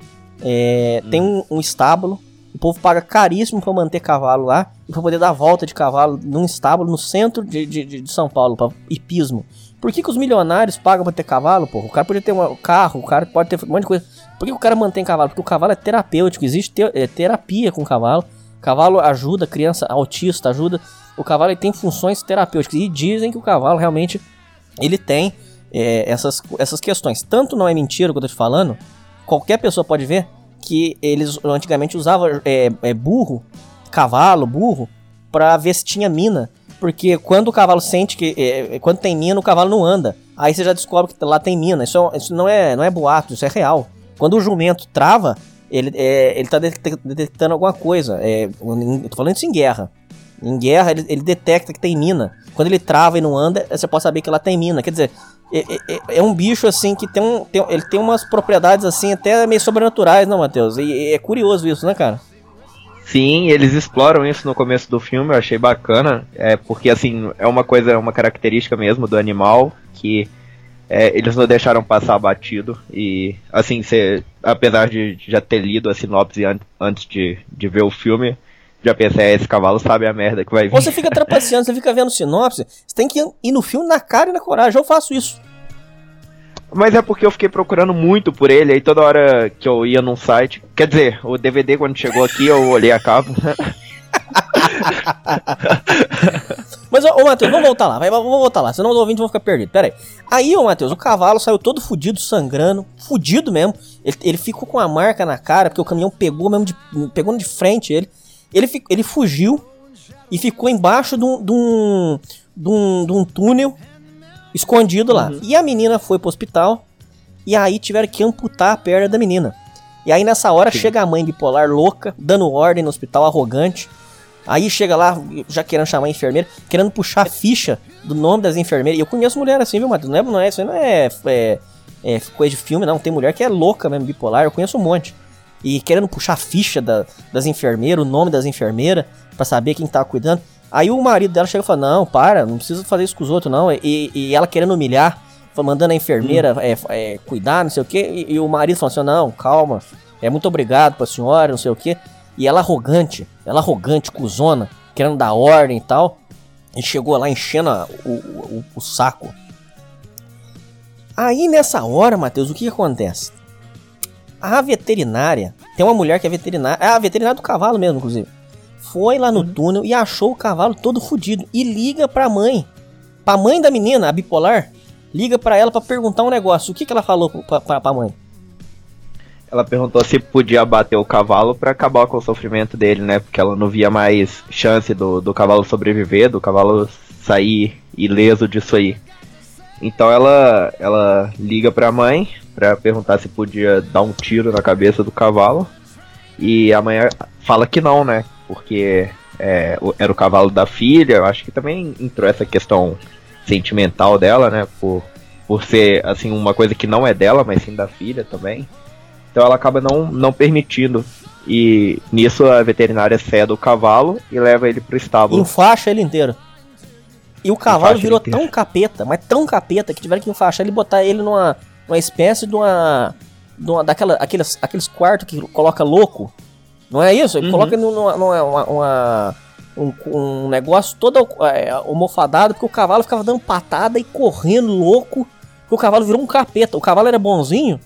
Speaker 7: é, tem um, um estábulo. O povo paga caríssimo pra manter cavalo lá. E pra poder dar volta de cavalo num estábulo no centro de, de, de- São Paulo, pra hipismo. Por que, que os milionários pagam pra ter cavalo, pô? O cara pode ter um carro, o cara pode ter um monte de coisa. Por que o cara mantém cavalo? Porque o cavalo é terapêutico, existe te- é, terapia com o cavalo. Cavalo ajuda criança autista, ajuda. O cavalo tem funções terapêuticas. E dizem que o cavalo realmente ele tem é, essas, essas questões. Tanto não é mentira o que eu tô te falando, qualquer pessoa pode ver que eles antigamente usavam é, é, burro, cavalo, burro, pra ver se tinha mina. Porque quando o cavalo sente que. é, é, quando tem mina, o cavalo não anda. Aí você já descobre que lá tem mina. Isso, é- isso não, é, não é boato, isso é real. Quando o jumento trava, ele, é, ele tá detec- detectando alguma coisa. É, tô falando isso em guerra. Em guerra, ele, ele detecta que tem mina. Quando ele trava e não anda, você pode saber que lá tem mina. Quer dizer, é, é- é- é um bicho assim que tem, um, tem- ele tem umas propriedades assim até meio sobrenaturais, não, Matheus? E, é curioso isso, né, cara?
Speaker 5: Sim, eles exploram isso no começo do filme, eu achei bacana. É porque assim, é uma coisa, uma característica mesmo do animal que é, eles não deixaram passar batido. E assim, você, apesar de já ter lido a sinopse an- antes de, de ver o filme, já pensei, "É, esse cavalo sabe a merda que vai vir.
Speaker 7: Ou você fica trapaceando, você fica vendo sinopse, você tem que ir no filme na cara e na coragem. Eu faço isso.
Speaker 5: Mas é porque eu fiquei procurando muito por ele, aí toda hora que eu ia num site. Quer dizer, o DVD quando chegou aqui eu olhei a capa. [laughs]
Speaker 7: Mas, ô, ô Matheus, vamos voltar lá, vai, vamos voltar lá, senão os ouvintes vão ficar perdidos. Pera aí. Aí, ô Matheus, o cavalo saiu todo fudido, sangrando, fudido mesmo. Ele, ele ficou com a marca na cara, porque o caminhão pegou mesmo de, pegou de frente ele. Ele, ele fugiu e ficou embaixo de um, de um, de um, de um túnel escondido lá. E a menina foi pro hospital e aí tiveram que amputar a perna da menina. E aí nessa hora chega a mãe bipolar louca, dando ordem no hospital, arrogante. Aí chega lá, já querendo chamar a enfermeira, querendo puxar a ficha do nome das enfermeiras. E eu conheço mulher assim, viu, Matheus? Não é, não é, isso aí não é, é, é coisa de filme, não. Tem mulher que é louca mesmo, bipolar, eu conheço um monte. E querendo puxar a ficha da- das enfermeiras, o nome das enfermeiras, pra saber quem tava cuidando. Aí o marido dela chega e fala: Não, para, não precisa fazer isso com os outros, não. E, e ela querendo humilhar, mandando a enfermeira é, é, cuidar, não sei o quê. E, e o marido falando assim: Não, calma, é muito obrigado pra senhora, não sei o quê. E ela arrogante, ela arrogante, cuzona, querendo dar ordem e tal. E chegou lá enchendo o, o, o saco. Aí nessa hora, Matheus, o que, que acontece? A veterinária, tem uma mulher que é veterinária, é a veterinária do cavalo mesmo, inclusive. Foi lá no túnel e achou o cavalo todo fudido e liga pra mãe, pra mãe da menina, a bipolar, liga pra ela pra perguntar um negócio. O que, que ela falou pra, pra, pra mãe?
Speaker 5: Ela perguntou se podia bater o cavalo pra acabar com o sofrimento dele, né? Porque ela não via mais chance do, do cavalo sobreviver, do cavalo sair ileso disso aí. Então ela, ela liga pra mãe pra perguntar se podia dar um tiro na cabeça do cavalo. E a mãe fala que não, né? Porque é, era o cavalo da filha. Eu acho que também entrou essa questão sentimental dela, né? Por, por ser assim uma coisa que não é dela, mas sim da filha também. Então ela acaba não, não permitindo. E nisso a veterinária cede o cavalo e leva ele pro estábulo.
Speaker 7: Enfaixa ele inteiro. E o cavalo virou tão capeta, mas tão capeta, que tiveram que enfaixar ele e botar ele numa, numa espécie de uma. De uma daquela, aqueles, aqueles quartos que coloca louco. Não é isso? Ele uhum. coloca numa, numa uma, uma, um, um, negócio todo é, homofadado, porque o cavalo ficava dando patada e correndo louco. Porque o cavalo virou um capeta. O cavalo era bonzinho.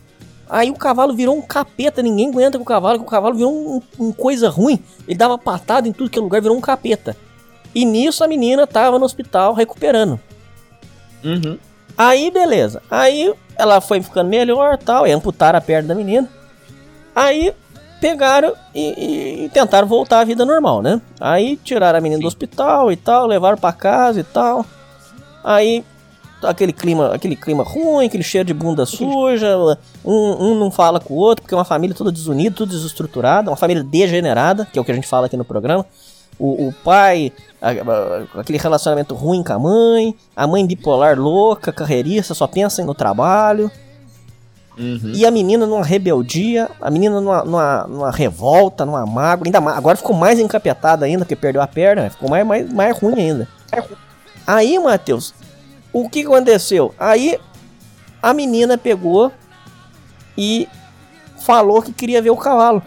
Speaker 7: Aí o cavalo virou um capeta, ninguém aguenta com o cavalo, que o cavalo virou um, um, coisa ruim. Ele dava patada em tudo que é lugar, virou um capeta. E nisso a menina tava no hospital recuperando.
Speaker 5: Uhum.
Speaker 7: Aí, beleza. Aí ela foi ficando melhor tal, e amputaram a perna da menina. Aí pegaram e, e, tentaram voltar à vida normal, né? Aí tiraram a menina Sim. do hospital e tal, levaram para casa e tal. Aí aquele clima, aquele clima ruim, aquele cheiro de bunda suja, um, um não fala com o outro, porque é uma família toda desunida, tudo desestruturada, uma família degenerada, que é o que a gente fala aqui no programa o, o pai, a, a, aquele relacionamento ruim com a mãe, a mãe bipolar louca, carreirista, só pensa no trabalho. Uhum. E a menina numa rebeldia, a menina numa, numa, numa revolta, numa mágoa, ainda mais, agora ficou mais encapetada ainda, porque perdeu a perna, ficou mais, mais, mais ruim ainda. Aí, Matheus, o que aconteceu? Aí a menina pegou e falou que queria ver o cavalo.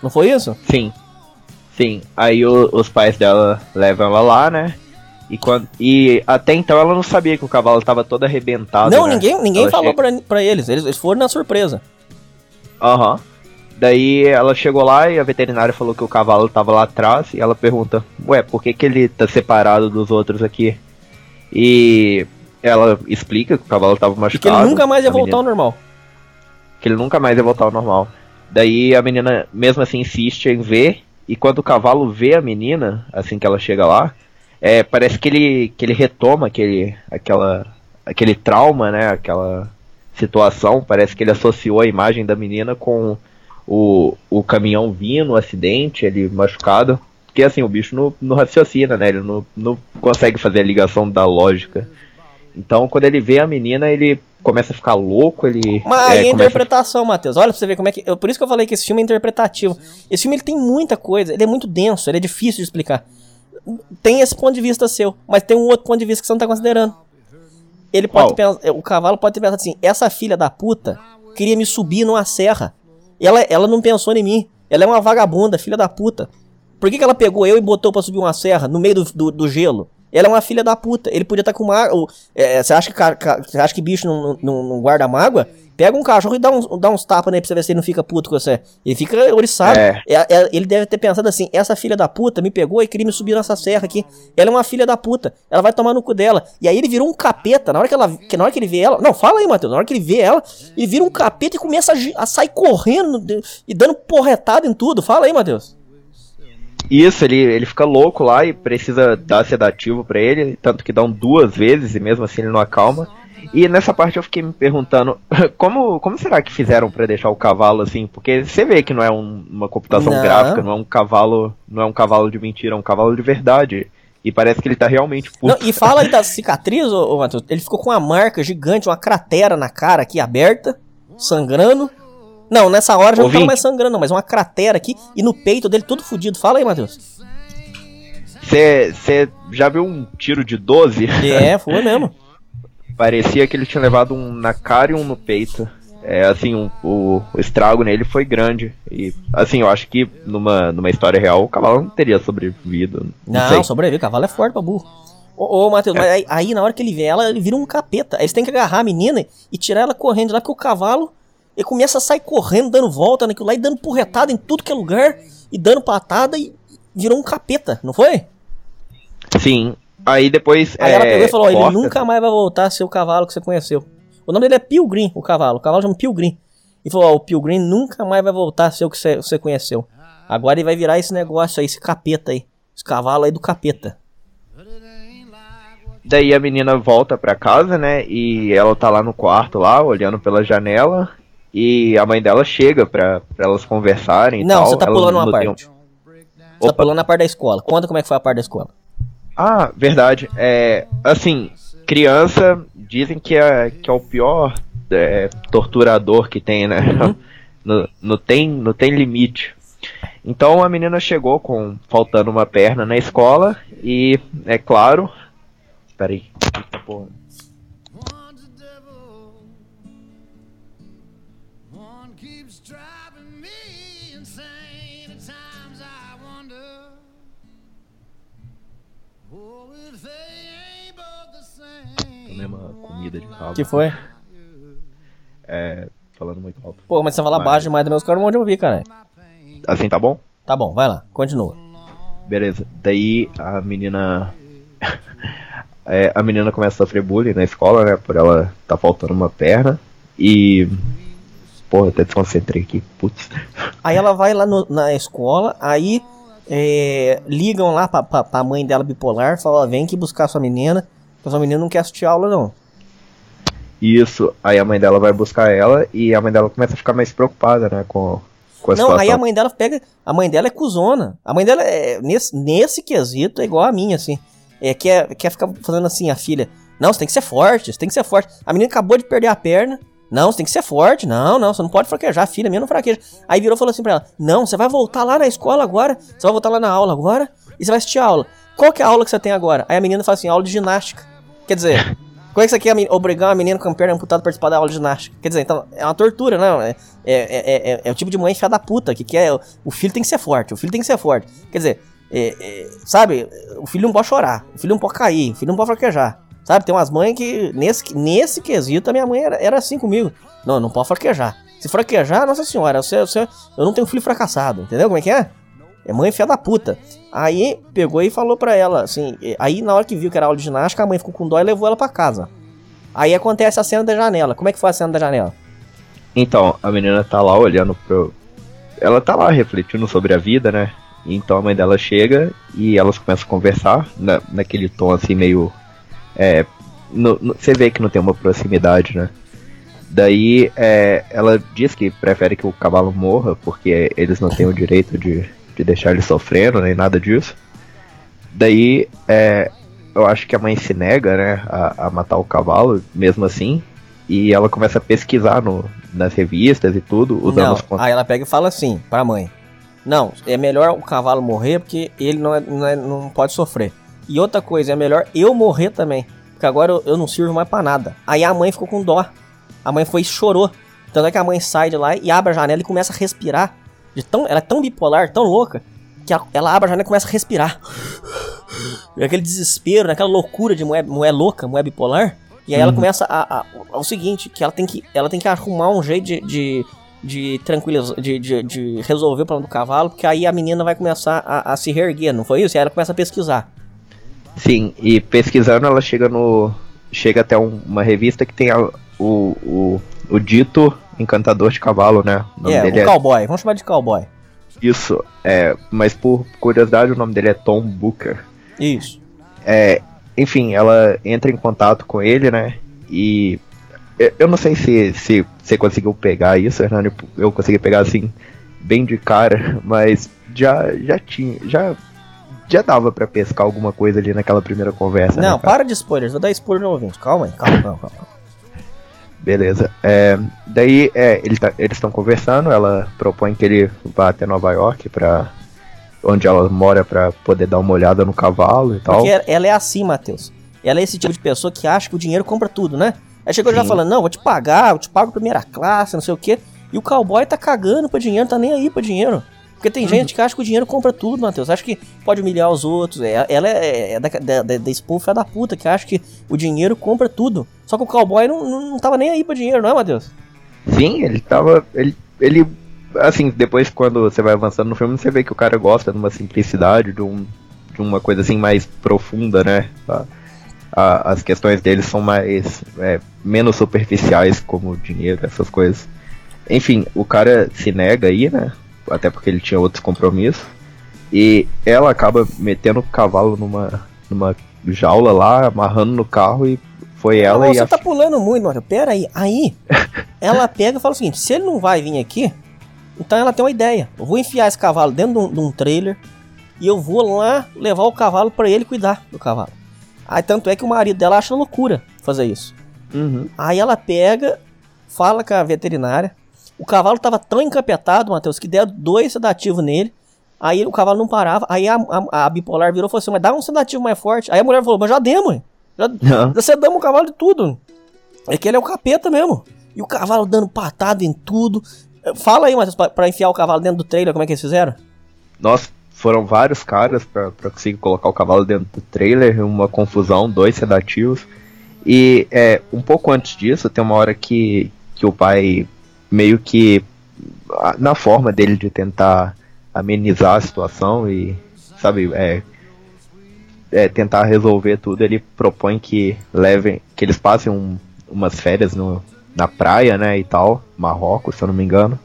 Speaker 7: Não foi isso?
Speaker 5: Sim. Sim, aí o, os pais dela levam ela lá, né? E, quando, e até então ela não sabia que o cavalo estava todo arrebentado.
Speaker 7: Não,
Speaker 5: né?
Speaker 7: ninguém, ninguém falou chega... pra, pra eles. eles. Eles foram na surpresa.
Speaker 5: Aham. Uhum. Daí ela chegou lá e a veterinária falou que o cavalo tava lá atrás. E ela pergunta: Ué, por que, que ele tá separado dos outros aqui? E ela explica que o cavalo tava machucado.
Speaker 7: E que ele nunca mais ia voltar menina... ao normal.
Speaker 5: Que ele nunca mais ia voltar ao normal. Daí a menina, mesmo assim, insiste em ver. E quando o cavalo vê a menina, assim que ela chega lá, é, parece que ele, que ele retoma aquele, aquela, aquele trauma, né? Aquela situação. Parece que ele associou a imagem da menina com o, o caminhão vindo, o acidente, ele machucado. Porque assim, o bicho não, não raciocina, né? Ele não, não consegue fazer a ligação da lógica. Então, quando ele vê a menina, ele começa a ficar louco, ele.
Speaker 7: Mas aí é, a interpretação, Matheus. Olha pra você ver como é que. Por isso que eu falei que esse filme é interpretativo. Esse filme ele tem muita coisa, ele é muito denso, ele é difícil de explicar. Tem esse ponto de vista seu, mas tem um outro ponto de vista que você não tá considerando. Ele pode o cavalo pode ter pensado assim: essa filha da puta queria me subir numa serra. Ela, ela não pensou em mim. Ela é uma vagabunda, filha da puta. Por que, que ela pegou eu e botou pra subir uma serra no meio do, do, do gelo? Ela é uma filha da puta. Ele podia estar tá com uma. É, você, acha que, você acha que bicho não, não, não guarda mágoa? Pega um cachorro e dá uns, dá uns tapas nele pra você ver se ele não fica puto com você. Ele fica oriçado. É. É, é, ele deve ter pensado assim: essa filha da puta me pegou e queria me subir nessa serra aqui. Ela é uma filha da puta. Ela vai tomar no cu dela. E aí ele virou um capeta. Na hora que, ela, que, na hora que ele vê ela. Não, fala aí, Matheus. Na hora que ele vê ela, ele vira um capeta e começa a, a sair correndo e dando porretada em tudo. Fala aí, Matheus.
Speaker 5: Isso, ele, ele fica louco lá e precisa dar sedativo para ele, tanto que dão duas vezes e mesmo assim ele não acalma. E nessa parte eu fiquei me perguntando [laughs] como, como será que fizeram para deixar o cavalo assim? Porque você vê que não é um, uma computação não. gráfica, não é um cavalo, não é um cavalo de mentira, é um cavalo de verdade. E parece que ele tá realmente
Speaker 7: puto. Não, e fala aí da cicatriz, ô, ô Matheus. Ele ficou com uma marca gigante, uma cratera na cara aqui aberta, sangrando. Não, nessa hora já Ouvinte. não tava mais sangrando, não, mas uma cratera aqui e no peito dele todo fudido. Fala aí, Matheus.
Speaker 5: Você já viu um tiro de 12?
Speaker 7: É, [laughs] foi mesmo.
Speaker 5: Parecia que ele tinha levado um na cara e um no peito. É, assim, um, o, o, estrago nele foi grande. E, assim, eu acho que numa, numa história real o cavalo não teria sobrevivido.
Speaker 7: Não, não sobrevive, o cavalo é forte pra burro. Ô, ô Matheus, é. mas aí, aí, na hora que ele vê ela, ele vira um capeta. Aí você tem que agarrar a menina e tirar ela correndo lá, porque o cavalo ele começa a sair correndo, dando volta naquilo lá e dando porretada em tudo que é lugar e dando patada e virou um capeta, não foi?
Speaker 5: Sim. Aí depois.
Speaker 7: Aí é, ela pegou e falou: ele nunca mais vai voltar a ser o cavalo que você conheceu. O nome dele é Pilgrim, o cavalo. O cavalo chama Pilgrim. E falou: ó, o Pilgrim nunca mais vai voltar a ser o que você, você conheceu. Agora ele vai virar esse negócio aí, esse capeta aí. Esse cavalo aí do capeta.
Speaker 5: Daí a menina volta pra casa, né? E ela tá lá no quarto, lá, olhando pela janela. E a mãe dela chega pra, pra elas conversarem
Speaker 7: Não,
Speaker 5: tal.
Speaker 7: você tá pulando uma parte. Um... Você tá pulando a parte da escola. Conta como é que foi a parte da escola.
Speaker 5: Ah, verdade. É, assim, criança dizem que é, que é o pior é, torturador que tem, né? Uhum. [laughs] não, não, tem, não tem limite. Então a menina chegou com faltando uma perna na escola e, é claro. Peraí. Eita porra. Comida de.
Speaker 7: Que foi?
Speaker 5: É, falando muito alto.
Speaker 7: Pô, mas você fala mas... baixo demais também, os caras não vão ouvir, cara.
Speaker 5: Assim tá bom?
Speaker 7: Tá bom, vai lá, continua.
Speaker 5: Beleza, daí a menina. [laughs] é, a menina começa a sofrer bullying na escola, né? Por ela tá faltando uma perna. E. Porra, até desconcentrei aqui, putz.
Speaker 7: Aí ela vai lá no, na escola, aí é, ligam lá pra, pra, pra, mãe dela bipolar, falam, vem aqui buscar sua menina, porque sua menina não quer assistir aula não.
Speaker 5: Isso, aí a mãe dela vai buscar ela e a mãe dela começa a ficar mais preocupada, né, com, com a
Speaker 7: Não, situação. aí a mãe dela pega, a mãe dela é cuzona. A mãe dela é nesse, nesse quesito é igual a minha assim. É quer quer ficar fazendo assim a filha. Não, você tem que ser forte, você tem que ser forte. A menina acabou de perder a perna. Não, você tem que ser forte. Não, não, você não pode fraquejar. A filha minha não fraqueja. Aí virou e falou assim pra ela: Não, você vai voltar lá na escola agora. Você vai voltar lá na aula agora. E você vai assistir a aula. Qual que é a aula que você tem agora? Aí a menina fala assim: aula de ginástica. Quer dizer, [laughs] como é que você quer obrigar uma menina com a perna amputada a participar da aula de ginástica? Quer dizer, então, é uma tortura, não. É, é, é, é, é o tipo de mãe fiada da puta que quer. O filho tem que ser forte, o filho tem que ser forte. Quer dizer, é, é, sabe, o filho não pode chorar, o filho não pode cair, o filho não pode fraquejar. Sabe, tem umas mães que, nesse, nesse quesito, a minha mãe era, era assim comigo. Não, não pode fraquejar. Se fraquejar, nossa senhora, você, você, eu não tenho filho fracassado, entendeu como é que é? É mãe filha da puta. Aí pegou e falou pra ela, assim. Aí na hora que viu que era aula de ginástica, a mãe ficou com dó e levou ela pra casa. Aí acontece a cena da janela. Como é que foi a cena da janela?
Speaker 5: Então, a menina tá lá olhando pro. Ela tá lá refletindo sobre a vida, né? Então a mãe dela chega e elas começam a conversar na, naquele tom assim meio. É, você vê que não tem uma proximidade, né? Daí é, ela diz que prefere que o cavalo morra porque eles não têm o direito de de deixar ele sofrendo, nem nada disso. Daí, é, eu acho que a mãe se nega, né, a, a, matar o cavalo, mesmo assim. E ela começa a pesquisar no, nas revistas e tudo, os
Speaker 7: não, Aí ela pega e fala assim pra mãe: Não, é melhor o cavalo morrer porque ele não, é, não, é, não pode sofrer. E outra coisa, é melhor eu morrer também. Porque agora eu, eu não sirvo mais pra nada. Aí a mãe ficou com dó. A mãe foi e chorou. Tanto é que a mãe sai de lá e abre a janela e começa a respirar de tão, ela é tão bipolar, tão louca, que ela, ela abre a janela e começa a respirar. E aquele desespero, aquela loucura de mulher, mulher louca, mulher bipolar. E aí uhum. ela começa a, a, a, o seguinte, que ela tem que, ela tem que arrumar um jeito de, de, de tranquilizar, de, de, de, resolver o problema do cavalo, porque aí a menina vai começar a, a se reerguer, não foi isso? E aí ela começa a pesquisar.
Speaker 5: Sim, e pesquisando ela chega no. chega até um, uma revista que tem a, o, o, o dito encantador de cavalo, né?
Speaker 7: O é, o é... cowboy, vamos chamar de cowboy.
Speaker 5: Isso, é, mas por curiosidade o nome dele é Tom Booker.
Speaker 7: Isso.
Speaker 5: É, enfim, ela entra em contato com ele, né? E eu não sei se se você conseguiu pegar isso, Hernani. Eu consegui pegar assim bem de cara, [laughs] mas já já tinha, já já dava para pescar alguma coisa ali naquela primeira conversa.
Speaker 7: Não, né, para de spoilers, vou dar spoiler no ouvinte. Calma aí, calma, calma, calma.
Speaker 5: Beleza. É, daí é, ele tá, eles estão conversando, ela propõe que ele vá até Nova York para onde ela mora para poder dar uma olhada no cavalo e tal.
Speaker 7: Porque ela é assim, Matheus. Ela é esse tipo de pessoa que acha que o dinheiro compra tudo, né? Aí chegou Sim. já falando, não, vou te pagar, eu te pago primeira classe, não sei o quê. E o cowboy tá cagando pra dinheiro, tá nem aí pra dinheiro. Porque tem uhum. gente que acha que o dinheiro compra tudo, Matheus. Acha que pode humilhar os outros. É, ela é, é da, da, da, da da puta que acha que o dinheiro compra tudo. Só que o cowboy não, não, não tava nem aí pra dinheiro, não é, Matheus?
Speaker 5: Sim, ele tava. Ele, ele. Assim, depois quando você vai avançando no filme, você vê que o cara gosta de uma simplicidade, de, um, de uma coisa assim mais profunda, né? A, as questões dele são mais. É, menos superficiais, como dinheiro, essas coisas. Enfim, o cara se nega aí, né? até porque ele tinha outros compromissos. E ela acaba metendo o cavalo numa, numa jaula lá, amarrando no carro e foi ela
Speaker 7: não,
Speaker 5: e
Speaker 7: Você a... tá pulando muito, mano. Pera aí. Aí, [laughs] ela pega e fala o seguinte: se ele não vai vir aqui, então ela tem uma ideia. Eu vou enfiar esse cavalo dentro de um, de um trailer e eu vou lá levar o cavalo para ele cuidar do cavalo. Aí tanto é que o marido dela acha loucura fazer isso.
Speaker 5: Uhum.
Speaker 7: Aí ela pega, fala com a veterinária. O cavalo tava tão encapetado, Matheus, que deram dois sedativos nele. Aí o cavalo não parava. Aí a, a, a bipolar virou e falou assim: Mas dá um sedativo mais forte. Aí a mulher falou: Mas já demos, hein? Já, já sedamos o cavalo de tudo. É que ele é o capeta mesmo. E o cavalo dando patada em tudo. Fala aí, Matheus, pra, pra enfiar o cavalo dentro do trailer, como é que eles fizeram?
Speaker 5: Nossa, foram vários caras pra, pra conseguir colocar o cavalo dentro do trailer, uma confusão, dois sedativos. E é, um pouco antes disso, tem uma hora que, que o pai meio que na forma dele de tentar amenizar a situação e sabe é, é, tentar resolver tudo ele propõe que levem que eles passem um, umas férias no, na praia né e tal Marrocos se eu não me engano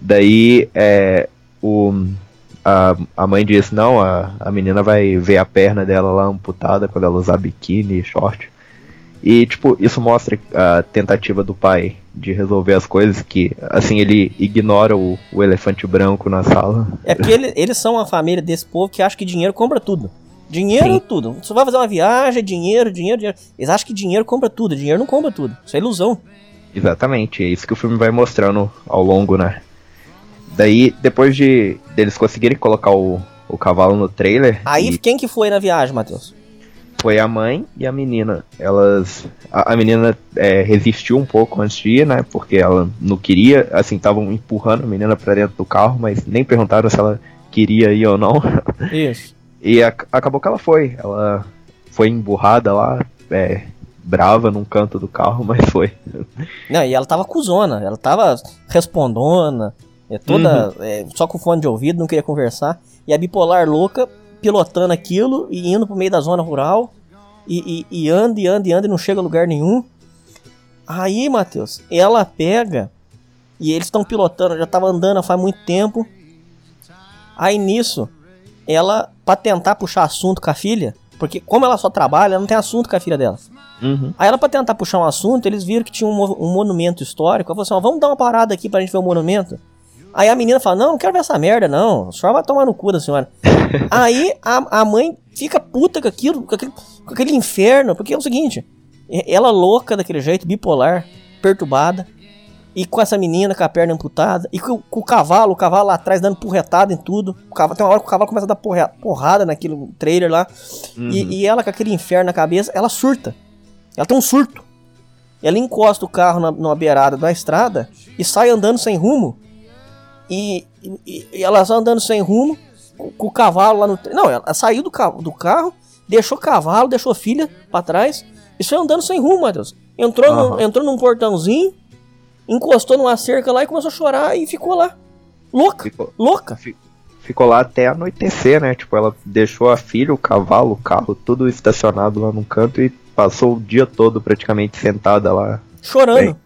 Speaker 5: daí é, o a, a mãe diz não a, a menina vai ver a perna dela lá amputada quando ela usar biquíni short e, tipo, isso mostra a tentativa do pai de resolver as coisas, que, assim, ele ignora o, o elefante branco na sala.
Speaker 7: É porque ele, eles são uma família desse povo que acha que dinheiro compra tudo. Dinheiro Sim. tudo. Você vai fazer uma viagem, dinheiro, dinheiro, dinheiro. Eles acham que dinheiro compra tudo. Dinheiro não compra tudo. Isso é ilusão.
Speaker 5: Exatamente. É isso que o filme vai mostrando ao longo, né? Daí, depois de deles conseguirem colocar o, o cavalo no trailer.
Speaker 7: Aí, e... quem que foi na viagem, Matheus?
Speaker 5: foi a mãe e a menina. Elas. A, a menina é, resistiu um pouco antes de ir, né? Porque ela não queria, assim, estavam empurrando a menina para dentro do carro, mas nem perguntaram se ela queria ir ou não.
Speaker 7: Isso.
Speaker 5: E a, acabou que ela foi. Ela foi emburrada lá, é, brava num canto do carro, [laughs] mas foi.
Speaker 7: Não, e ela tava cuzona, ela tava respondona, é toda. Uhum. É, só com fone de ouvido, não queria conversar. E a bipolar louca pilotando aquilo e indo pro meio da zona rural. E, e, e anda e anda e anda e não chega a lugar nenhum. Aí, Matheus, ela pega e eles estão pilotando, já tava andando faz muito tempo. Aí nisso, ela, pra tentar puxar assunto com a filha, porque como ela só trabalha, ela não tem assunto com a filha dela.
Speaker 5: Uhum.
Speaker 7: Aí ela, pra tentar puxar um assunto, eles viram que tinha um, um monumento histórico. Ela falou assim: ó, vamos dar uma parada aqui pra gente ver o monumento. Aí a menina fala: Não, não quero ver essa merda, não. A senhora vai tomar no cu da senhora. [laughs] Aí a, a mãe fica puta com aquilo, com aquele, com aquele inferno, porque é o seguinte: ela louca daquele jeito, bipolar, perturbada, e com essa menina com a perna amputada, e com, com o cavalo, o cavalo lá atrás dando porretada em tudo. O cavalo, tem uma hora que o cavalo começa a dar porra, porrada naquele trailer lá, uhum. e, e ela com aquele inferno na cabeça, ela surta. Ela tem um surto. Ela encosta o carro na, numa beirada da estrada e sai andando sem rumo e, e, e elas andando sem rumo, com, com, o cavalo lá no. Não, ela saiu do, carro, do carro, deixou o cavalo, deixou a filha pra trás, e foi andando sem rumo, Matheus. Entrou, uhum. no, entrou num portãozinho, encostou numa cerca lá e começou a chorar e ficou lá. Louca, ficou, louca.
Speaker 5: Ficou lá até anoitecer, né? Tipo, ela deixou a filha, o cavalo, o carro, tudo estacionado lá num canto e passou o dia todo praticamente sentada lá.
Speaker 7: Chorando. Bem,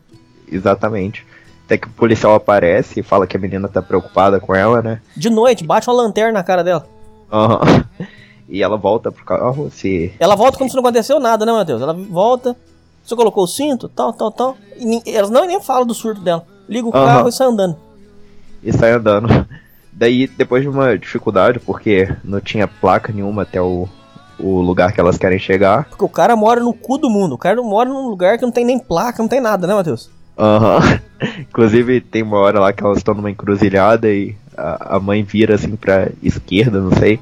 Speaker 5: exatamente. Até que o policial aparece e fala que a menina tá preocupada com ela, né?
Speaker 7: De noite, bate uma lanterna na cara dela.
Speaker 5: Aham. Uhum. [laughs] E ela volta pro carro se.
Speaker 7: Ela volta como se não aconteceu nada, né, Matheus? Ela volta. Você colocou o cinto, tal, tal, tal. E elas não nem falam do surto dela. Liga o carro e sai andando.
Speaker 5: E sai andando. [laughs] Daí, depois de uma dificuldade, porque não tinha placa nenhuma até o, o lugar que elas querem chegar.
Speaker 7: Porque o cara mora no cu do mundo. O cara não mora num lugar que não tem nem placa, não tem nada, né, Matheus?
Speaker 5: Aham. Uhum. [laughs] Inclusive tem uma hora lá que elas estão numa encruzilhada e a, a, mãe vira assim pra esquerda, não sei.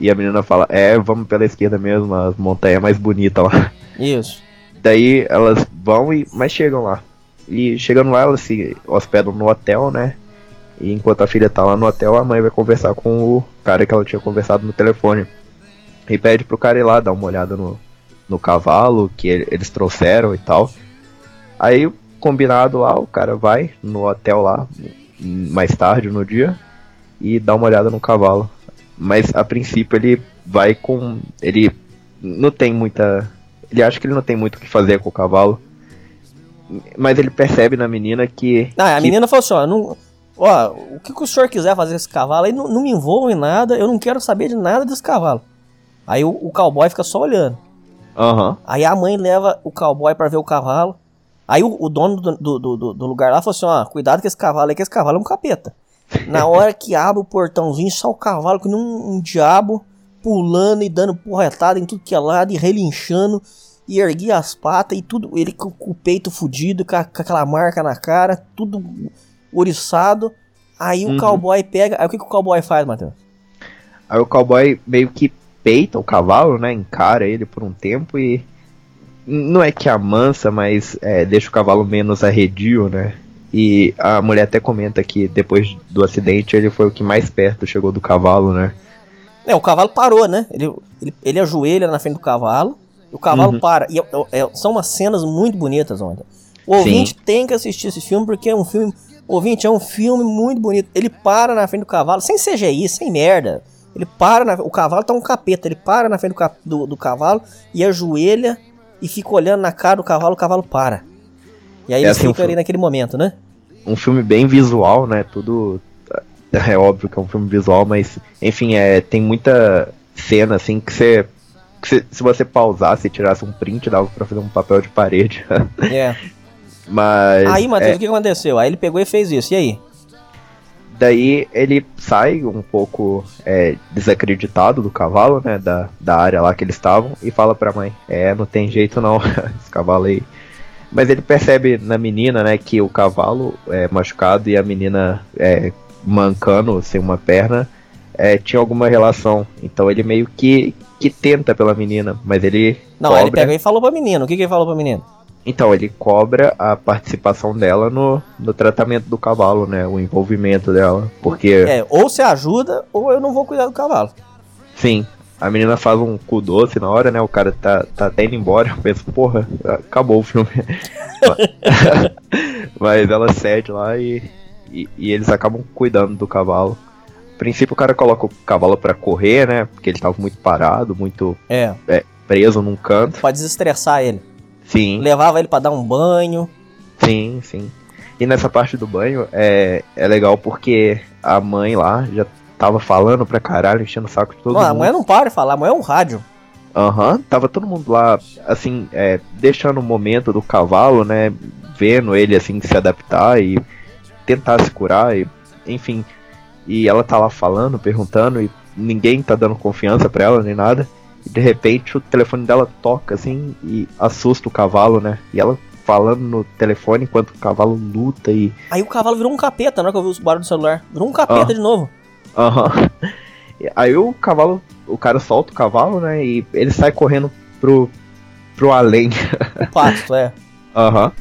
Speaker 5: E a menina fala, é, vamos pela esquerda mesmo, a montanha é mais bonita lá. [laughs]
Speaker 7: Isso.
Speaker 5: Daí elas vão e. Mas chegam lá. E chegando lá, elas se hospedam no hotel, né? E enquanto a filha tá lá no hotel, a mãe vai conversar com o cara que ela tinha conversado no telefone. E pede pro cara ir lá dar uma olhada no, no cavalo que eles trouxeram e tal. Aí combinado lá, o cara vai no hotel lá, mais tarde no dia, e dá uma olhada no cavalo. Mas a princípio ele vai com. Ele não tem muita. Ele acha que ele não tem muito o que fazer com o cavalo. Mas ele percebe na menina que.
Speaker 7: Ah,
Speaker 5: a que...
Speaker 7: menina falou assim: ó, não, ó, o que, que, o senhor quiser fazer com esse cavalo aí, não, não, me envolva em nada, eu não quero saber de nada desse cavalo. Aí o, o cowboy fica só olhando.
Speaker 5: Uhum.
Speaker 7: Aí a mãe leva o cowboy para ver o cavalo. Aí o, o dono do, do, do, do, lugar lá falou assim: ó, cuidado com esse cavalo aí, que esse cavalo é um capeta. Na [laughs] hora que abre o portãozinho, só o cavalo que num um diabo pulando e dando porretada em tudo que é lado e relinchando e erguia as patas e tudo, ele com, o peito fudido, com, a, com, aquela marca na cara, tudo oriçado. Aí uhum. o cowboy pega. Aí o que, que o cowboy faz, Matheus?
Speaker 5: Aí o cowboy meio que peita o cavalo, né? Encara ele por um tempo e. Não é que amansa, mas é, deixa o cavalo menos arredio, né? E a mulher até comenta que depois do acidente ele foi o que mais perto chegou do cavalo, né?
Speaker 7: É, o cavalo parou, né? Ele, ele, ele ajoelha na frente do cavalo, o cavalo uhum. para. E é, é, são umas cenas muito bonitas, ontem. O ouvinte Sim. tem que assistir esse filme porque é um filme. Ouvinte, é um filme muito bonito. Ele para na frente do cavalo, sem CGI, sem merda. Ele para, na, o cavalo tá um capeta, ele para na frente do, do, do, cavalo e ajoelha e fica olhando na cara do cavalo, o cavalo para. E aí é ele assim, fica um ali naquele momento, né?
Speaker 5: Um filme bem visual, né? Tudo. É óbvio que é um filme visual, mas enfim, é, tem muita cena assim que você. se, se você pausasse e tirasse um print, dava pra fazer um papel de parede. [laughs]
Speaker 7: É.
Speaker 5: mas.
Speaker 7: Aí, Matheus, é... o que aconteceu? Aí ele pegou e fez isso, e aí?
Speaker 5: Daí ele sai um pouco é, desacreditado do cavalo, né? Da, da área lá que eles estavam, e fala pra mãe: É, não tem jeito não, [laughs] esse cavalo aí. Mas ele percebe na menina, né, que o cavalo é machucado e a menina é, mancando, sem uma perna, é, tinha alguma relação. Então ele meio que, que tenta pela menina, mas ele.
Speaker 7: Não, cobra... ele pega e falou pra menina. O que, que ele falou pra menina?
Speaker 5: Então, ele cobra a participação dela no, no tratamento do cavalo, né? O envolvimento dela. Porque.
Speaker 7: É, ou você ajuda, ou eu não vou cuidar do cavalo.
Speaker 5: Sim. A menina faz um cu doce na hora, né? O cara tá, tá até indo embora. [laughs] Eu penso, porra, acabou o filme. [laughs] Mas ela cede lá e, e, e, eles acabam cuidando do cavalo. A princípio o cara coloca o cavalo para correr, né? Porque ele tava muito parado, muito
Speaker 7: é.
Speaker 5: É, preso num canto.
Speaker 7: Pode desestressar ele.
Speaker 5: Sim.
Speaker 7: Levava ele para dar um banho.
Speaker 5: Sim, sim. E nessa parte do banho é, é legal porque a mãe lá já tava falando pra caralho, enchendo o saco de todo Mano, mundo.
Speaker 7: A mãe não para de falar, a mãe é um rádio.
Speaker 5: Aham, uhum, tava todo mundo lá, assim, é, deixando o momento do cavalo, né? Vendo ele, assim, se adaptar e tentar se curar, e, enfim. E ela tá lá falando, perguntando, e ninguém tá dando confiança pra ela nem nada. E de repente o telefone dela toca assim e assusta o cavalo, né? E ela falando no telefone enquanto o cavalo luta e.
Speaker 7: Aí o cavalo virou um capeta, na hora que eu vi o barulho do celular. Virou um capeta ah. de novo.
Speaker 5: Aham. Uhum. [laughs] Aí o cavalo, o cara solta o cavalo, né? E ele sai correndo pro, pro além. [laughs]
Speaker 7: O pasto, é.
Speaker 5: Aham. Uhum.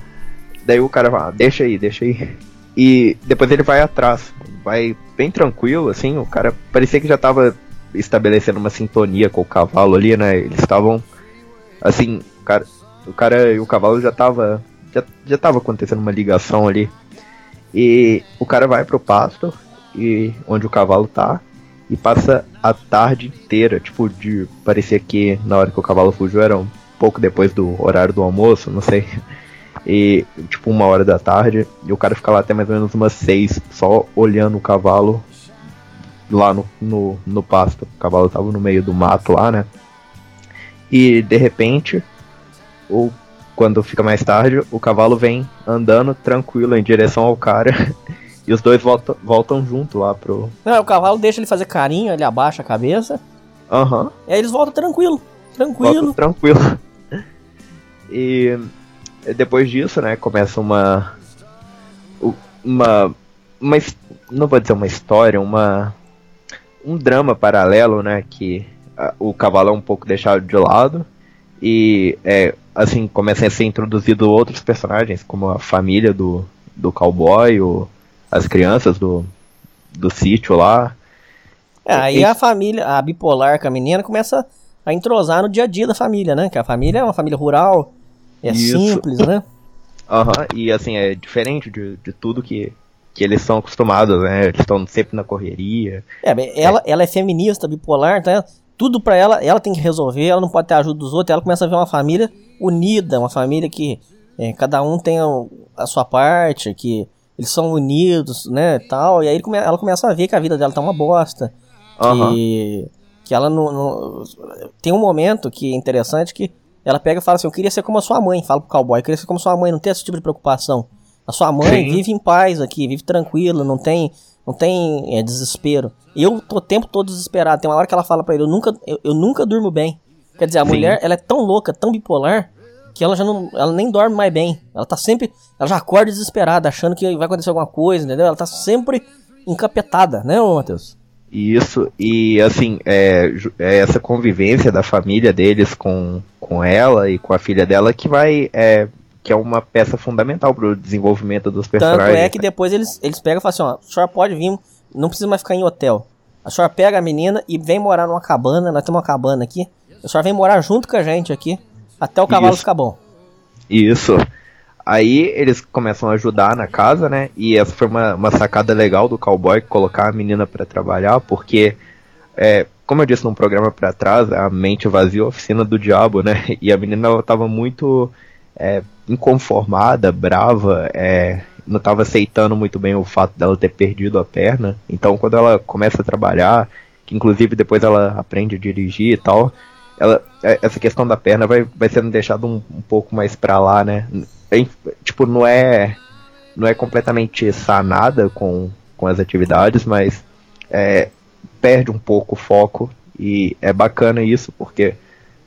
Speaker 5: Daí o cara fala, ah, deixa aí, deixa aí. E depois ele vai atrás. Vai bem tranquilo, assim. O cara parecia que já tava estabelecendo uma sintonia com o cavalo ali, né? Eles estavam assim, o cara, o cara e o cavalo já tava já, já tava acontecendo uma ligação ali. E o cara vai pro pasto e onde o cavalo tá e passa a tarde inteira, tipo de parecia que na hora que o cavalo fugiu era um pouco depois do horário do almoço, não sei. E tipo uma hora da tarde, e o cara fica lá até mais ou menos umas seis, só olhando o cavalo lá no, no, no pasto. O cavalo tava no meio do mato lá, né? E de repente, ou quando fica mais tarde, o cavalo vem andando tranquilo em direção ao cara. [laughs] e os dois voltam, voltam junto lá pro.
Speaker 7: Não, o cavalo deixa ele fazer carinho, ele abaixa a cabeça.
Speaker 5: Aham. Uhum.
Speaker 7: E aí eles voltam tranquilo. Tranquilo. Voltam
Speaker 5: tranquilo. [laughs] e depois disso, né, começa uma. Uma. Uma. Não vou dizer uma história, uma um drama paralelo, né? Que a, o cavalo é um pouco deixado de lado. E é, assim, começam a ser introduzidos outros personagens, como a família do, do cowboy, o, as crianças do, do sítio lá.
Speaker 7: É, aí e, a família, a bipolar com a menina começa a entrosar no dia a dia da família, né? Que a família é uma família rural, é isso. simples, né? [laughs]
Speaker 5: Aham, uhum, e assim, é diferente de, de tudo que, que eles são acostumados, né? Eles estão sempre na correria.
Speaker 7: É, ela é, ela é feminista, bipolar, tá? Tudo para ela, ela tem que resolver, ela não pode ter ajuda dos outros, ela começa a ver uma família unida, uma família que é, cada um tem a, a, sua parte, que eles são unidos, né, tal, e aí come, ela começa a ver que a vida dela tá uma bosta, uhum. que, que ela não, não, Tem um momento que é interessante que ela pega e fala assim, eu queria ser como a sua mãe, fala pro cowboy, eu queria ser como a sua mãe, não ter esse tipo de preocupação. A sua mãe Sim. vive em paz aqui, vive tranquila, não tem não tem é, desespero. Eu tô o tempo todo desesperado. Tem uma hora que ela fala pra ele, eu nunca, eu, eu nunca durmo bem. Quer dizer, a Sim. mulher, ela é tão louca, tão bipolar, que ela já não, ela nem dorme mais bem. Ela tá sempre, ela já acorda desesperada, achando que vai acontecer alguma coisa, entendeu? Ela tá sempre encapetada, né, Matheus?
Speaker 5: Isso, e assim, é, é, essa convivência da família deles com, com ela e com a filha dela que vai. É, que é uma peça fundamental pro desenvolvimento dos personagens.
Speaker 7: Tanto é que depois eles, eles pegam e falam assim, ó, a senhora pode vir, não precisa mais ficar em hotel. A senhora pega a menina e vem morar numa cabana, nós temos uma cabana aqui. A senhora vem morar junto com a gente aqui, até o cavalo Isso. ficar bom.
Speaker 5: Isso. Aí eles começam a ajudar na casa, né? E essa foi uma, uma sacada legal do cowboy colocar a menina para trabalhar, porque, é, como eu disse num programa para trás, a mente vazia a oficina do diabo, né? [laughs] E a menina ela tava muito é, inconformada, brava, é, não estava aceitando muito bem o fato dela ter perdido a perna. Então, quando ela começa a trabalhar, que inclusive depois ela aprende a dirigir e tal, ela, é, essa questão da perna vai, vai sendo deixada um, um pouco mais pra lá, né? É, tipo, não é não é completamente sanada com, com as atividades, mas é, perde um pouco o foco e é bacana isso porque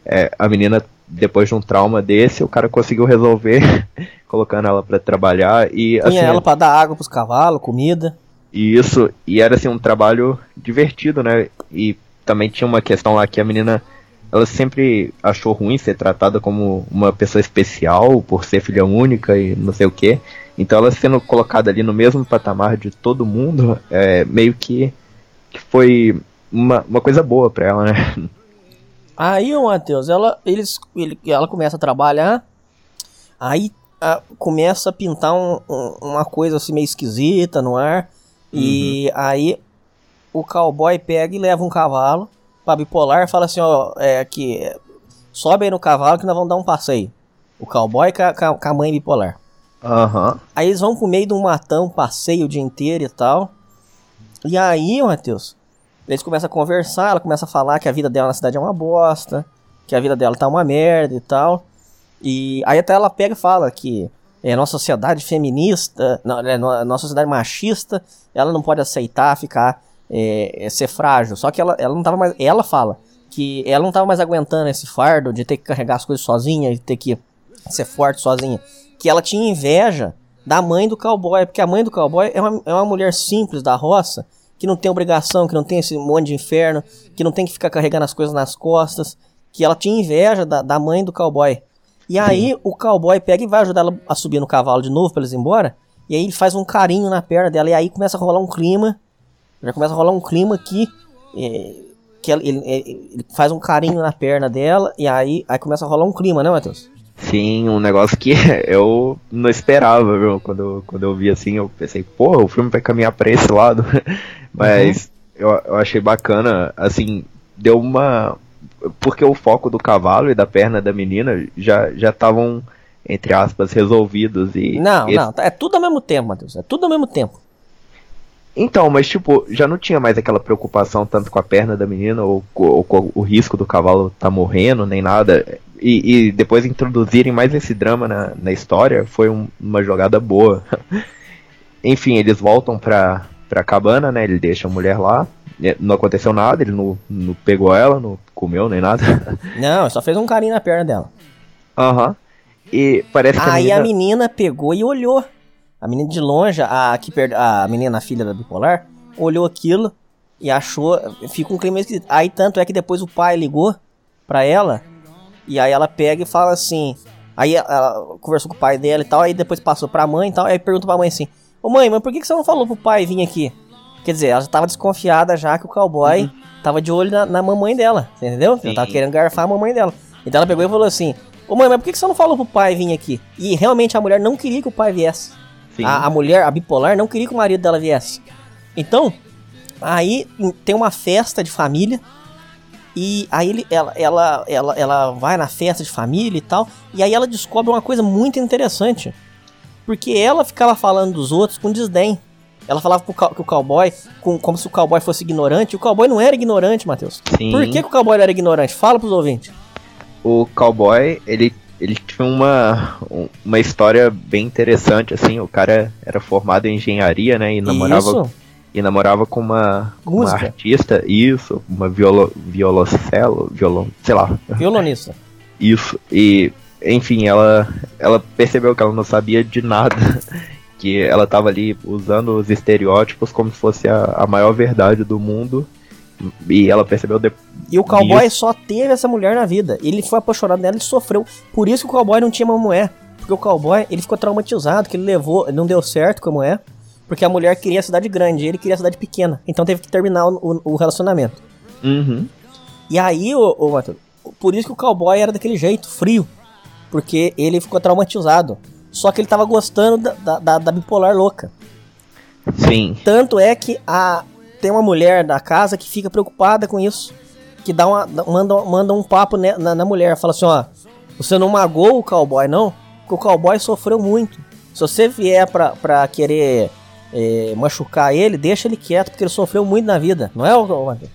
Speaker 5: é, a menina depois de um trauma desse o cara conseguiu resolver [laughs] colocando ela para trabalhar e
Speaker 7: Tinha assim, ela para dar água pros cavalos, comida.
Speaker 5: Isso e era assim um trabalho divertido, né? E também tinha uma questão lá que a menina ela sempre achou ruim ser tratada como uma pessoa especial por ser filha única e não sei o que. Então ela sendo colocada ali no mesmo patamar de todo mundo, é, meio que, que foi uma, uma coisa boa pra ela, né?
Speaker 7: Aí, o Matheus, ela, eles, ele, ela começa a trabalhar, aí a, começa a pintar um, um, uma coisa assim meio esquisita no ar, uhum. e aí o cowboy pega e leva um cavalo pra bipolar fala assim, ó, é que sobe aí no cavalo que nós vamos dar um passeio. O cowboy com a, com a mãe bipolar.
Speaker 5: Uhum.
Speaker 7: Aí eles vão pro meio de um matão, passeio o dia inteiro e tal. E aí, Matheus, eles começam a conversar, ela começa a falar que a vida dela na cidade é uma bosta, que a vida dela tá uma merda e tal. E aí até ela pega e fala que é nossa sociedade feminista, não, é nossa sociedade machista, ela não pode aceitar ficar é, é, ser frágil. Só que ela, ela não tava mais. Ela fala que ela não tava mais aguentando esse fardo de ter que carregar as coisas sozinha, de ter que ser forte sozinha. Que ela tinha inveja da mãe do cowboy, porque a mãe do cowboy é uma, é uma mulher simples da roça, que não tem obrigação, que não tem esse monte de inferno, que não tem que ficar carregando as coisas nas costas, que ela tinha inveja da, da mãe do cowboy. E aí o cowboy pega e vai ajudar ela a subir no cavalo de novo pra eles ir embora, e aí ele faz um carinho na perna dela, e aí começa a rolar um clima já começa a rolar um clima aqui. É, que ele, ele, ele, faz um carinho na perna dela e aí, aí começa a rolar um clima, né, Matheus?
Speaker 5: Sim, um negócio que [laughs] eu não esperava, viu? Quando, quando eu vi assim, eu pensei, pô, o filme vai caminhar pra esse lado. [laughs] Mas uhum. eu, eu achei bacana, assim, deu uma. Porque o foco do cavalo e da perna da menina já estavam, entre aspas, resolvidos. e
Speaker 7: Não, esse... não, é tudo ao mesmo tempo, Matheus. É tudo ao mesmo tempo.
Speaker 5: Então, mas tipo, já não tinha mais aquela preocupação tanto com a perna da menina ou, ou com o risco do cavalo tá morrendo, nem nada. E, e depois introduzirem mais esse drama na, na história foi um, uma jogada boa. [laughs] Enfim, eles voltam pra, pra cabana, né? Ele deixa a mulher lá. Não aconteceu nada, ele não, não pegou ela, não comeu nem nada. [laughs]
Speaker 7: Não, só fez um carinho na perna dela.
Speaker 5: Aham. Uhum. E parece que
Speaker 7: Aí a menina... a menina pegou e olhou a menina de longe, a, que per... a menina, a filha da bipolar, olhou aquilo e achou. Fica um clima esquisito. Aí tanto é que depois o pai ligou pra ela. E aí ela pega e fala assim. Aí ela conversou com o pai dela e tal. Aí depois passou pra mãe e tal. Aí pergunta pra mãe assim: Ô mãe, mas por que, que você não falou pro pai vir aqui? Quer dizer, ela já tava desconfiada já que o cowboy uhum. tava de olho na, na mamãe dela. Entendeu? Ela tava querendo garfar a mamãe dela. Então ela pegou e falou assim: Ô mãe, mas por que, que você não falou pro pai vir aqui? E realmente a mulher não queria que o pai viesse. A, a, mulher, a bipolar, não queria que o marido dela viesse. Então, aí tem uma festa de família. E aí ele, ela, ela, ela, ela vai na festa de família e tal. E aí ela descobre uma coisa muito interessante. Porque ela ficava falando dos outros com desdém. Ela falava pro, o cowboy com, como se o cowboy fosse ignorante. O cowboy não era ignorante, Matheus. Por que, que o cowboy era ignorante? Fala pros ouvintes.
Speaker 5: O cowboy, ele ele tinha uma, uma história bem interessante, assim, o cara era formado em engenharia, né, e namorava, e namorava com uma, uma artista, isso, uma violo, violocelo, violon, sei lá.
Speaker 7: Violonista.
Speaker 5: Isso. E, enfim, ela, ela percebeu que ela não sabia de nada. [laughs] Que ela tava ali usando os estereótipos como se fosse a, a maior verdade do mundo. E ela percebeu depois.
Speaker 7: E o cowboy só teve essa mulher na vida. Ele foi apaixonado nela e sofreu. Por isso que o cowboy não tinha uma mulher. Porque o cowboy, ele ficou traumatizado, que ele levou, não deu certo com a mulher. Porque a mulher queria a cidade grande, ele queria a cidade pequena. Então teve que terminar o, o- o relacionamento.
Speaker 5: Uhum.
Speaker 7: E aí, ô, ô Matheus, por isso que o cowboy era daquele jeito, frio. Porque ele ficou traumatizado. Só que ele tava gostando da, da, da- da bipolar louca.
Speaker 5: Sim.
Speaker 7: Tanto é que a, tem uma mulher da casa que fica preocupada com isso. Que dá uma, manda, manda um papo na, na mulher. Fala assim, ó. Você não magoou o cowboy, não? Porque o cowboy sofreu muito. Se você vier pra, pra querer é, machucar ele, deixa ele quieto, porque ele sofreu muito na vida. Não é, Matheus?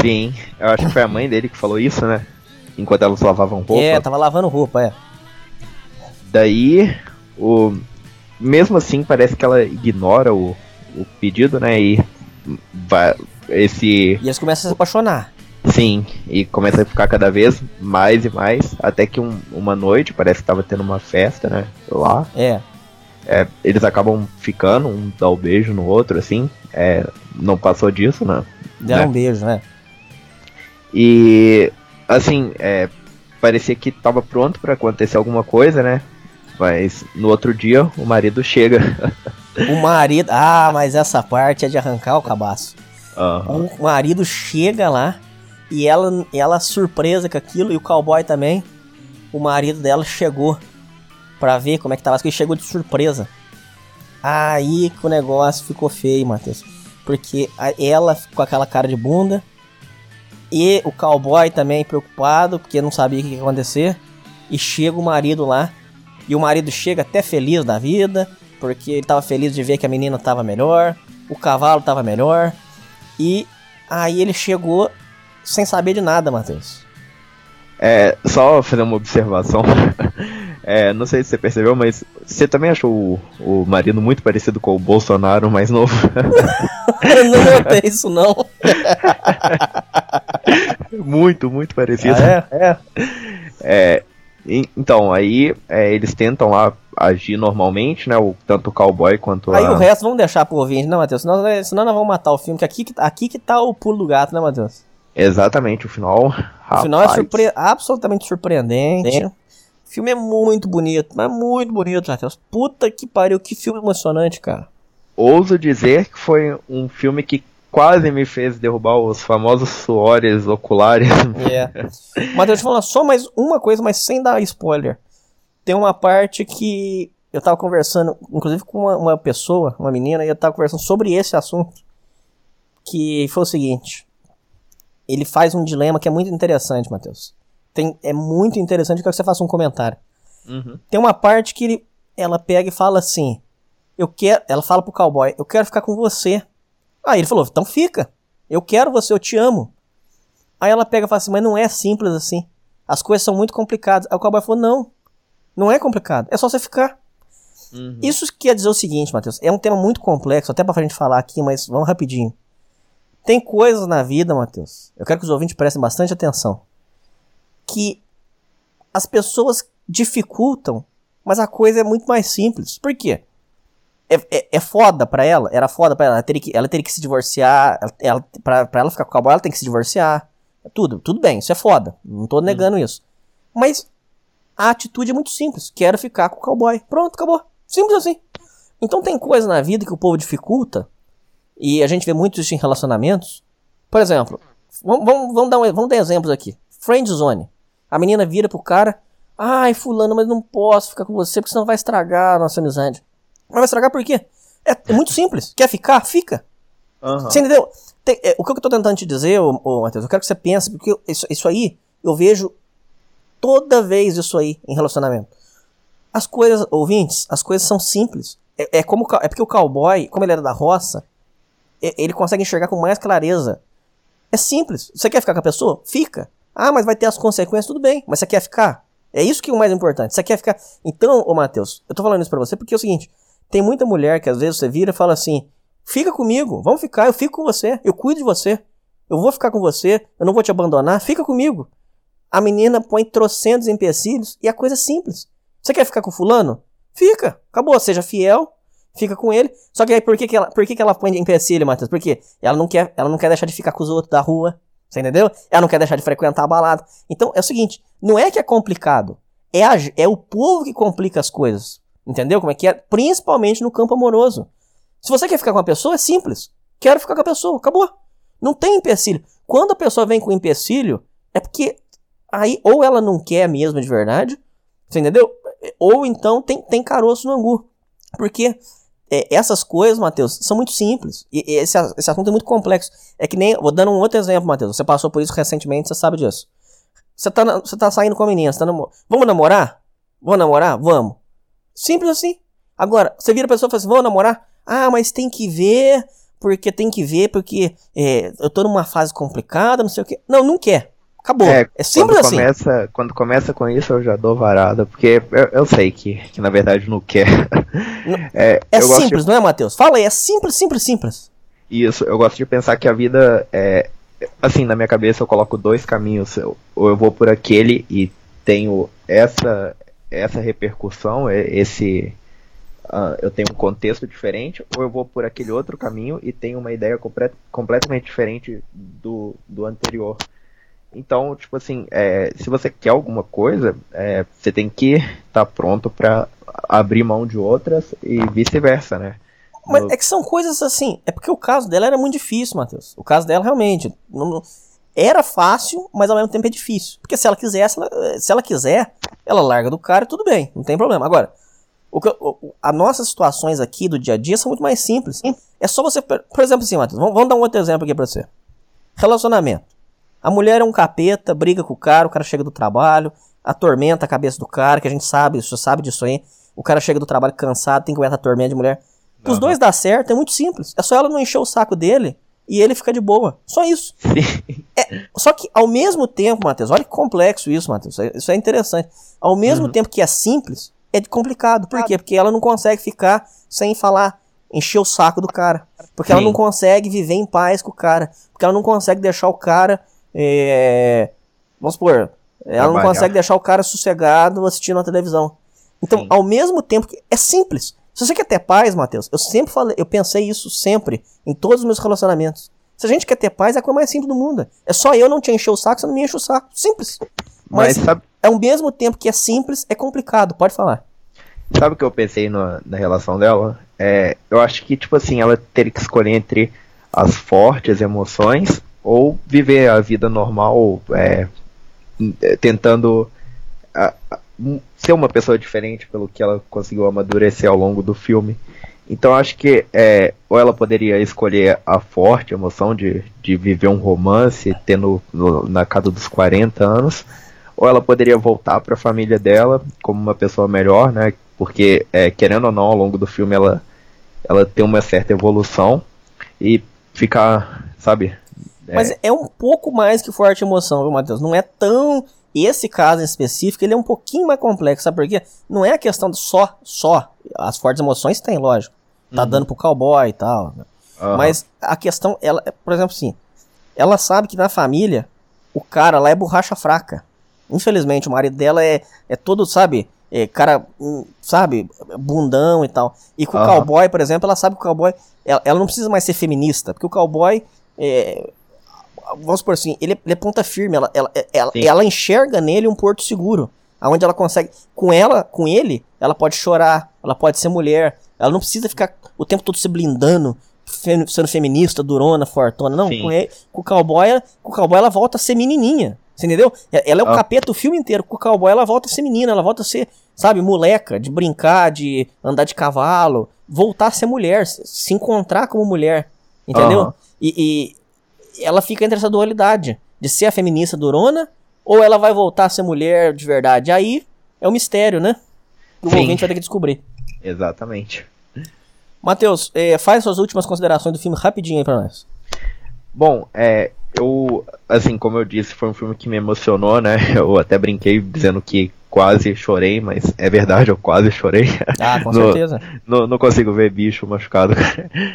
Speaker 5: Sim. Eu acho que foi a mãe dele que falou isso, né? Enquanto elas lavavam roupa.
Speaker 7: É, tava lavando roupa, é.
Speaker 5: Daí, o mesmo assim, parece que ela ignora o, o pedido, né? E vai, esse.
Speaker 7: E eles começam a se apaixonar.
Speaker 5: Sim, e começa a ficar cada vez mais e mais. Até que um- uma noite, parece que tava tendo uma festa, né? Lá.
Speaker 7: É.
Speaker 5: É, eles acabam ficando, um dá o beijo no outro, assim. É, não passou disso, né?
Speaker 7: Deram
Speaker 5: né?
Speaker 7: um beijo, né?
Speaker 5: E assim, é, parecia que tava pronto pra acontecer alguma coisa, né? Mas no outro dia o marido chega. [laughs]
Speaker 7: O marido. Ah, mas essa parte é de arrancar o cabaço.
Speaker 5: Aham.
Speaker 7: O marido chega lá e ela, ela surpresa com aquilo e o cowboy também. O marido dela chegou pra ver como é que tava. Ele chegou de surpresa. Aí que o negócio ficou feio, Matheus. Porque ela com aquela cara de bunda. E o cowboy também preocupado, porque não sabia o que ia acontecer. E chega o marido lá. E o marido chega até feliz da vida. Porque ele tava feliz de ver que a menina tava melhor. O cavalo tava melhor. E aí ele chegou sem saber de nada, Matheus.
Speaker 5: É, só fazer uma observação. [laughs] É, não sei se você percebeu, mas você também achou o, o marido muito parecido com o Bolsonaro mais novo?
Speaker 7: Eu não [laughs] notei isso não. [laughs]
Speaker 5: muito, muito parecido.
Speaker 7: Ah, é?
Speaker 5: É, e- então, aí é, eles tentam lá agir normalmente, né? O, tanto o cowboy quanto
Speaker 7: Aí
Speaker 5: a.
Speaker 7: o resto vamos deixar pro ouvinte, né, Matheus? Senão, senão nós vamos matar o filme, que aqui, que- aqui que tá o pulo do gato, né, Matheus?
Speaker 5: Exatamente, o final.
Speaker 7: O final é surpre- absolutamente surpreendente. O filme é muito bonito, mas muito bonito, Matheus. Puta que pariu, que filme emocionante, cara.
Speaker 5: Ouso dizer que foi um filme que quase me fez derrubar os famosos suores oculares.
Speaker 7: É. [laughs] Matheus, deixa eu falar só mais uma coisa, mas sem dar spoiler. Tem uma parte que eu tava conversando, inclusive com uma, uma pessoa, uma menina, e eu tava conversando sobre esse assunto. Que foi o seguinte. Ele faz um dilema que é muito interessante, Matheus. Tem, é muito interessante, eu quero que você faça um comentário.
Speaker 5: Uhum.
Speaker 7: Tem uma parte que ele, ela pega e fala assim: Eu quero. Ela fala pro cowboy: Eu quero ficar com você. Aí ele falou: Então fica. Eu quero você, eu te amo. Aí ela pega e fala assim: Mas não é simples assim. As coisas são muito complicadas. Aí o cowboy falou: Não. Não é complicado. É só você ficar. Isso quer dizer o seguinte, Matheus. É um tema muito complexo, até pra gente falar aqui, mas vamos rapidinho. Tem coisas na vida, Matheus. Eu quero que os ouvintes prestem bastante atenção. Que as pessoas dificultam, mas a coisa é muito mais simples. Por quê? É, é, é foda pra ela, era foda pra ela. Ela teria que, ela teria que se divorciar. Ela, ela, pra, pra ela ficar com o cowboy, ela tem que se divorciar. É Tudo, tudo bem, isso é foda. Não tô negando isso. Mas a atitude é muito simples. Quero ficar com o cowboy. Pronto, acabou. Simples assim. Então tem coisa na vida que o povo dificulta. E a gente vê muito isso em relacionamentos. Por exemplo, vamos, vamos, vamos dar, um, vamos dar exemplos aqui. Friend zone. A menina vira pro cara. Ai, fulano, mas não posso ficar com você porque senão vai estragar a nossa amizade. Mas vai estragar por quê? É, é muito simples. Quer ficar? Fica. Você entendeu? Tem- é, o que eu tô tentando te dizer, ô, ô, Matheus, eu quero que você pense, porque isso, isso aí, eu vejo toda vez isso aí em relacionamento. As coisas, ouvintes, as coisas são simples. É, é como, é porque o cowboy, como ele era da roça, ele consegue enxergar com mais clareza. É simples. Você quer ficar com a pessoa? Fica. Ah, mas vai ter as consequências, tudo bem. Mas você quer ficar? É isso que é o mais importante. Você quer ficar. Então, ô Matheus, eu tô falando isso pra você porque é o seguinte: tem muita mulher que às vezes você vira e fala assim: Fica comigo, vamos ficar, eu fico com você, eu cuido de você. Eu vou ficar com você, eu não vou te abandonar, fica comigo. A menina põe trocentos empecilhos e a coisa é simples. Você quer ficar com fulano? Fica, acabou, seja fiel, fica com ele. Só que aí por que, que, ela, por que, que ela põe empecilho, Matheus? Porque ela não, quer, ela não quer deixar de ficar com os outros da rua, você entendeu? Ela não quer deixar de frequentar a balada. Então é o seguinte, não é que é complicado, é, a, é o povo que complica as coisas. Entendeu como é que é? Principalmente no campo amoroso. Se você quer ficar com uma pessoa, é simples. Quero ficar com a pessoa, acabou. Não tem empecilho. Quando a pessoa vem com empecilho, é porque aí ou ela não quer mesmo de verdade, você entendeu? Ou então tem, tem caroço no angu. Porque é, essas coisas, Matheus, são muito simples. E, e esse, esse assunto é muito complexo. É que nem. Vou dando um outro exemplo, Matheus. Você passou por isso recentemente, você sabe disso. Você tá, você tá saindo com a menina, você tá namor... Vamos namorar? Vamos namorar? Vamos. Simples assim. Agora, você vira a pessoa e fala assim: vamos namorar? Ah, mas tem que ver, porque tem que ver, porque é, eu tô numa fase complicada, não sei o que. Não, não quer. Acabou. É, é simples
Speaker 5: quando
Speaker 7: assim.
Speaker 5: Começa, quando começa com isso, eu já dou varada, porque eu, eu sei que, que na verdade não quer. [laughs]
Speaker 7: é, é simples, de... não é, Matheus? Fala aí, é simples, simples, simples.
Speaker 5: Isso, eu gosto de pensar que a vida é. Assim, na minha cabeça eu coloco dois caminhos. Ou eu vou por aquele e tenho essa, essa repercussão, esse. Uh, eu tenho um contexto diferente, ou eu vou por aquele outro caminho e tenho uma ideia complet, completamente diferente do, do anterior. Então, tipo assim, é, se você quer alguma coisa, é, você tem que estar tá pronto para abrir mão de outras e vice-versa, né?
Speaker 7: Mas é que são coisas assim. É porque o caso dela era muito difícil, Matheus. O caso dela realmente não, era fácil, mas ao mesmo tempo é difícil. Porque se ela quisesse, ela, se ela quiser, ela larga do cara e tudo bem, não tem problema. Agora, o o, as nossas situações aqui do dia a dia são muito mais simples. É só você, por exemplo, assim, Matheus, vamos, vamos dar um outro exemplo aqui pra você. Relacionamento. A mulher é um capeta, briga com o cara, o cara chega do trabalho, atormenta a cabeça do cara, que a gente sabe, você sabe disso aí. O cara chega do trabalho cansado, tem que aguentar a tormenta de mulher. Os dois dá certo, é muito simples. É só ela não encher o saco dele e ele fica de boa. Só isso. [laughs] é, só que ao mesmo tempo, Matheus, olha que complexo isso, Matheus. É, isso é interessante. Ao mesmo uhum. tempo que é simples, é complicado. Por quê? Porque ela não consegue ficar sem falar, encher o saco do cara. Porque Sim. ela não consegue viver em paz com o cara. Porque ela não consegue deixar o cara é, vamos supor, ela não consegue deixar o cara sossegado assistindo a televisão. Então, Sim. ao mesmo tempo que é simples. Se você quer ter paz, Matheus, eu sempre falei, eu pensei isso sempre em todos os meus relacionamentos. Se a gente quer ter paz, é a coisa mais simples do mundo. É só eu não te encher o saco, você não me enche o saco. Simples. Mas, Mas sabe... ao mesmo tempo que é simples, é complicado. Pode falar.
Speaker 5: Sabe o que eu pensei no, na relação dela? É, eu acho que, tipo assim, ela teria que escolher entre as fortes emoções ou viver a vida normal, é, tentando a, a, ser uma pessoa diferente pelo que ela conseguiu amadurecer ao longo do filme. Então acho que é, ou ela poderia escolher a forte emoção de, de viver um romance tendo no, na casa dos 40 anos, ou ela poderia voltar para a família dela como uma pessoa melhor, né? Porque é, querendo ou não, ao longo do filme ela ela tem uma certa evolução e ficar, sabe,
Speaker 7: mas é. é um pouco mais que forte emoção, viu, Matheus? Não é tão. Esse caso em específico, ele é um pouquinho mais complexo, sabe por quê? Não é a questão de só, só. As fortes emoções tem, lógico. Tá uhum. dando pro cowboy e tal. Né? Uhum. Mas a questão, ela, por exemplo, assim, ela sabe que na família, o cara lá é borracha fraca. Infelizmente, o marido dela é, é todo, sabe, é, cara, hum, sabe, bundão e tal. E com uhum. o cowboy, por exemplo, ela sabe que o cowboy, ela, ela, não precisa mais ser feminista, porque o cowboy, é, vamos supor assim, ele, ele é ponta firme, ela, ela, ela, ela, enxerga nele um porto seguro, aonde ela consegue, com ela, com ele, ela pode chorar, ela pode ser mulher, ela não precisa ficar o tempo todo se blindando, sendo feminista, durona, fortona, não, com, ele, com o cowboy, com o cowboy ela volta a ser menininha, você entendeu? Ela é o ah. capeta o filme inteiro, com o cowboy ela volta a ser menina, ela volta a ser, sabe, moleca, de brincar, de andar de cavalo, voltar a ser mulher, se encontrar como mulher, entendeu? Uhum. E, e, ela fica entre essa dualidade de ser a feminista durona ou ela vai voltar a ser mulher de verdade. Aí é um mistério, né? O Sim. ouvinte vai ter que descobrir.
Speaker 5: Exatamente.
Speaker 7: Matheus, é, faz suas últimas considerações do filme rapidinho aí pra nós.
Speaker 5: Bom, é, eu, assim, como eu disse, foi um filme que me emocionou, né? [laughs] Eu até brinquei dizendo que quase chorei, mas é verdade, eu quase chorei.
Speaker 7: Ah, com [laughs]
Speaker 5: No-
Speaker 7: certeza.
Speaker 5: Não, não consigo ver bicho machucado.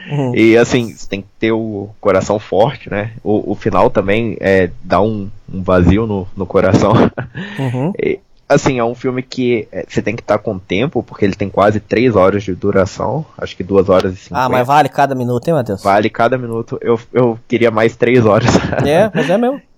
Speaker 7: Uhum.
Speaker 5: E assim, você tem que ter o coração forte, né? O, o final também é, dá um, um vazio no, no coração. [laughs]
Speaker 7: Uhum.
Speaker 5: E, assim, é um filme que é, você tem que estar com tempo, porque ele tem quase 3 horas de duração. Acho que 2 horas e 50.
Speaker 7: Ah, mas vale cada minuto, hein, Matheus?
Speaker 5: Vale cada minuto. Eu, eu queria mais 3 horas.
Speaker 7: É, mas é mesmo. [laughs]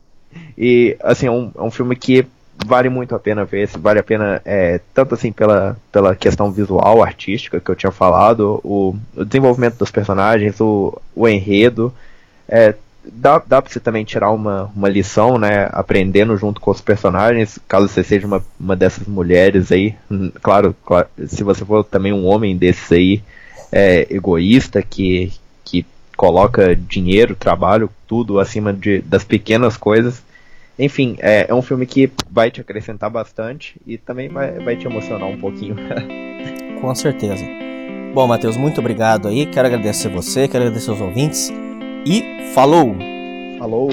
Speaker 5: E, assim, é um, é um filme que vale muito a pena ver. Vale a pena, é, tanto assim, pela, pela questão visual, artística que eu tinha falado, o, o desenvolvimento dos personagens, o, o enredo. É, dá, dá pra você também tirar uma, uma lição, né? Aprendendo junto com os personagens, caso você seja uma, uma dessas mulheres aí. Hum, Claro, claro, se você for também um homem desses aí, é, egoísta, que, que coloca dinheiro, trabalho, tudo acima de, das pequenas coisas. Enfim, é, é um filme que vai te acrescentar bastante e também vai, vai te emocionar um pouquinho. [laughs]
Speaker 7: Com certeza. Bom, Matheus, muito obrigado aí. Quero agradecer você, quero agradecer os ouvintes. E falou!
Speaker 5: Falou!